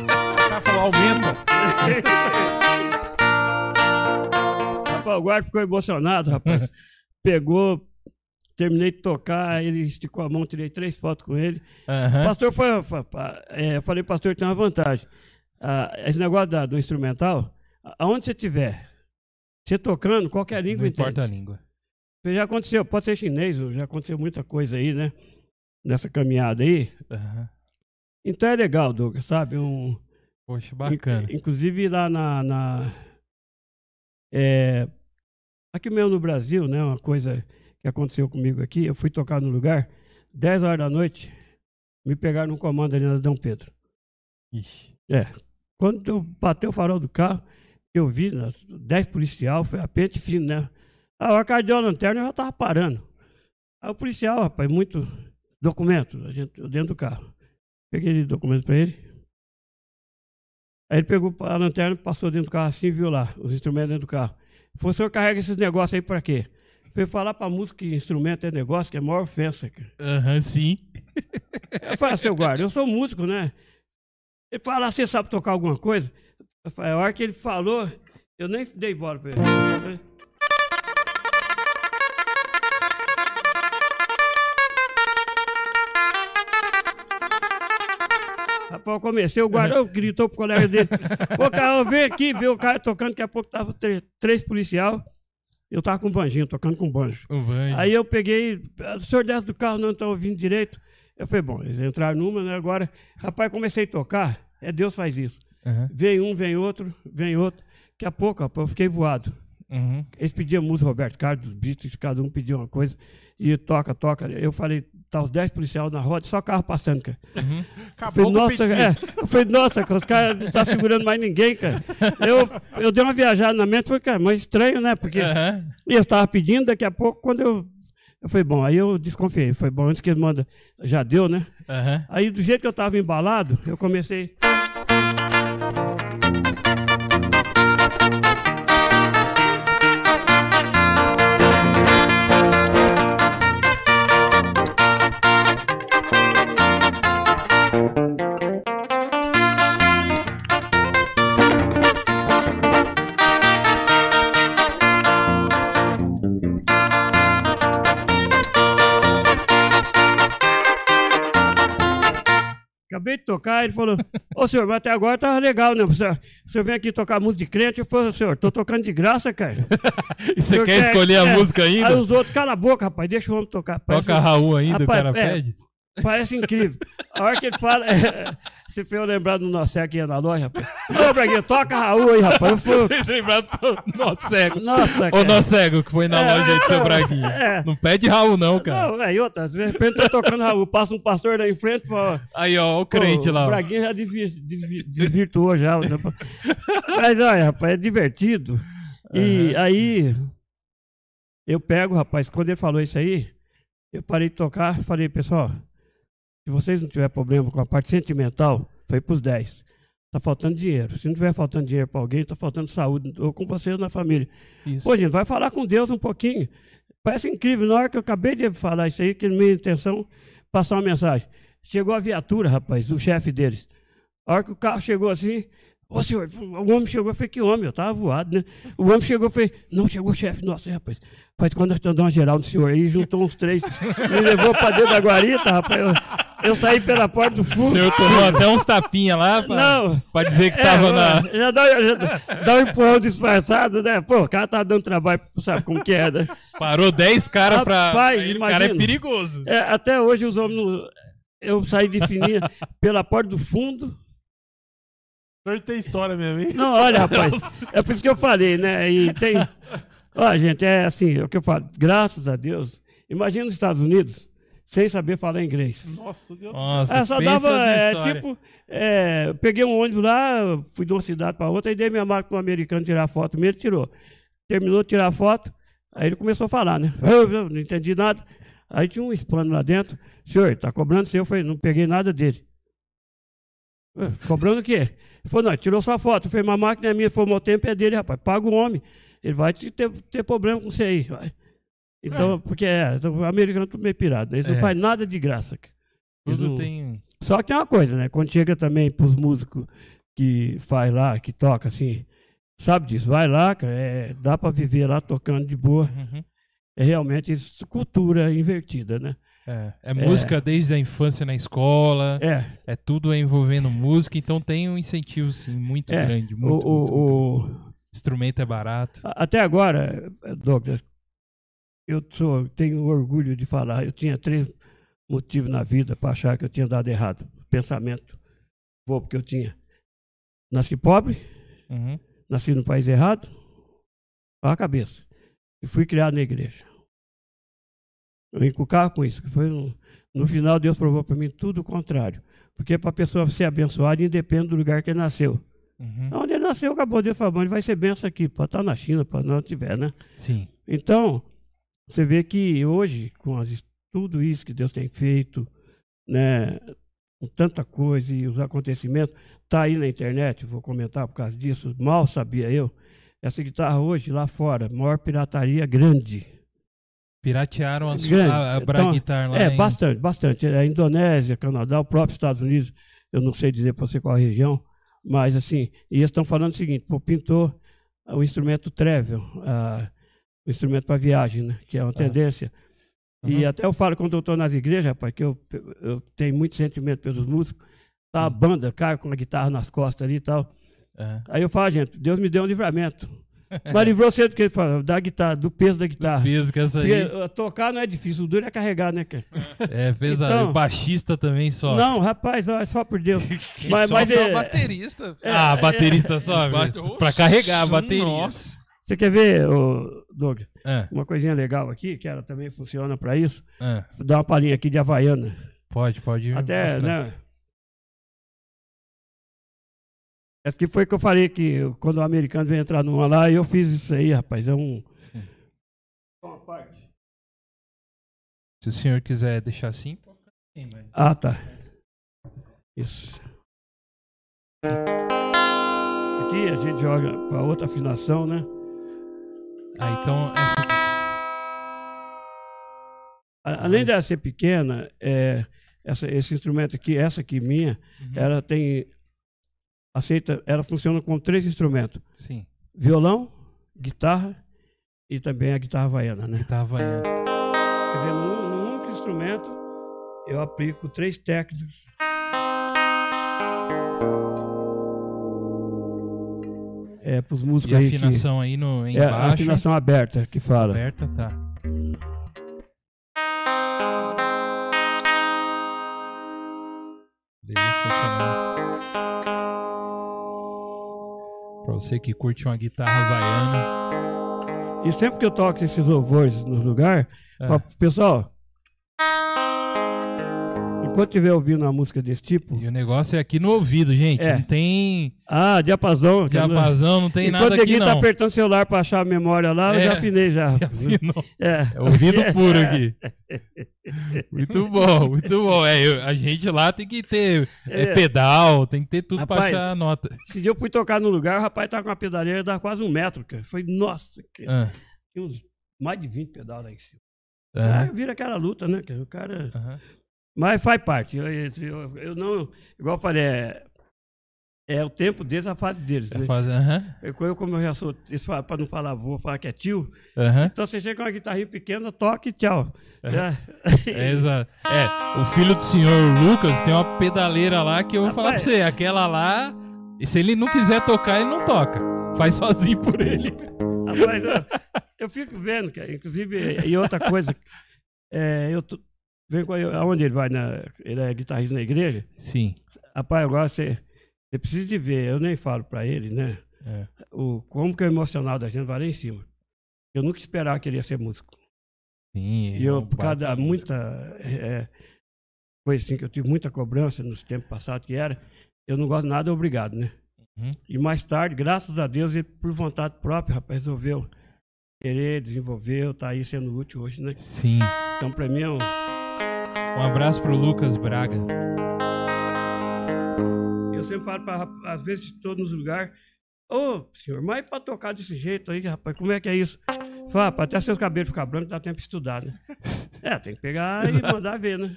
O cara falou, aumenta. (laughs) Rapaz, o guarda ficou emocionado, rapaz. (laughs) Pegou, terminei de tocar, ele esticou a mão, tirei três fotos com ele. O Aham. pastor foi. é, eu falei, pastor, tem uma vantagem. Ah, esse negócio da- do instrumental, aonde você estiver, você tocando, qualquer língua Não entende. importa a língua. Já aconteceu, pode ser chinês, já aconteceu muita coisa aí, né? Nessa caminhada aí. Aham. Então é legal, Douglas, sabe? Um, Poxa, bacana. In- Inclusive lá na. na- é, aqui mesmo no Brasil, né? Uma coisa que aconteceu comigo aqui, eu fui tocar no lugar, 10 horas da noite, me pegaram num comando ali na Dom Pedro. Ixi. É. Quando eu bateu o farol do carro, eu vi, né, 10 policial, foi a pente fino, né? A hora que ardeu a lanterna, eu já tava parando. Aí o policial, rapaz, muito documento, a gente, dentro do carro. Peguei o documento pra ele. Aí ele pegou a lanterna, passou dentro do carro assim e viu lá, os instrumentos dentro do carro. Falou, o senhor carrega esses negócios aí pra quê? Foi falar pra música que instrumento é negócio, que é a maior ofensa, cara. Aham, sim. Eu falei, seu guarda, eu sou músico, né? Ele falou, "Ah, você sabe tocar alguma coisa? Eu falei, a hora que ele falou, eu nem dei bola pra ele. Rapaz, eu comecei, o guarda gritou pro colega dele, ô cara, vem aqui, vê o cara tocando, daqui a pouco tava tre- três policial, eu tava com banjinho, tocando com banjo. O Vange. Aí eu peguei, "Ah, o senhor desce do carro, não está ouvindo direito. Eu falei, bom, eles entraram numa, né? Agora, rapaz, comecei a tocar, é Deus faz isso. Aham. Vem um, vem outro, vem outro. Daqui a pouco, rapaz, eu fiquei voado. Uhum. Eles pediam música, Roberto Carlos, dos Beatles, cada um pedia uma coisa. E toca, toca. Eu falei, tá os 10 policiais na roda, só carro passando, cara. Eu falei, Acabou com o nossa, é, eu falei, nossa, cara, os caras não estão segurando mais ninguém, cara. Eu, eu dei uma viajada na mente, falei, cara, mas estranho, né? Porque Aham. e eu estava pedindo, daqui a pouco, quando eu. Eu falei, bom, aí eu desconfiei. Foi bom, antes que ele manda. Já deu, né? Aham. Aí, do jeito que eu estava embalado, eu comecei. Acabei de tocar, ele falou: Ô senhor, mas até agora tava legal, né? O senhor, o senhor vem aqui tocar música de crente? Eu falei: senhor, tô tocando de graça, cara. (laughs) E você senhor quer escolher a é. música ainda? Aí os outros, cala a boca, rapaz, deixa o homem tocar. Parece- Toca Raul ainda, Rapaz, o cara é. pede? Parece incrível. A hora que ele fala. Você fez eu lembrar do nosso que ia na loja, rapaz. Ô, Braguinha, toca Raul aí, rapaz. Eu fui, Fez lembrar do nosso cego. nossa, Ô, cara. nosso cego, que foi na É, loja aí do seu é, Braguinha. é. Não pede Raul, não, cara. Não, é, outra, de repente tá tocando Raul, passa um pastor lá em frente e fala. Aí, ó, o crente lá. O. Braguinha já desvi- desvi- desvirtuou já. né? Mas olha, rapaz, é divertido. E aí, eu pego, rapaz, quando ele falou isso aí, eu parei de tocar, falei, pessoal, se vocês não tiverem problema com a parte sentimental, foi pros 10. Tá faltando dinheiro. Se não tiver faltando dinheiro pra alguém, tá faltando saúde, ou com vocês na família. Isso. Pô, gente, vai falar com Deus um pouquinho. Parece incrível. Na hora que eu acabei de falar isso aí, que minha intenção passar uma mensagem. Chegou a viatura, rapaz, do chefe deles. A hora que o carro chegou assim, ô senhor, o homem chegou, falei, que homem? Eu tava voado, né? O homem chegou, falei, não, chegou o chefe, nossa, rapaz. Faz quando nós estamos dando uma geral no senhor aí, juntou uns três, (laughs) me levou pra dentro da guarita, rapaz. Eu, eu saí pela porta do O fundo. senhor tomou até uns tapinha lá pra, Não. pra dizer que É, tava na. Já dá, já dá um empurrão disfarçado, né? Pô, o cara tá dando trabalho, sabe como que é, né? Parou 10 caras pra. Rapaz, Aí o cara é imagina. perigoso. É, até hoje os homens. não- Eu saí de fininha pela porta do fundo. O senhor tem história mesmo, hein? Não, olha, rapaz. É por isso que eu falei, né? E tem. Ó, gente, é assim, é o que eu falo. Graças a Deus. Imagina nos Estados Unidos, sem saber falar inglês. Nossa, Deus do céu. Nossa, É, só pensa dava, é, tipo, é, peguei um ônibus lá, fui de uma cidade para outra, e dei minha marca para um americano tirar foto. Primeiro ele tirou. Terminou de tirar foto, aí ele começou a falar, né? (laughs) Eu, não entendi nada. Aí tinha um hispano lá dentro. Senhor, tá cobrando seu? Eu falei, não peguei nada dele. "Ué, Cobrando o quê? Ele falou, não, tirou sua foto. Eu falei, mas a máquina é minha, foi o meu tempo é dele, rapaz. Paga o homem. ele vai te ter, ter problema com você aí. vai. Então, porque é, então, o americano é tudo meio pirado, né? eles É. não fazem nada de graça. Tudo não- tem. Só que tem uma coisa, né? Quando chega também pros músicos que faz lá, que toca assim, sabe disso, vai lá, cara, é, dá pra viver lá tocando de boa. Uhum. É realmente isso, cultura invertida, né? É, é música desde a infância na escola, É, é tudo envolvendo música, então tem um incentivo sim, muito É, grande. o, Muito, o- muito, o- muito. instrumento é barato. até agora, Douglas, eu sou, tenho orgulho de falar, eu tinha três motivos na vida para achar que eu tinha dado errado. Pensamento bobo que eu tinha. Nasci pobre, Uhum. nasci no país errado, a cabeça. E fui criado na igreja. Eu encucava com isso. Foi no, no final, Deus provou para mim tudo o contrário. Porque para a pessoa ser abençoada, independe do lugar que ele nasceu. Uhum. Onde ele nasceu, acabou de falar, ele vai ser benção aqui. Pode estar na China, pode não tiver, né? Sim. Então, você vê que hoje, com as, tudo isso que Deus tem feito, né, tanta coisa e os acontecimentos, tá aí na internet, vou comentar por causa disso, mal sabia eu. Essa guitarra hoje, lá fora, maior pirataria grande. Piratearam a, sua, Grande. a, a Então, Braguitar lá é, em- bastante, bastante. É A Indonésia, Canadá, o próprio Estados Unidos, eu não sei dizer para você qual a região, mas assim, e eles estão falando o seguinte, pô, pintou o instrumento travel, ah, o instrumento para viagem, né? Que é uma tendência. E Uhum. até eu falo quando eu estou nas igrejas, rapaz, que eu, eu tenho muito sentimento pelos músicos. Tá a banda, cara, com a guitarra nas costas ali e tal. É. Aí eu falo, gente, Deus me deu um livramento. (laughs) Mas livrou você do que ele fala, da guitarra, do peso da guitarra. Peso que essa Porque aí uh, tocar não é difícil, o duro é carregar, né, cara? é fez a- Então- o baixista também só. Não, rapaz, ó, é só por Deus. (laughs) Mas mas é é, baterista. ah, baterista só, Bate- velho. pra carregar a bateria. Nossa. você quer ver, ô, Doug, É, uma coisinha legal aqui, que ela também funciona para isso? é. Vou dar uma palhinha aqui de Havaiana. Pode, pode. Até, mostrar. né? Essa aqui foi que eu falei que quando o americano veio entrar numa lá, eu fiz isso aí, rapaz. É um. Sim. Uma parte. Se o senhor quiser deixar assim, assim, mas- Ah, tá. Isso. Aqui a gente joga para outra afinação, né? Ah, então essa Além dela ser pequena, é, essa, esse instrumento aqui, essa aqui minha, Uhum. ela tem. Aceita, ela funciona com três instrumentos: Sim, violão, guitarra e também a guitarra havaiana, né? guitarra havaiana. Quer dizer, num, num único instrumento, eu aplico três técnicas. É, para os músicos E aí que- afinação aí no é, embaixo. a afinação aberta que fala. aberta, tá. Pra você que curte uma guitarra havaiana. E sempre que eu toco esses louvores no lugar, É. falo, pessoal, enquanto estiver ouvindo uma música desse tipo, E o negócio é aqui no ouvido, gente. É. Não tem ah, diapasão. que é diapasão, não tem Enquanto nada aqui ninguém tá apertando o celular para achar a memória lá, eu É. já afinei já. (laughs) Já afinou. É. É ouvido puro aqui. (laughs) Muito bom, muito bom. É, eu- a gente lá tem que ter é, É. pedal, tem que ter tudo pra Rapaz, achar a nota. Esse dia eu fui tocar no lugar, o rapaz tava com uma pedaleira, dava quase um metro, cara. Foi, nossa, cara. Ah, tinha uns mais de 20 pedais lá em cima. aham, Aí vira aquela luta, né? O cara. aham. Mas faz parte. Eu, eu, eu não. Igual eu falei, é, é o tempo deles, a fase deles, É né? fazer- aham, Eu, eu, como eu já sou, para não falar avô, falar que é tio, aham. então você chega com uma guitarrinha pequena, toca e tchau. Já- (laughs) É, exato. É, o filho do senhor Lucas tem uma pedaleira lá que eu vou falar pra Rapaz. você. Aquela lá, e se ele não quiser tocar, ele não toca. Faz sozinho por ele. Rapaz, eu, eu fico vendo, cara. Inclusive, e outra coisa, é, eu vem aonde ele vai, na, ele é guitarrista na igreja. Sim. Rapaz, agora você, você precisa de ver, eu nem falo pra ele, né? É. O, como que é o emocional da gente vai lá em cima. Eu nunca esperava que ele ia ser músico. Sim. E eu, é por causa da muita. É, coisa assim que eu tive muita cobrança nos tempos passados, que era, eu não gosto de nada, obrigado, né? Uhum. E mais tarde, graças a Deus, ele, por vontade própria, rapaz, resolveu querer, desenvolveu, tá aí sendo útil hoje, né? Sim. Então, pra mim, é um, Um abraço pro Lucas Braga. eu sempre falo, pra, às vezes estou nos lugares, Ô, senhor, mas pra tocar desse jeito aí, rapaz, como é que é isso? Fala, pra até seus cabelos ficar brancos, dá tempo de estudar, né? (laughs) É, tem que pegar e mandar ver, né?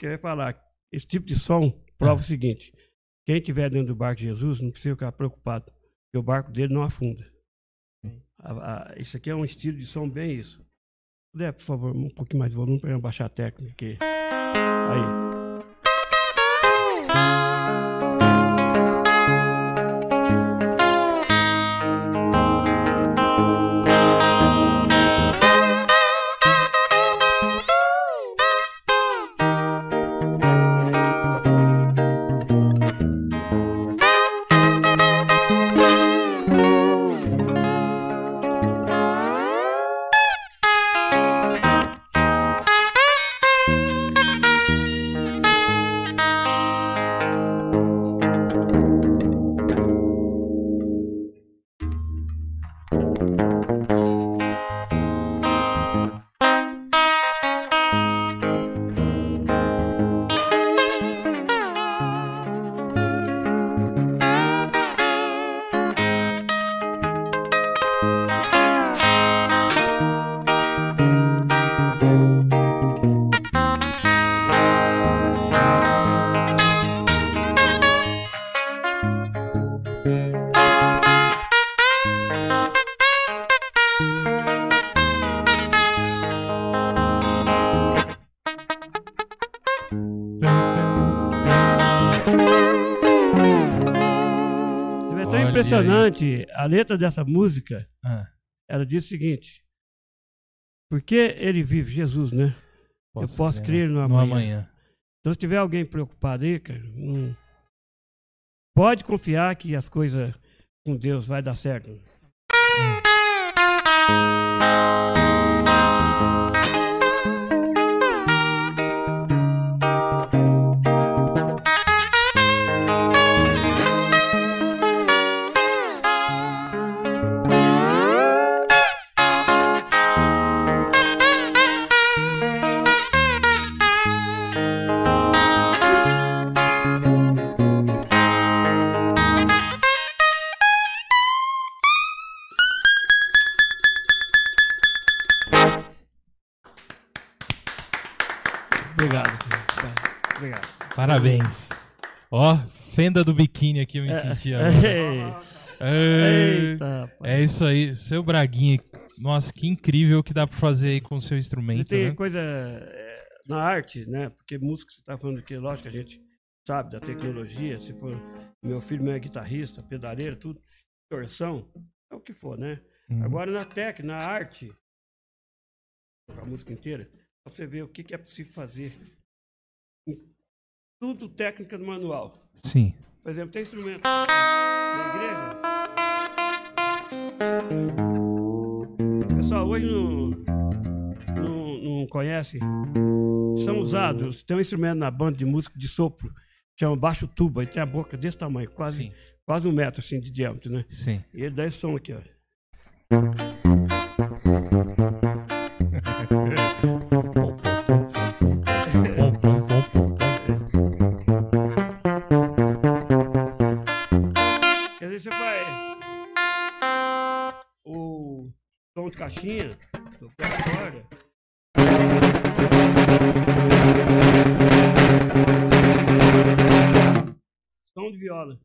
Eu ia falar, esse tipo de som prova Ah. o seguinte: quem estiver dentro do barco de Jesus não precisa ficar preocupado, porque o barco dele não afunda. Isso aqui é um estilo de som bem isso. Puder, por favor, um pouquinho mais de volume para eu baixar a técnica aqui. Aí. É tão Olha impressionante a letra dessa música. Ah, Ela diz o seguinte: Porque ele vive, Jesus, né? Eu posso crer no amanhã. Então, se tiver alguém preocupado aí, cara, não- pode confiar que as coisas com Deus vai dar certo. Obrigado. Parabéns. Ó, fenda do biquíni aqui eu me senti agora. (laughs) Ei, Eita. É isso aí, seu Braguinha. Nossa, que incrível que dá pra fazer aí com o seu E instrumento, tem né? coisa é, na arte, né? Porque música você tá falando que, lógico, que a gente sabe da tecnologia. Se for meu filho, meu é guitarrista, pedaleiro, tudo, torção, é o que for, né? Uhum. Agora na técnica, na arte, a música inteira, pra você ver o que, que é possível fazer. Tudo técnica do manual. Sim. Por exemplo, tem instrumento na igreja. Pessoal, hoje não, não, não conhece. São usados. Tem um instrumento na banda de música de sopro, chama baixo tuba, e tem a boca desse tamanho, quase, Sim. quase um metro assim, de diâmetro, né? Sim. E ele dá esse som aqui, ó. Caixinha, do corda. Som de viola.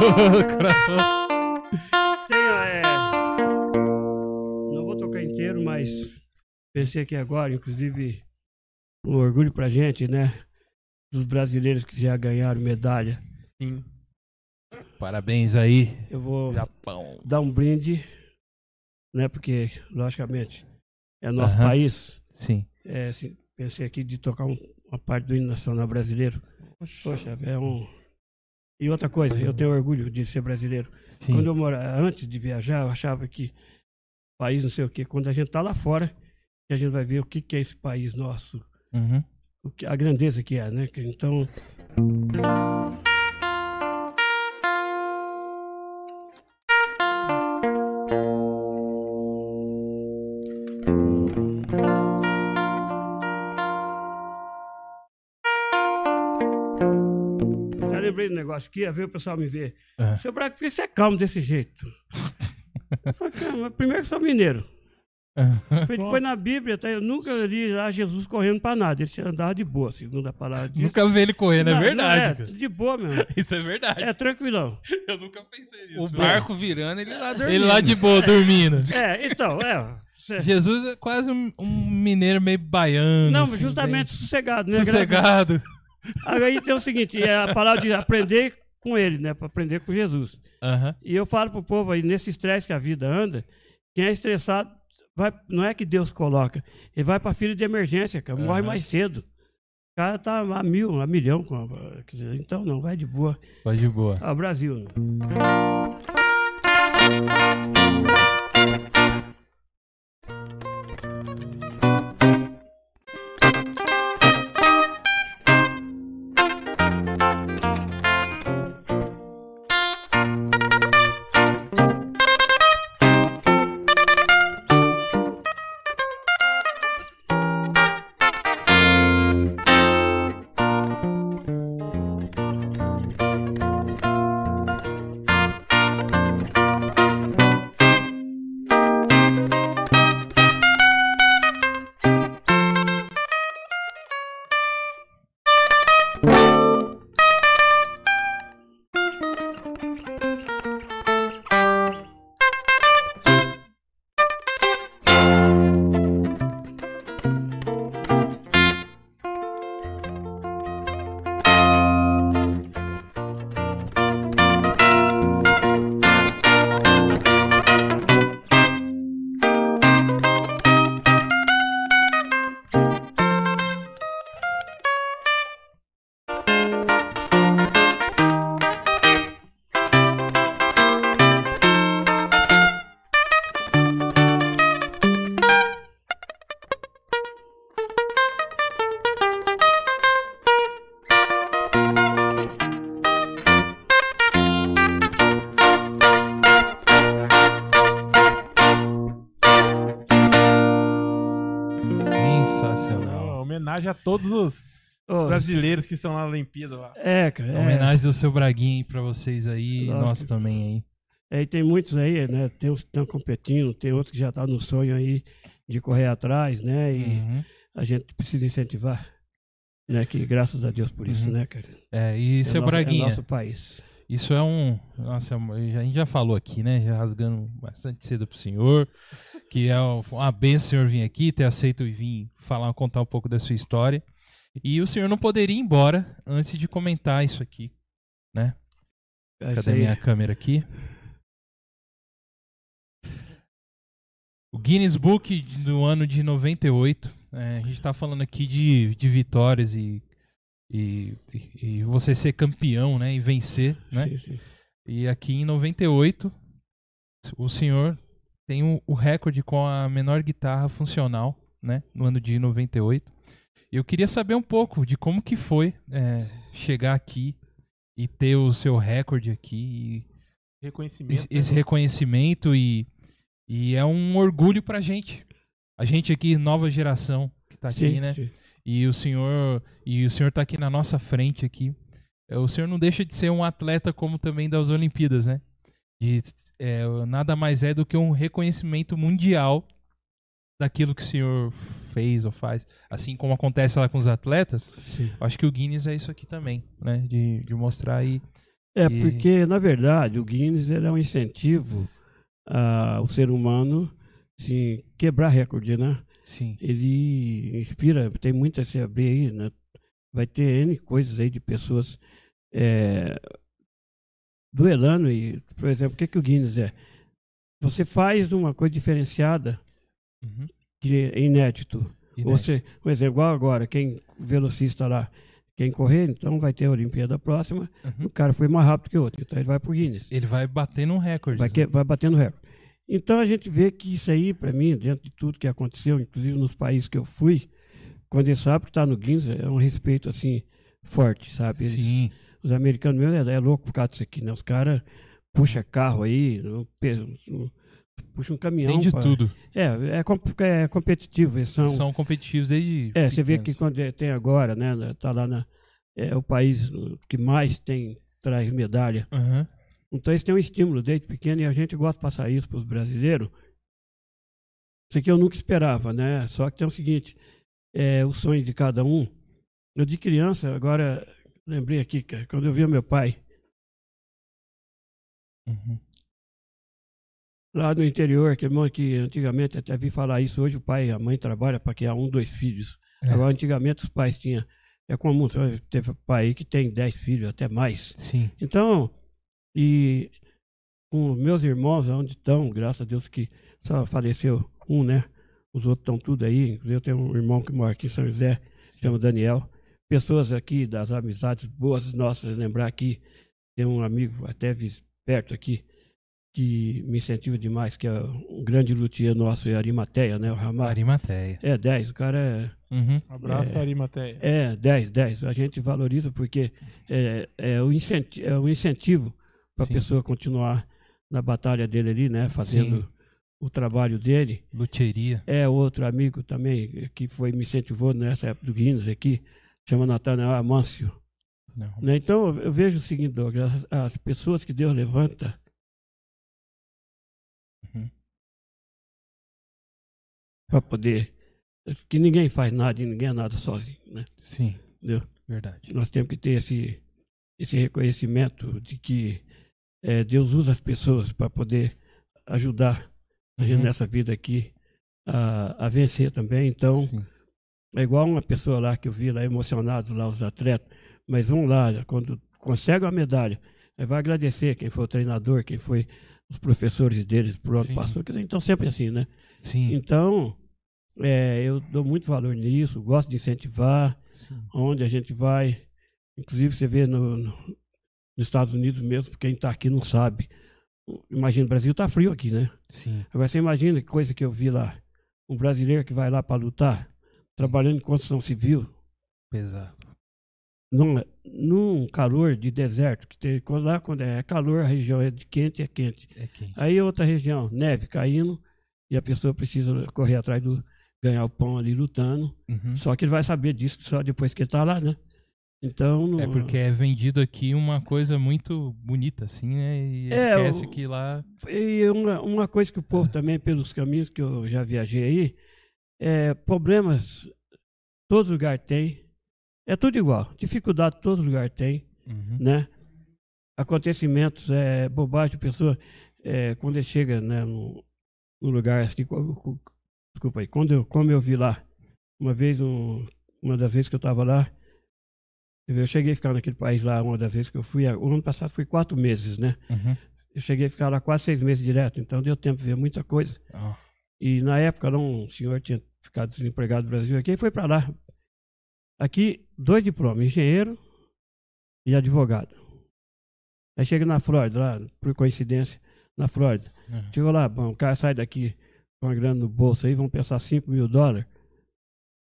(laughs) coração. Tem, é... Não vou tocar inteiro, mas pensei aqui agora, inclusive, um orgulho pra gente, né? dos brasileiros que já ganharam medalha. Sim. Parabéns aí, Eu vou Japão. dar um brinde, né? Porque, logicamente, é nosso Aham. país. Sim. É, assim, pensei aqui de tocar um- uma parte do hino nacional brasileiro. Poxa, é um. E outra coisa, eu tenho orgulho de ser brasileiro. Sim. Quando eu morava, antes de viajar, eu achava que país não sei o quê. Quando a gente tá lá fora, a gente vai ver o que, que é esse país nosso, Uhum. o que, a grandeza que é, né? Então, aqui, ia ver o pessoal me ver. É. Seu Braga, por que você é calmo desse jeito? Eu falei, "Cara, mas primeiro que sou mineiro. Foi, foi na Bíblia, tá? eu nunca li lá Jesus correndo pra nada. Ele andava de boa, segundo a palavra de Nunca vi ele correndo, é Não, verdade. não, é, de boa mesmo. Isso é verdade. É tranquilão. Eu nunca pensei nisso. O barco virando, ele lá dormindo. Ele lá de boa, dormindo. É, então, é. cê- Jesus é quase um, um mineiro meio baiano. não, assim, justamente sossegado, bem né? Sossegado. Graças- Aí tem o seguinte, é a palavra de aprender com ele, né? Pra aprender com Jesus. Aham. E eu falo pro povo aí, nesse estresse que a vida anda, quem é estressado, vai, não é que Deus coloca, ele vai pra fila de emergência, cara, morre Aham. mais cedo. O cara tá a mil, a milhão, quer dizer, então não, vai de boa. Pode de boa. Ah, Brasil. né? Homenagem a todos os Ô, brasileiros que estão na Olimpíada lá. é, cara. É, Homenagem do seu Braguinha aí pra vocês aí. Lógico. Nós também aí. É, e tem muitos aí, né? Tem uns que estão competindo, tem outros que já estão no sonho aí de correr atrás, né? E Uhum. a gente precisa incentivar, né? Que graças a Deus por isso, Uhum. né, cara? É, e É seu nosso- Braguinha, É nosso país. isso é um. Nossa, a gente já falou aqui, né? Já rasgando bastante cedo pro senhor. Que é um- uma benção o senhor vir aqui, ter aceito e vir falar, contar um pouco da sua história. E o senhor não poderia ir embora antes de comentar isso aqui, né? É Cadê minha câmera aqui? O Guinness Book do ano de 98. É, a gente está falando aqui de, de vitórias e, e, e você ser campeão, né? E vencer, né? Sim, sim. E aqui em 98, o senhor tem o, o recorde com a menor guitarra funcional, né? No ano de 98. E eu queria saber um pouco de como que foi é, chegar aqui e ter o seu recorde aqui, Reconhecimento. esse, esse reconhecimento e, e é um orgulho pra gente. A gente aqui, nova geração que tá aqui, Sim, né? sim. E o senhor e o senhor tá aqui na nossa frente aqui. É, O senhor não deixa de ser um atleta como também das Olimpíadas, né? De, é, nada mais é do que um reconhecimento mundial daquilo que o senhor fez ou faz. Assim como acontece lá com os atletas, sim. acho que o Guinness é isso aqui também, né? De, de mostrar aí. É, E- porque, na verdade, o Guinness é um incentivo ao ser humano assim, quebrar recorde, né? Sim. Ele inspira, tem muita se abrir aí, né? vai ter N coisas aí de pessoas é, duelando. E, por exemplo, o que, que o Guinness é? Você faz uma coisa diferenciada Uhum. que é inédito. Inédito. Você, por exemplo, igual agora, quem velocista lá, quem correr, então vai ter a Olimpíada próxima, Uhum. o cara foi mais rápido que o outro, então ele vai pro Guinness. Ele vai bater num recorde. Vai, que- vai batendo recorde. Então a gente vê que isso aí, para mim, dentro de tudo que aconteceu, inclusive nos países que eu fui, quando eles sabem que está no Guinness, é um respeito assim forte, sabe? Eles- Sim. Os americanos mesmo é, é louco por causa disso aqui, né? Os caras puxam carro aí, puxam um caminhão. Tem de pra- tudo. É, é, comp- é competitivo. Eles são, São competitivos desde. é, você vê que pequenos. quando é- tem agora, né? Tá lá na. É o país que mais tem, traz medalha. Aham. Então eles têm um estímulo desde pequeno e a gente gosta de passar isso para os brasileiros. Isso aqui eu nunca esperava, né? Só que tem o seguinte: é, o sonho de cada um. Eu de criança, agora lembrei aqui, cara, quando eu via meu pai Uhum. lá no interior, que, irmão, que antigamente até vi falar isso, hoje o pai e a mãe trabalham para criar um, dois filhos. É. Agora, antigamente os pais tinham. É comum, teve pai que tem dez filhos, até mais. Sim. Então, e com meus irmãos, onde estão, graças a Deus que só faleceu um, né? Os outros estão tudo aí. Eu tenho um irmão que mora aqui em São José, chama Daniel. Pessoas aqui das amizades boas nossas, lembrar aqui, tem um amigo até perto aqui, que me incentiva demais, que é um grande luthier nosso, é Arimateia, né? O Ramar. Arimateia. É 10, o cara é. Uhum. Abraço, Arimateia. É, 10, 10. A gente valoriza porque é, é, o, incenti é o incentivo para a pessoa continuar na batalha dele ali, né? Fazendo Sim. o trabalho dele. Luteria. É outro amigo também que foi me incentivou nessa época do Guinness aqui, chama Natanael Amâncio. Não. Né? Então eu- vejo o seguinte, Douglas, as, as pessoas que Deus levanta Uhum. para poder. Que ninguém faz nada e ninguém é nada sozinho, né? Sim. Entendeu? Verdade. nós temos que ter esse, esse reconhecimento de que eh, Deus usa as pessoas para poder ajudar a gente Uhum. nessa vida aqui a, a vencer também. Então, Sim. É igual uma pessoa lá que eu vi lá emocionado, lá os atletas, mas vão lá, quando consegue a medalha, vai agradecer quem foi o treinador, quem foi os professores deles por onde Sim. passou. Dizer, então, sempre assim, né? Sim. Então, eh, eu dou muito valor nisso, gosto de incentivar Sim. onde a gente vai. Inclusive, você vê no, no- nos Estados Unidos mesmo, quem está aqui não sabe. Imagina, o Brasil está frio aqui, né? Sim. Agora você imagina que coisa que eu vi lá. Um brasileiro que vai lá para lutar, trabalhando em construção civil, Pesado. num, num calor de deserto, que tem, lá quando é calor, a região é de quente, é quente. É quente. Aí outra região, neve caindo, e a pessoa precisa correr atrás do ganhar o pão ali lutando. Uhum. Só que ele vai saber disso só depois que ele tá lá, né? Então, não, É porque é vendido aqui uma coisa muito bonita, assim, né? E É, esquece o- que lá. E uma, uma coisa que o povo também, pelos caminhos que eu já viajei aí, é, problemas todo lugar tem. É tudo igual. Dificuldade todo lugar tem, Uhum. né? Acontecimentos, é bobagem, pessoa, é, quando ele chega né, no, no lugar assim, desculpa aí, quando eu, como eu vi lá, uma vez, um, uma das vezes que eu estava lá, eu cheguei a ficar naquele país lá, uma das vezes que eu fui, o ano passado foi quatro meses, né? Uhum. Eu cheguei a ficar lá quase seis meses direto, então deu tempo de ver muita coisa. Ó. E na época, lá, um senhor tinha ficado desempregado no Brasil aqui e foi para lá. Aqui, dois diplomas, engenheiro e advogado. Aí chega na Flórida, lá, por coincidência, na Flórida. Uhum. Chegou lá, bom, o cara sai daqui com a grana no bolso aí, vamos pensar 5 mil dólares,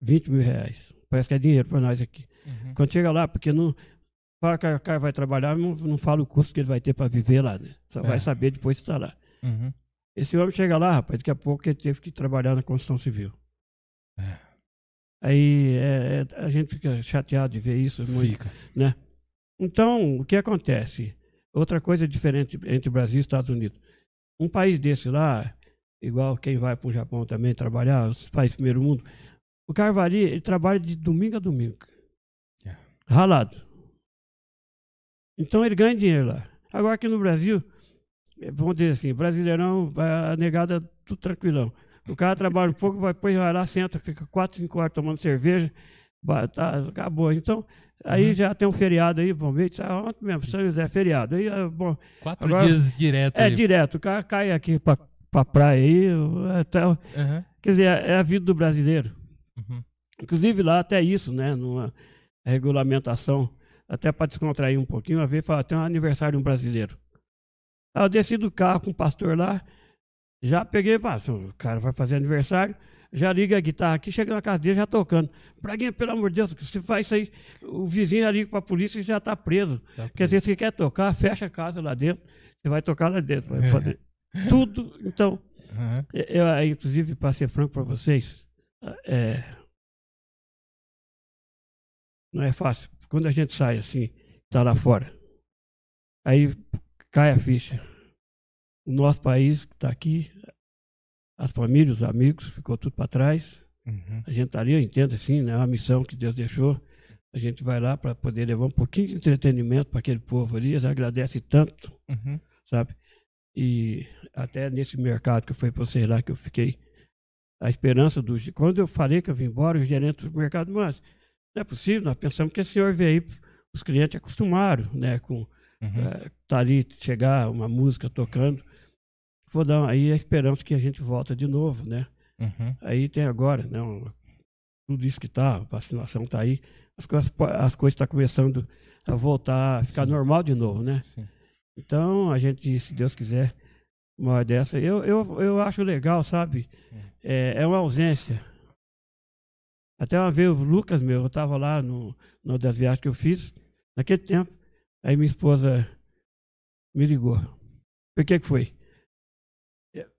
20 mil reais. Parece que é dinheiro para nós aqui. Uhum. Quando chega lá, porque não. Fala que o cara vai trabalhar, não, não fala o custo que ele vai ter para viver lá, né? Só É. vai saber depois que está lá. Uhum. Esse homem chega lá, rapaz, daqui a pouco ele teve que trabalhar na construção civil. É. Aí é, é, a gente fica chateado de ver isso. Muito, Fica. né? Então, o que acontece? Outra coisa diferente entre Brasil e Estados Unidos. Um país desse lá, igual quem vai para o Japão também trabalhar, os países do primeiro mundo, o ali, ele trabalha de domingo a domingo. É. Ralado. Então ele ganha dinheiro lá. Agora aqui no Brasil, eh, vamos dizer assim, brasileirão, vai a negada tudo tranquilão. O cara trabalha um pouco, vai, depois vai lá, senta, fica quatro, cinco horas tomando cerveja, Tá, acabou. Então, aí Uhum. já tem um feriado aí, mês, ah, ontem mesmo, São José, feriado. Aí, ah, bom, Quatro Agora- dias direto. é aí. direto, o cara cai aqui pra, pra praia aí, até, Aham. quer dizer, é a vida do brasileiro. Uhum. Inclusive lá até isso, né, numa regulamentação, até para descontrair um pouquinho, uma vez fala, tem um aniversário de um brasileiro. Aí eu desci do carro com o pastor lá, já peguei, pá, o cara vai fazer aniversário, já liga a guitarra aqui, chega na casa dele já tocando. Braguinha, pelo amor de Deus, se faz isso aí, o vizinho já liga pra polícia e já tá preso. Tá Quer dizer, se quer tocar, fecha a casa lá dentro, você vai tocar lá dentro, É. vai fazer (laughs) tudo. Então, Aham. eu, eu, inclusive, para ser franco para vocês, é, não é fácil. Quando a gente sai assim, tá lá fora, aí cai a ficha. O nosso país que está aqui, as famílias, os amigos, ficou tudo para trás. Uhum. A gente tá ali, eu entendo assim, né? É uma missão que Deus deixou. A gente vai lá para poder levar um pouquinho de entretenimento para aquele povo ali. Eles agradecem tanto Uhum. sabe? E até nesse mercado que foi para vocês lá que eu fiquei, a esperança do. Quando eu falei que eu vim embora, o gerente do mercado, mas não é possível, nós pensamos que esse senhor veio aí, os clientes acostumaram, né? Com Uhum. eh, tá ali, chegar uma música tocando. Vou dar aí a esperança que a gente volta de novo, né? Uhum. Aí tem agora, né? um- tudo isso que tá, a vacinação tá aí, as coisas as coisas estão começando a voltar, a ficar Sim. normal de novo, né? Sim. Então, a gente, se Deus quiser, uma dessa, eu, eu, eu acho legal, sabe? É, é uma ausência. Até uma vez o Lucas, meu, eu estava lá no, numa das viagens que eu fiz, naquele tempo, aí minha esposa me ligou. Por que que foi?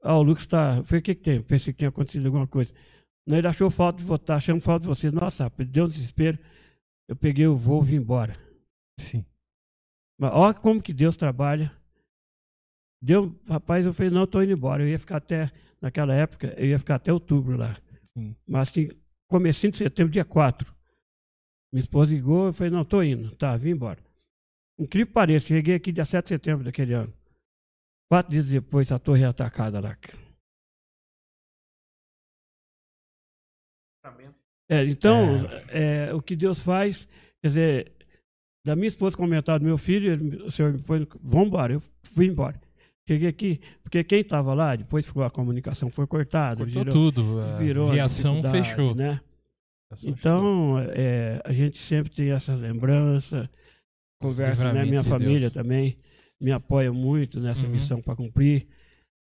Ah, o Lucas está. Foi o que que tem? Pensei que tinha acontecido alguma coisa. Não, ele achou falta de votar, achando falta de você. Nossa, deu um desespero. Eu peguei o voo e vim embora. Sim. Mas olha como que Deus trabalha. Deu, rapaz, eu falei, não, estou indo embora. Eu ia ficar até, naquela época, eu ia ficar até outubro lá. Sim. Mas assim, comecinho de setembro, dia 4. Minha esposa ligou, eu falei, não, estou indo. Tá, vim embora. Incrível que pareça, cheguei aqui dia 7 de setembro daquele ano. Quatro dias depois, a torre é atacada lá. É, então, é, o que Deus faz, quer dizer, da minha esposa comentar do meu filho, ele- o senhor me põe, vamos embora, eu fui embora. Cheguei aqui, porque quem estava lá, depois ficou a comunicação foi cortada, Cortou virou, tudo. A virou a viação dificuldade, fechou. né? Então, é, a gente sempre tem essa lembrança, conversa, né? Minha família Deus. também me apoia muito nessa Uhum. missão para cumprir.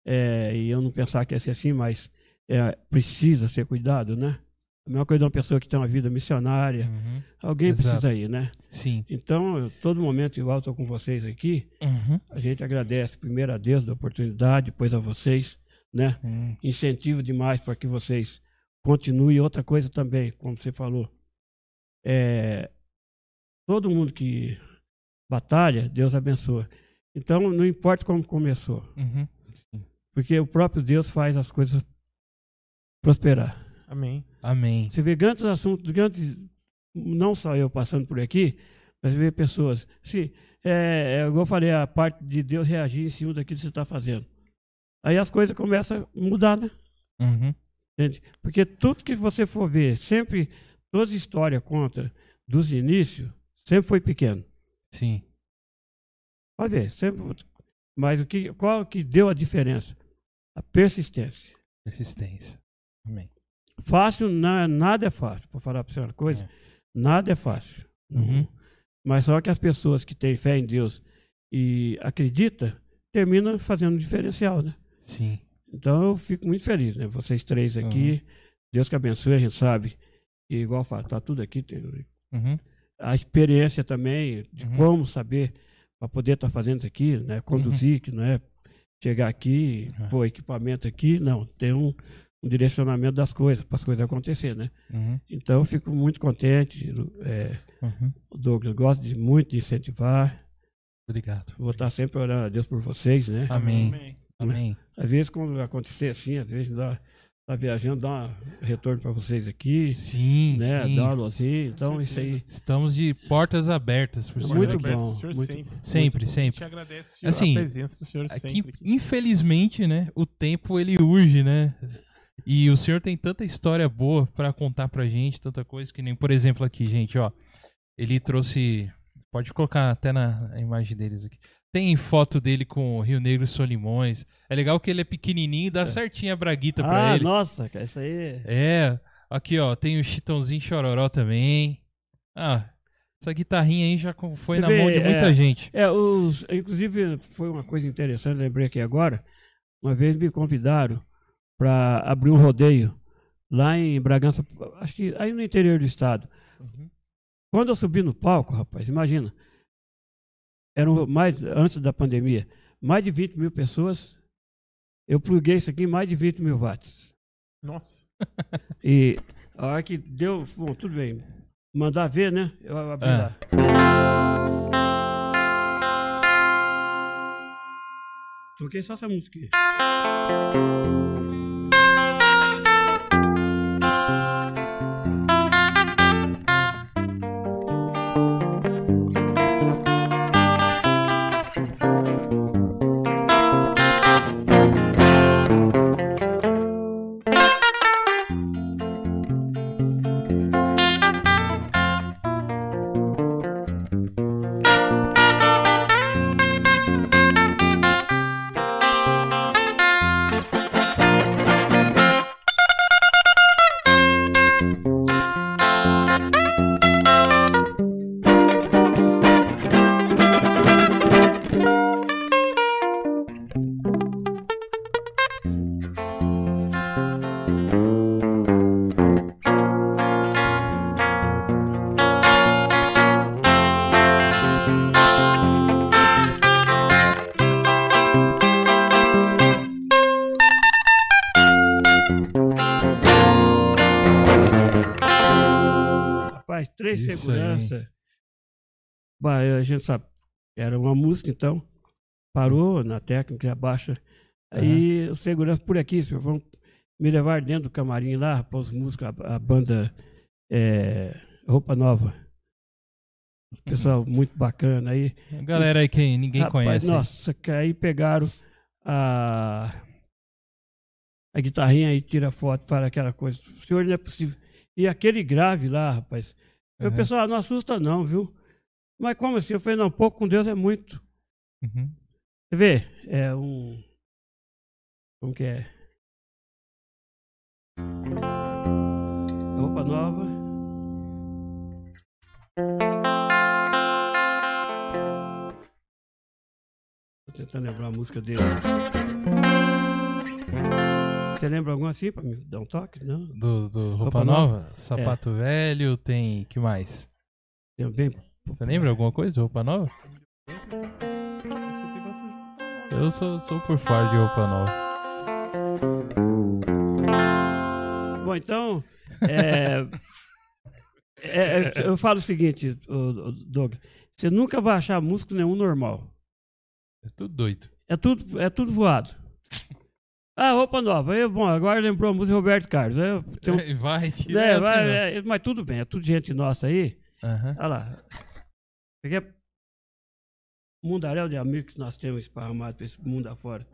É, e eu não pensar que ia ser assim, mas é, precisa ser cuidado, né? A mesma coisa de uma pessoa que tem uma vida missionária. Uhum. Alguém Exato. precisa ir, né? Sim. Então, eu, todo momento, igual estou com vocês aqui, Uhum. a gente agradece primeiro a Deus da oportunidade, depois a vocês, né? Hum. incentivo demais para que vocês continuem. Outra coisa também, como você falou, é, todo mundo que batalha, Deus abençoa. Então, não importa como começou, Uhum. porque o próprio Deus faz as coisas prosperar. Amém. Amém. Você vê grandes assuntos, grandes, não só eu passando por aqui, mas você vê pessoas. Sim, é, é, eu falei, a parte de Deus reagir em cima daquilo que você está fazendo. Aí as coisas começam a mudar, né? Uhum. Entende? Porque tudo que você for ver, sempre, toda história conta dos inícios, sempre foi pequeno. Sim. Pode ver, sempre. Mas o que, qual que deu a diferença? A persistência. Persistência. Amém. Fácil, na, nada é fácil. Para falar para você uma coisa, É. nada é fácil. Uhum. Mas só que as pessoas que têm fé em Deus e acreditam, terminam fazendo um diferencial, né? Sim. Então eu fico muito feliz, né? Vocês três aqui, Deus que abençoe, a gente sabe. E igual eu falo, tá tudo aqui. Tem Uhum. a experiência também de Uhum. como saber para poder estar fazendo isso aqui, né? Conduzir, que não é chegar aqui, Uhum. pôr equipamento aqui, não. Tem um, um direcionamento das coisas, para as coisas acontecerem, né? Uhum. Então eu fico muito contente. É, Uhum. o Douglas gosta de muito de incentivar. Obrigado. Vou estar sempre orando a Deus por vocês, né? Amém. Amém. Às vezes, quando acontecer assim, às vezes dá, tá viajando, dá um retorno para vocês aqui, Sim, né? sim. Dá uma luzinha. Então, isso aí. Estamos de portas abertas pro senhor Muito bom, O senhor muito- sempre. Sempre, A sempre. gente agradece senhor, Assim, a presença do senhor Aqui, sempre. infelizmente, né, o tempo ele urge, né? E o senhor tem tanta história boa pra contar pra gente, tanta coisa, que nem, por exemplo, aqui, gente, ó. Ele trouxe. Pode colocar até na a imagem deles aqui. Tem foto dele com o Rio Negro e Solimões. É legal que ele é pequenininho e dá certinho a braguita pra ah, ele. nossa, cara, isso aí. É. Aqui, ó, tem o Chitãozinho Chororó também. Ah, essa guitarrinha aí já foi Você na vê, mão de muita é, gente. É, os, inclusive foi uma coisa interessante, lembrei aqui agora. Uma vez me convidaram para abrir um rodeio lá em Bragança, acho que aí no interior do estado. Uhum. Quando eu subi no palco, rapaz, imagina, eram mais, antes da pandemia, mais de 20 mil pessoas. Eu pluguei isso aqui em mais de 20 mil watts. Nossa. E a hora que deu, bom, tudo bem, mandar ver, né? Eu abri É. lá. Toquei só essa música aqui. Segurança. Bah, a gente sabe, era uma música, então, parou na técnica, abaixa. Aí o segurança por aqui, senhor, vamos me levar dentro do camarim lá, para os músicos, a, a banda é, Roupa Nova. Pessoal muito bacana aí. Galera aí que ninguém Rapaz, conhece. Nossa, que aí pegaram a, a guitarrinha e tira foto, fala aquela coisa. Senhor, não é possível. E aquele grave lá, rapaz. Eu, Uhum. pessoal, não assusta não, viu? Mas como assim? Eu falei, não, pouco com Deus é muito. Uhum. Você vê? É um. Como que é? Roupa nova. Tô tentando lembrar a música dele. Você lembra alguma assim pra me dar um toque? Não? Do, do Roupa, Roupa Nova? Sapato Velho, tem. que mais? Tem bem. Você lembra alguma coisa de Roupa Nova? Eu sou, sou por fora de Roupa Nova. Bom, então, é, é, é, eu falo o seguinte, Doug, você nunca vai achar músico nenhum normal. É tudo doido. É tudo, é tudo voado. Ah, roupa nova. Aí, bom, agora lembrou a música Roberto Carlos. Tem um- É, vai, tira né, vai, é, mas tudo bem, é tudo gente nossa aí. Aham. Olha lá. Aqui é mundaréu de amigos que nós temos esparramado para esse mundo afora.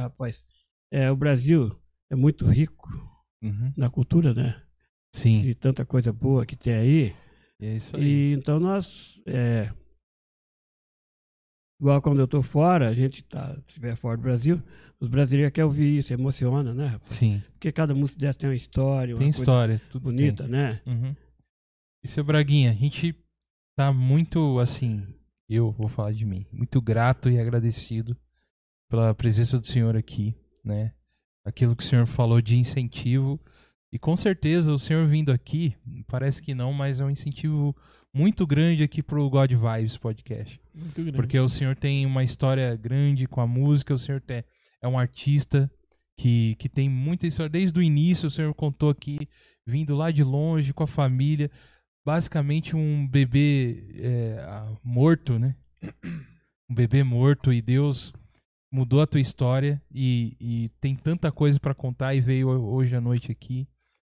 Rapaz. É, o Brasil é muito rico Uhum. na cultura, né? Sim, De tanta coisa boa que tem aí. é isso aí. E então nós. É, igual quando eu tô fora, a gente tá, se estiver fora do Brasil, os brasileiros querem ouvir isso, emociona, né? rapaz? Sim, Porque cada música dessa tem uma história, uma tem história, tudo bonita, né? tem. Uhum. E seu Braguinha, a gente tá muito, assim, eu vou falar de mim, muito grato e agradecido pela presença do senhor aqui, né? aquilo que o senhor falou de incentivo. E com certeza o senhor vindo aqui, parece que não, mas é um incentivo muito grande aqui pro God Vibes podcast. Muito grande. Porque o senhor tem uma história grande com a música, o senhor te- é um artista que, que tem muita história. Desde o início, o senhor contou aqui, vindo lá de longe com a família, basicamente um bebê é, morto, né? (coughs) Um bebê morto e Deus mudou a tua história e, e tem tanta coisa pra contar e veio hoje à noite aqui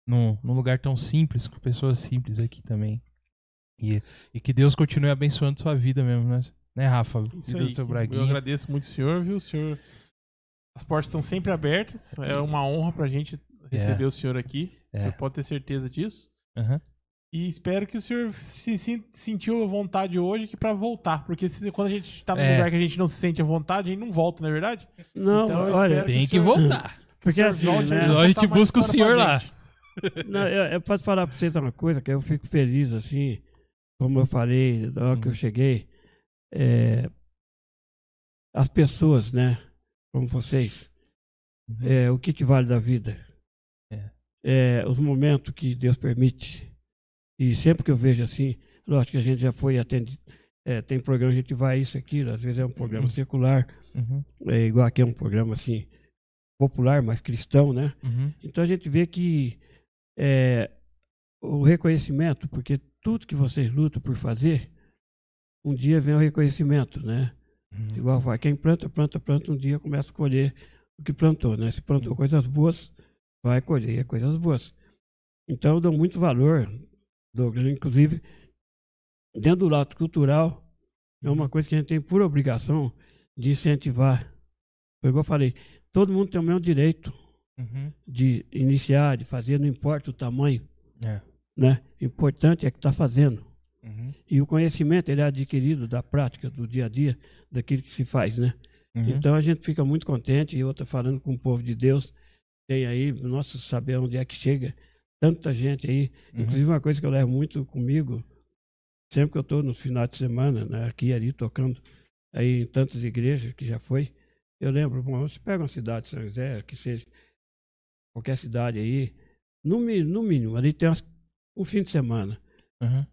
num, num lugar tão simples, com pessoas simples aqui também. E, e que Deus continue abençoando sua vida mesmo, né? Né, Rafa? Isso aí. Eu agradeço muito o senhor, viu? O senhor. As portas estão sempre abertas. É uma honra pra gente receber o senhor aqui. O É. senhor pode ter certeza disso. Aham. E espero que o senhor se, se- sentiu a vontade hoje que pra voltar. Porque se- quando a gente tá num É. lugar que a gente não se sente à vontade, a gente não volta, não é verdade? Não, Então, olha, Tem que senhor- voltar. Que o Porque assim, volte né? A gente busca o senhor lá. (laughs) Não, eu, eu posso falar pra vocês uma coisa, que eu fico feliz, assim, como eu falei na hora que eu Uhum. cheguei, é, as pessoas, né, como vocês, Uhum. é, o que, que vale da vida? É. É, os momentos que Deus permite. E sempre que eu vejo assim, lógico que a gente já foi atendido, é, tem programa, a gente vai isso aqui, às vezes é um programa Uhum. secular, Uhum. é, igual aqui é um programa assim, popular, mas cristão, né? Uhum. Então a gente vê que é, o reconhecimento, porque tudo que vocês lutam por fazer, um dia vem o reconhecimento, né? Uhum. Igual vai, quem planta, planta, planta, um dia começa a colher o que plantou, né? Se plantou coisas boas, vai colher coisas boas. Então eu dou muito valor, Douglas, inclusive, dentro do lado cultural, é uma coisa que a gente tem por obrigação de incentivar. Foi igual eu falei, todo mundo tem o mesmo direito Uhum. de iniciar, de fazer, não importa o tamanho, É. né? O importante é que está fazendo. Uhum. E o conhecimento ele é adquirido da prática, do dia a dia, daquilo que se faz, né? Uhum. Então a gente fica muito contente e eu estou falando com o povo de Deus, tem aí, nossa, saber onde é que chega, tanta gente aí. Uhum. Inclusive uma coisa que eu levo muito comigo, sempre que eu estou nos finais de semana, né, aqui e ali, tocando aí em tantas igrejas que já foi, eu lembro, bom, você pega uma cidade de São José, que seja qualquer cidade aí, no, no mínimo, ali tem umas- um fim de semana. Uhum.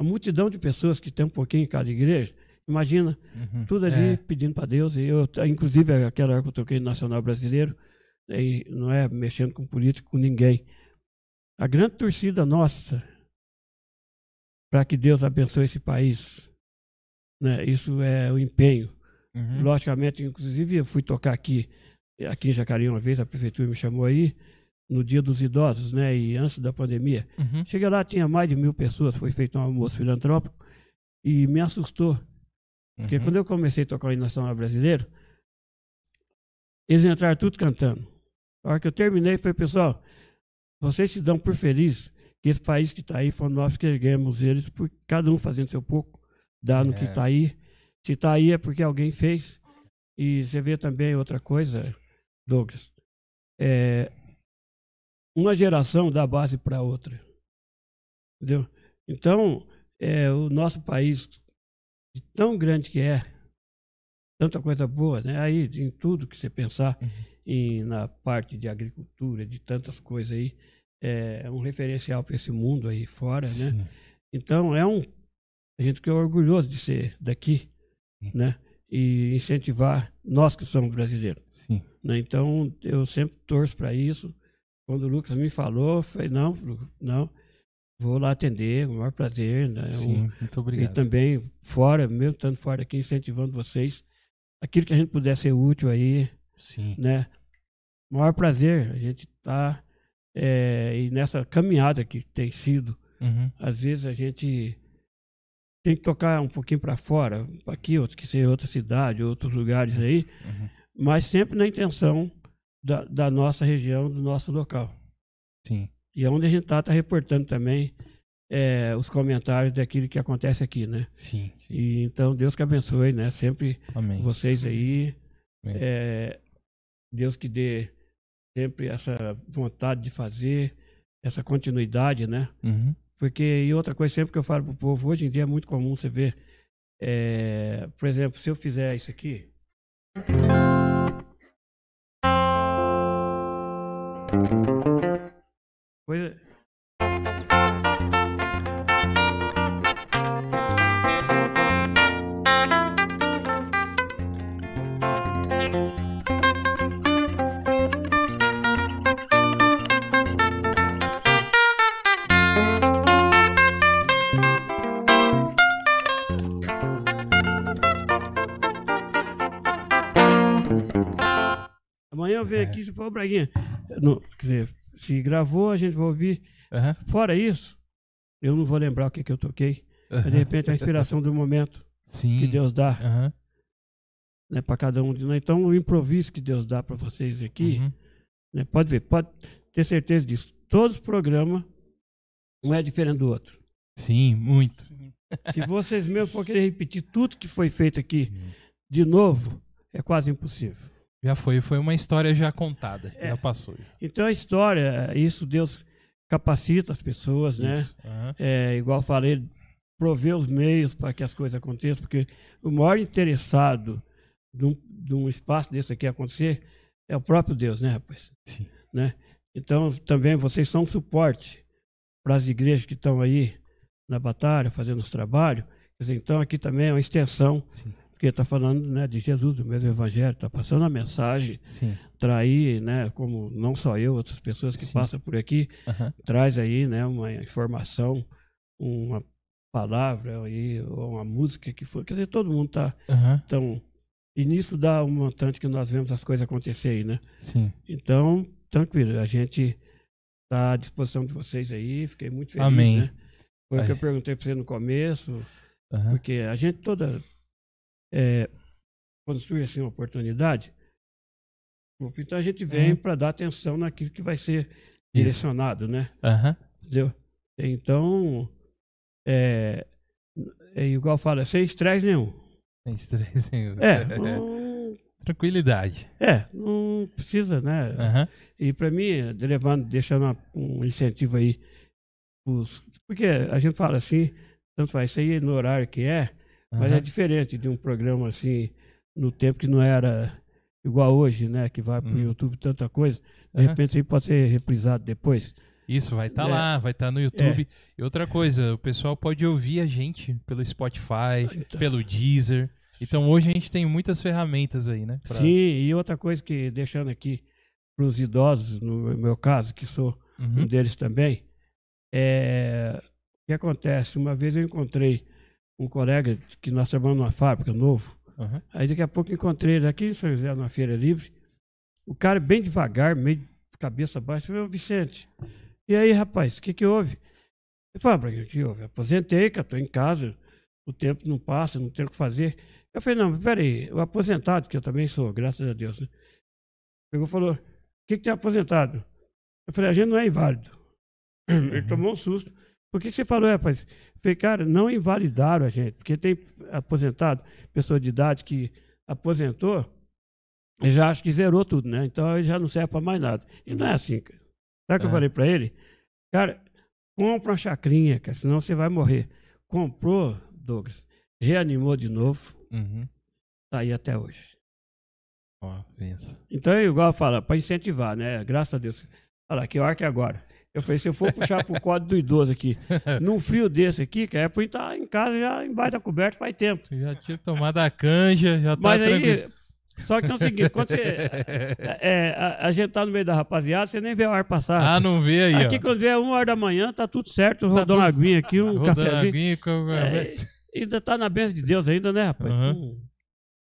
A multidão de pessoas que tem um pouquinho em cada igreja, imagina, Uhum. tudo ali É. pedindo para Deus. E eu, inclusive, aquela hora que eu toquei no Nacional Brasileiro, aí não é mexendo com político, com ninguém. A grande torcida nossa para que Deus abençoe esse país. Né? Isso é o empenho. Uhum. Logicamente, inclusive, eu fui tocar aqui, aqui em Jacareí uma vez, a prefeitura me chamou aí, no dia dos idosos, né? E antes da pandemia. Uhum. Cheguei lá, tinha mais de mil pessoas, foi feito um almoço filantrópico e me assustou. Porque Uhum. quando eu comecei a tocar o hino nacional brasileiro, eles entraram tudo cantando. A hora que eu terminei, foi, pessoal, vocês se dão por feliz que esse país que está aí, foi nós que erguemos eles, por cada um fazendo seu pouco, dá no que É. está aí. Se está aí é porque alguém fez. E você vê também outra coisa, Douglas. É, uma geração dá base para outra. Entendeu? Então, é, o nosso país, tão grande que é, tanta coisa boa, né? Aí, em tudo que você pensar, Uhum. em, na parte de agricultura, de tantas coisas aí, é um referencial para esse mundo aí fora, né? Sim. Então, é um. A gente fica orgulhoso de ser daqui, Sim. né? E incentivar nós que somos brasileiros. Sim. Né? Então, eu sempre torço para isso. Quando o Lucas me falou, eu falei, não, não, vou lá atender, com o maior prazer. Né? Sim. Muito E obrigado. também, fora, mesmo estando fora aqui, incentivando vocês, aquilo que a gente puder ser útil aí, Sim. né? Maior prazer, a gente tá é, e nessa caminhada que tem sido, Uhum. às vezes a gente tem que tocar um pouquinho para fora, aqui, outro que seja outra cidade, outros lugares aí, Uhum. mas sempre na intenção da, da nossa região, do nosso local. Sim. E onde a gente está, está reportando também é, os comentários daquilo que acontece aqui, né? Sim. Sim. E então Deus que abençoe, né? Sempre Amém. vocês aí. Amém. É, Deus que dê sempre essa vontade de fazer, essa continuidade, né? Uhum. Porque, e outra coisa sempre que eu falo pro povo, hoje em dia é muito comum você ver, é, por exemplo, se eu fizer isso aqui. Coisa... Amanhã eu venho aqui, se for Braguinha. Não, quer dizer, se gravou, a gente vai ouvir. Aham. Fora isso, eu não vou lembrar o que, que eu toquei. Mas, de repente, a inspiração do momento Sim. que Deus dá Aham. né, para cada um de nós. Então, o improviso que Deus dá para vocês aqui, Uhum. né, pode ver, pode ter certeza disso. Todos os programas, um é diferente do outro. Sim, muito. Se vocês mesmos for querer repetir tudo que foi feito aqui de novo, é quase impossível. Já foi, foi uma história já contada. É. Já passou. Então, a história, isso Deus capacita as pessoas, né? Isso. Aham. é, igual falei, prover os meios para que as coisas aconteçam, porque o maior interessado de um, de um espaço desse aqui acontecer é o próprio Deus, né, rapaz? Sim. Né? Então, também vocês são um suporte para as igrejas que estão aí na batalha, fazendo os trabalhos. Então, aqui também é uma extensão, Sim. Porque está falando né, de Jesus, do mesmo evangelho, está passando a mensagem, Sim. trair, né, como não só eu, outras pessoas que Sim. passam por aqui, Aham. traz aí, né, uma informação, uma palavra aí, ou uma música que for. Quer dizer, todo mundo tá Aham. tão. E nisso dá um montante que nós vemos as coisas acontecer aí, né? Sim. Então, tranquilo, a gente tá à disposição de vocês aí, fiquei muito feliz, Amém. né? Foi o que eu perguntei para você no começo, Aham. porque a gente toda. É, quando surge assim uma oportunidade, então a gente vem Uhum. para dar atenção naquilo que vai ser Isso. direcionado, né? Aham. Entendeu? Então, é, é igual fala, sem estresse nenhum. Sem estresse. (laughs) hein? É, (laughs) não, Tranquilidade. é, não precisa, né? Aham. E para mim, levando, deixando um incentivo aí, porque a gente fala assim, tanto faz isso aí no horário que é, mas é aham. diferente de um programa assim, no tempo que não era igual hoje, né? Que vai pro Uhum. YouTube tanta coisa, de Aham. repente isso aí pode ser reprisado depois. Isso, vai estar É. lá, vai estar no YouTube. E outra coisa, o pessoal pode ouvir a gente pelo Spotify, Então- pelo Deezer. Então hoje a gente tem muitas ferramentas aí, né? pra- Sim, e outra coisa que deixando aqui para os idosos, no meu caso, que sou um Uhum. deles também, é o que acontece? Uma vez eu encontrei um colega que nós trabalhamos numa fábrica novo, Aham. aí daqui a pouco encontrei ele aqui em São José, numa feira livre, o cara bem devagar, meio de cabeça baixa, falei, "Ô, Vicente, e aí, rapaz, o que que houve? Ele falou, Braguinho, o que houve? Aposentei, que eu estou em casa, o tempo não passa, não tenho o que fazer. Eu falei, não, mas peraí, o aposentado, que eu também sou, graças a Deus, né? Pegou e falou, o que que tem aposentado? Eu falei, a gente não é inválido. (clears throat) Ele tomou um susto. Por que, que você falou, é, rapaz? Falei, cara, não invalidaram a gente, porque tem aposentado, pessoa de idade que aposentou, e já acha que zerou tudo, né? Então ele já não serve para mais nada. E não é assim, cara. Sabe o que eu É. falei para ele? Cara, compra uma chacrinha, cara, senão você vai morrer. Comprou, Douglas, reanimou de novo, Uhum. tá aí até hoje. Ó, pensa. Então, é igual fala, para incentivar, né? Graças a Deus. Olha que hora que é agora. Eu falei, se eu for puxar pro código do idoso aqui, (laughs) num frio desse aqui, cara, é pra estar em casa já embaixo da coberta faz tempo. Já tinha tomado a canja, já tá Mas tranquilo. aí, só que é o seguinte, quando você. (laughs) é, a, a gente tá no meio da rapaziada, você nem vê o ar passar. Ah, não vê aí, aqui ó. quando vier uma hora da manhã, tá tudo certo, Tá uma tudo- aguinha aqui, um (laughs) Rodando cafezinho. aguinha com- É, ainda tá na bênção de Deus ainda, né, rapaz? Não-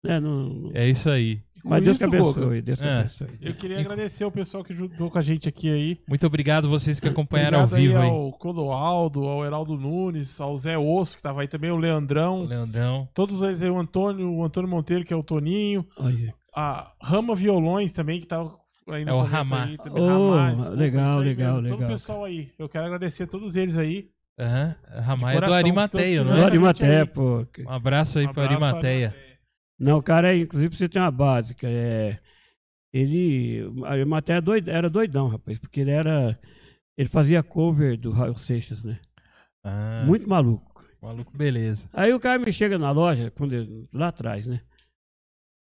né, não- É isso aí. Mas Deus que isso, abençoe, Goga, Deus que É. abençoe. Eu queria agradecer o pessoal que ajudou com a gente aqui aí. Muito obrigado vocês que acompanharam ao Obrigado vivo aí aí. ao Clodoaldo, ao Heraldo Nunes, ao Zé Osso, que tava aí também, o O Leandrão. Leandrão. Todos eles aí, o Antônio, o Antônio Monteiro, que é o Toninho. Olha. A Rama Violões também, que tava aí no É o aí também. Oh, legal, legal, mesmo. Todo legal. o pessoal aí. Eu quero agradecer a todos eles aí. Aham. Ramai é do todos né? É, Glória e a gente Maté, aí. pô. Um abraço aí Um pro abraço, Arimateia. Arimateia. Não, o cara, inclusive, você tem uma básica. É, ele. A matéria doid, era doidão, rapaz, porque ele era. Ele fazia cover do Raul Seixas, né? Ah, Muito maluco. maluco, beleza. Aí o cara me chega na loja, quando ele- lá atrás, né?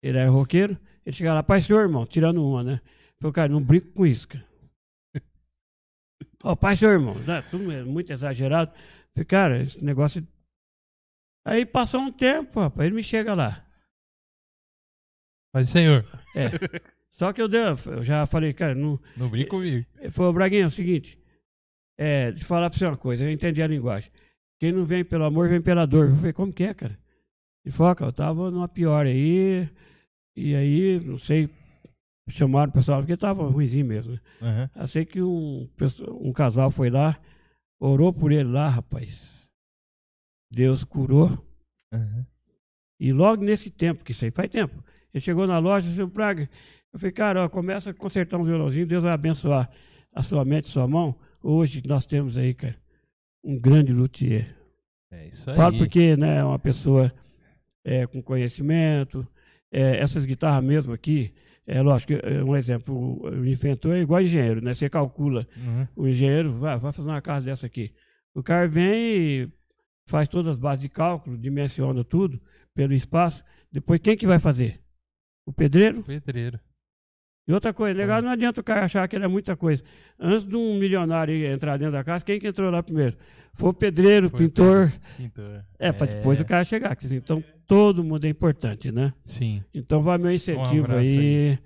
Ele era roqueiro, ele chega lá, pai, senhor, irmão, tirando uma, né? Falei, cara, não brinco com isso, cara. (laughs) Ó, pai, seu irmão, né? tudo é muito exagerado. Falei, cara, esse negócio. Aí passou um tempo, rapaz, ele me chega lá. Mas, senhor, É. Só que eu, dei, eu já falei, cara, não. não brinca comigo. Falou, Braguinha, é o seguinte. É, eu falar pra você uma coisa, eu entendi a linguagem. Quem não vem pelo amor, vem pela dor. Eu falei, como que é, cara? "Ah, cara, eu tava numa pior aí. E aí, não sei, chamaram o pessoal, porque tava ruimzinho mesmo. né? Aham. Eu sei que um, um casal foi lá, orou por ele lá, rapaz. Deus curou. Aham. E logo nesse tempo, que isso aí faz tempo, ele chegou na loja, seu Praga. Eu falei, cara, ó, começa a consertar um violãozinho, Deus vai abençoar a sua mente, sua mão. Hoje nós temos aí, cara, um grande luthier. É isso aí. Falo porque, né, é uma pessoa é, com conhecimento. É, essas guitarras mesmo aqui, é lógico, é um exemplo, o, o inventor é igual engenheiro, né? Você calcula Uhum. o engenheiro vai, vai fazer uma casa dessa aqui. O cara vem e faz todas as bases de cálculo, dimensiona tudo pelo espaço. Depois, quem que vai fazer? O pedreiro? Pedreiro. E outra coisa, legal, não adianta o cara achar que ele é muita coisa. Antes de um milionário entrar dentro da casa, quem que entrou lá primeiro? Foi o pedreiro, Foi o pintor. Pintor. É, para depois o cara chegar. dizer, Então, todo mundo é importante, né? Sim. Então vai meu incentivo abraço aí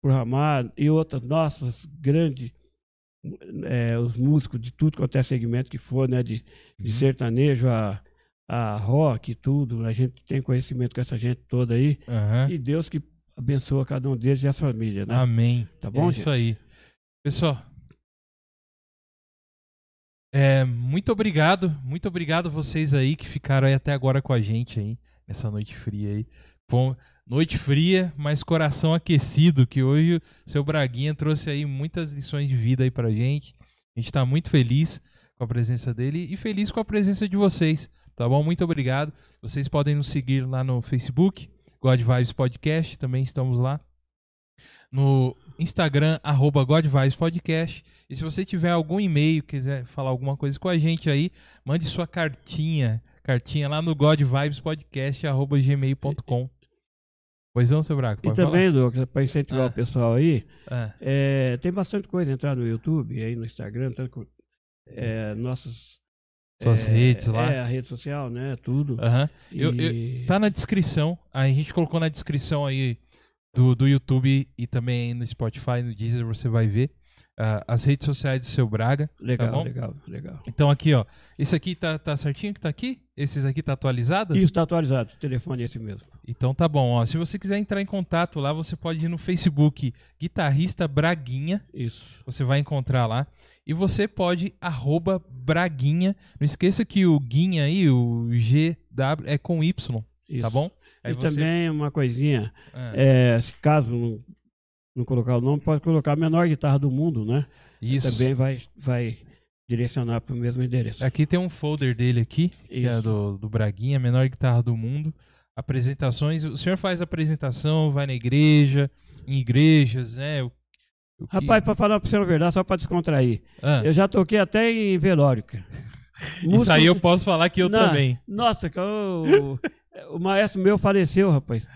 pro Ramado e outras nossas grandes é, os músicos de tudo quanto é segmento que for, né? De, de Uhum. sertanejo a, a rock e tudo. A gente tem conhecimento com essa gente toda aí. Aham. E Deus que abençoa cada um deles e a família, né? Amém. Tá bom, É isso gente? aí. Pessoal, é, muito obrigado, muito obrigado vocês aí que ficaram aí até agora com a gente aí, nessa noite fria aí. Foi uma noite fria, mas coração aquecido, que hoje o seu Braguinha trouxe aí muitas lições de vida aí pra gente. A gente tá muito feliz com a presença dele e feliz com a presença de vocês, tá bom? Muito obrigado. Vocês podem nos seguir lá no Facebook, God Vibes Podcast, também estamos lá no Instagram, arroba God Vibes Podcast. E se você tiver algum e-mail, quiser falar alguma coisa com a gente aí, mande sua cartinha. Cartinha lá no God Vibes Podcast, arroba gmail.com. Pois não, seu Braco? E também, Lucas, para incentivar Ah. o pessoal aí? Ah, é, tem bastante coisa entrar no YouTube, aí no Instagram, tanto é, nossos Suas é, redes lá. É, a rede social, né? Tudo. Eu- E- Tá na descrição. A gente colocou na descrição aí do, do YouTube e também no Spotify, no Deezer, você vai ver ah, as redes sociais do seu Braga. Legal, bom? legal, legal. Então aqui, ó. Esse aqui tá, tá certinho que tá aqui? Esses aqui tá atualizado? Isso está atualizado, o telefone é esse mesmo. Então tá bom, ó. Se você quiser entrar em contato lá, você pode ir no Facebook Guitarrista Braguinha. Isso. Você vai encontrar lá. E você pode arroba Braguinha. Não esqueça que o Guinha aí, o GW, é com Y, isso. tá bom? e também uma coisinha, é, se caso não, colocar o nome, pode colocar a menor guitarra do mundo, né? isso. Também vai, vai direcionar para o mesmo endereço. Aqui tem um folder dele aqui, que é Isso. do, do Braguinha, menor guitarra do mundo. Apresentações. O senhor faz apresentação, vai na igreja, em igrejas, né? O, o que- Rapaz, para falar para você a verdade, só para descontrair, Ah, eu já toquei até em velório, cara. (laughs) isso aí eu posso falar que eu Não, também. Nossa, o, o maestro meu faleceu, rapaz.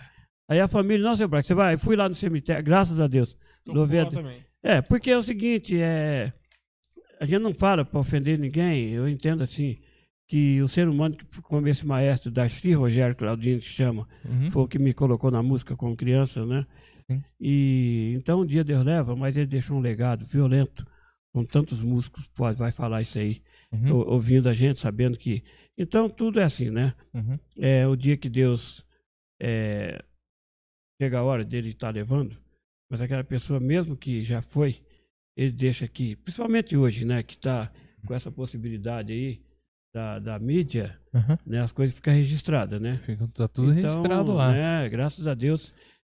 Aí a família, não, seu você vai, fui lá no cemitério, graças a Deus. Louvei a Deus. É, porque é o seguinte, é, a gente não fala para ofender ninguém, eu entendo assim, que o ser humano, como esse maestro Darcy Rogério Claudino que chama, Uhum. foi o que me colocou na música como criança, né? Sim. E então um dia Deus leva, mas ele deixou um legado violento, com tantos músicos, pode, vai falar isso aí, Uhum. ou- ouvindo a gente, sabendo que. Então tudo é assim, né? Uhum. É o dia que Deus é, chega a hora dele estar levando, mas aquela pessoa, mesmo que já foi, ele deixa aqui, principalmente hoje, né? Que está com essa possibilidade aí da, da mídia, Uhum. né? As coisas ficam registradas, né? Fica, tá tudo Então, registrado lá. Né, graças a Deus.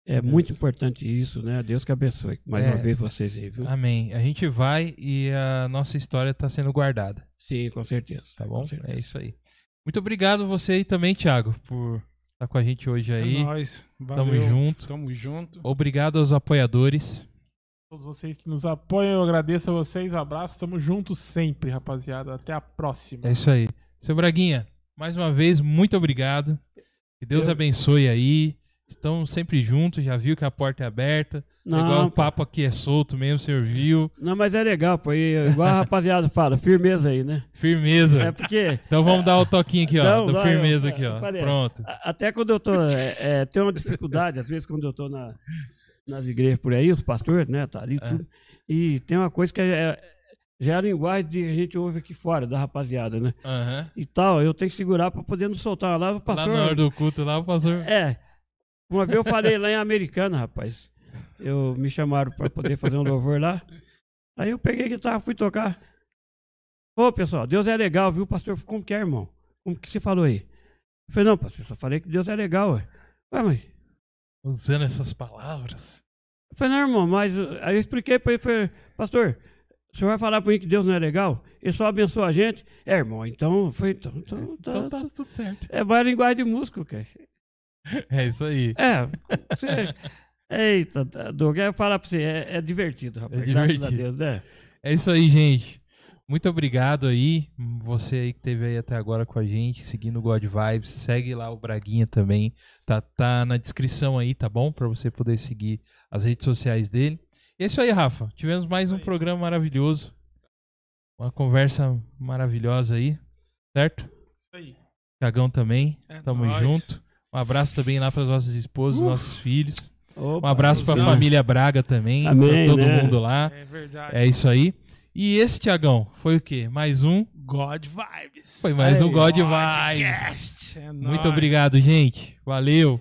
É Sim, muito Deus. importante isso, né? Deus que abençoe mais É. uma vez vocês aí, viu? Amém. A gente vai e a nossa história está sendo guardada, Sim, com certeza. tá bom? Com certeza. É isso aí. Muito obrigado você aí também, Thiago, por estar com a gente hoje aí. É nóis. Tamo Valeu. junto. Tamo junto. Obrigado aos apoiadores. Todos vocês que nos apoiam, eu agradeço a vocês. Abraço, tamo juntos sempre, rapaziada. Até a próxima. É isso aí. Seu Braguinha, mais uma vez, muito obrigado. Que Deus Eu- abençoe aí. Estão sempre juntos, já viu que a porta é aberta. Não, igual o papo aqui é solto mesmo, senhor viu. Não, mas é legal, pô. E, igual a rapaziada fala, firmeza aí, né? Firmeza. É porque. Então vamos dar o toquinho aqui, ó. Vai, firmeza eu- aqui, ó. falei, Pronto. a- Até quando eu tô. É, é, tem uma dificuldade, às vezes, quando eu tô na, nas igrejas por aí, os pastores, né? Tá ali É. tudo. E tem uma coisa que é, já é a linguagem que a gente ouve aqui fora, da rapaziada, né? Aham. E tal, eu tenho que segurar pra poder não soltar lá. O Lá pastor. na hora do culto, lá o pastor. É. Uma vez eu falei lá em Americana, rapaz. Eu me chamaram pra poder fazer um louvor lá. Aí eu peguei a guitarra, fui tocar. Ô, pessoal, Deus é legal, viu, pastor? Como que é, irmão? Como que você falou aí? Eu falei, não, pastor, só falei que Deus é legal, ué. Ué, mas... Usando essas palavras. Eu falei, não, irmão, mas... Aí eu expliquei pra ele, falei, pastor, o senhor vai falar pra mim que Deus não é legal? Ele só abençoa a gente? É, irmão, então... Foi, então, então, tá, Então tá tudo certo. É mais linguagem de músico, cara. É isso aí. É, você... Eita, Doug, eu falar pra você, é, é divertido, rapaz. Graças a divertido. Deus, né? É isso aí, gente. Muito obrigado aí. Você aí que esteve aí até agora com a gente, seguindo o God Vibes. Segue lá o Braguinha também. Tá, tá na descrição aí, tá bom? Pra você poder seguir as redes sociais dele. E é isso aí, Rafa. Tivemos mais um programa maravilhoso. Uma conversa maravilhosa aí, certo? Isso aí. Tiagão também. É Tamo nóis. junto. Um abraço também lá para as nossas esposas, nossos filhos. Um Opa, abraço para a família Braga também, Amém, para todo né? mundo lá. É verdade. É isso aí. E esse, Tiagão, foi o quê? Mais um? God Vibes. Foi mais um God Podcast. Vibes. É Muito nóis. obrigado, gente. Valeu.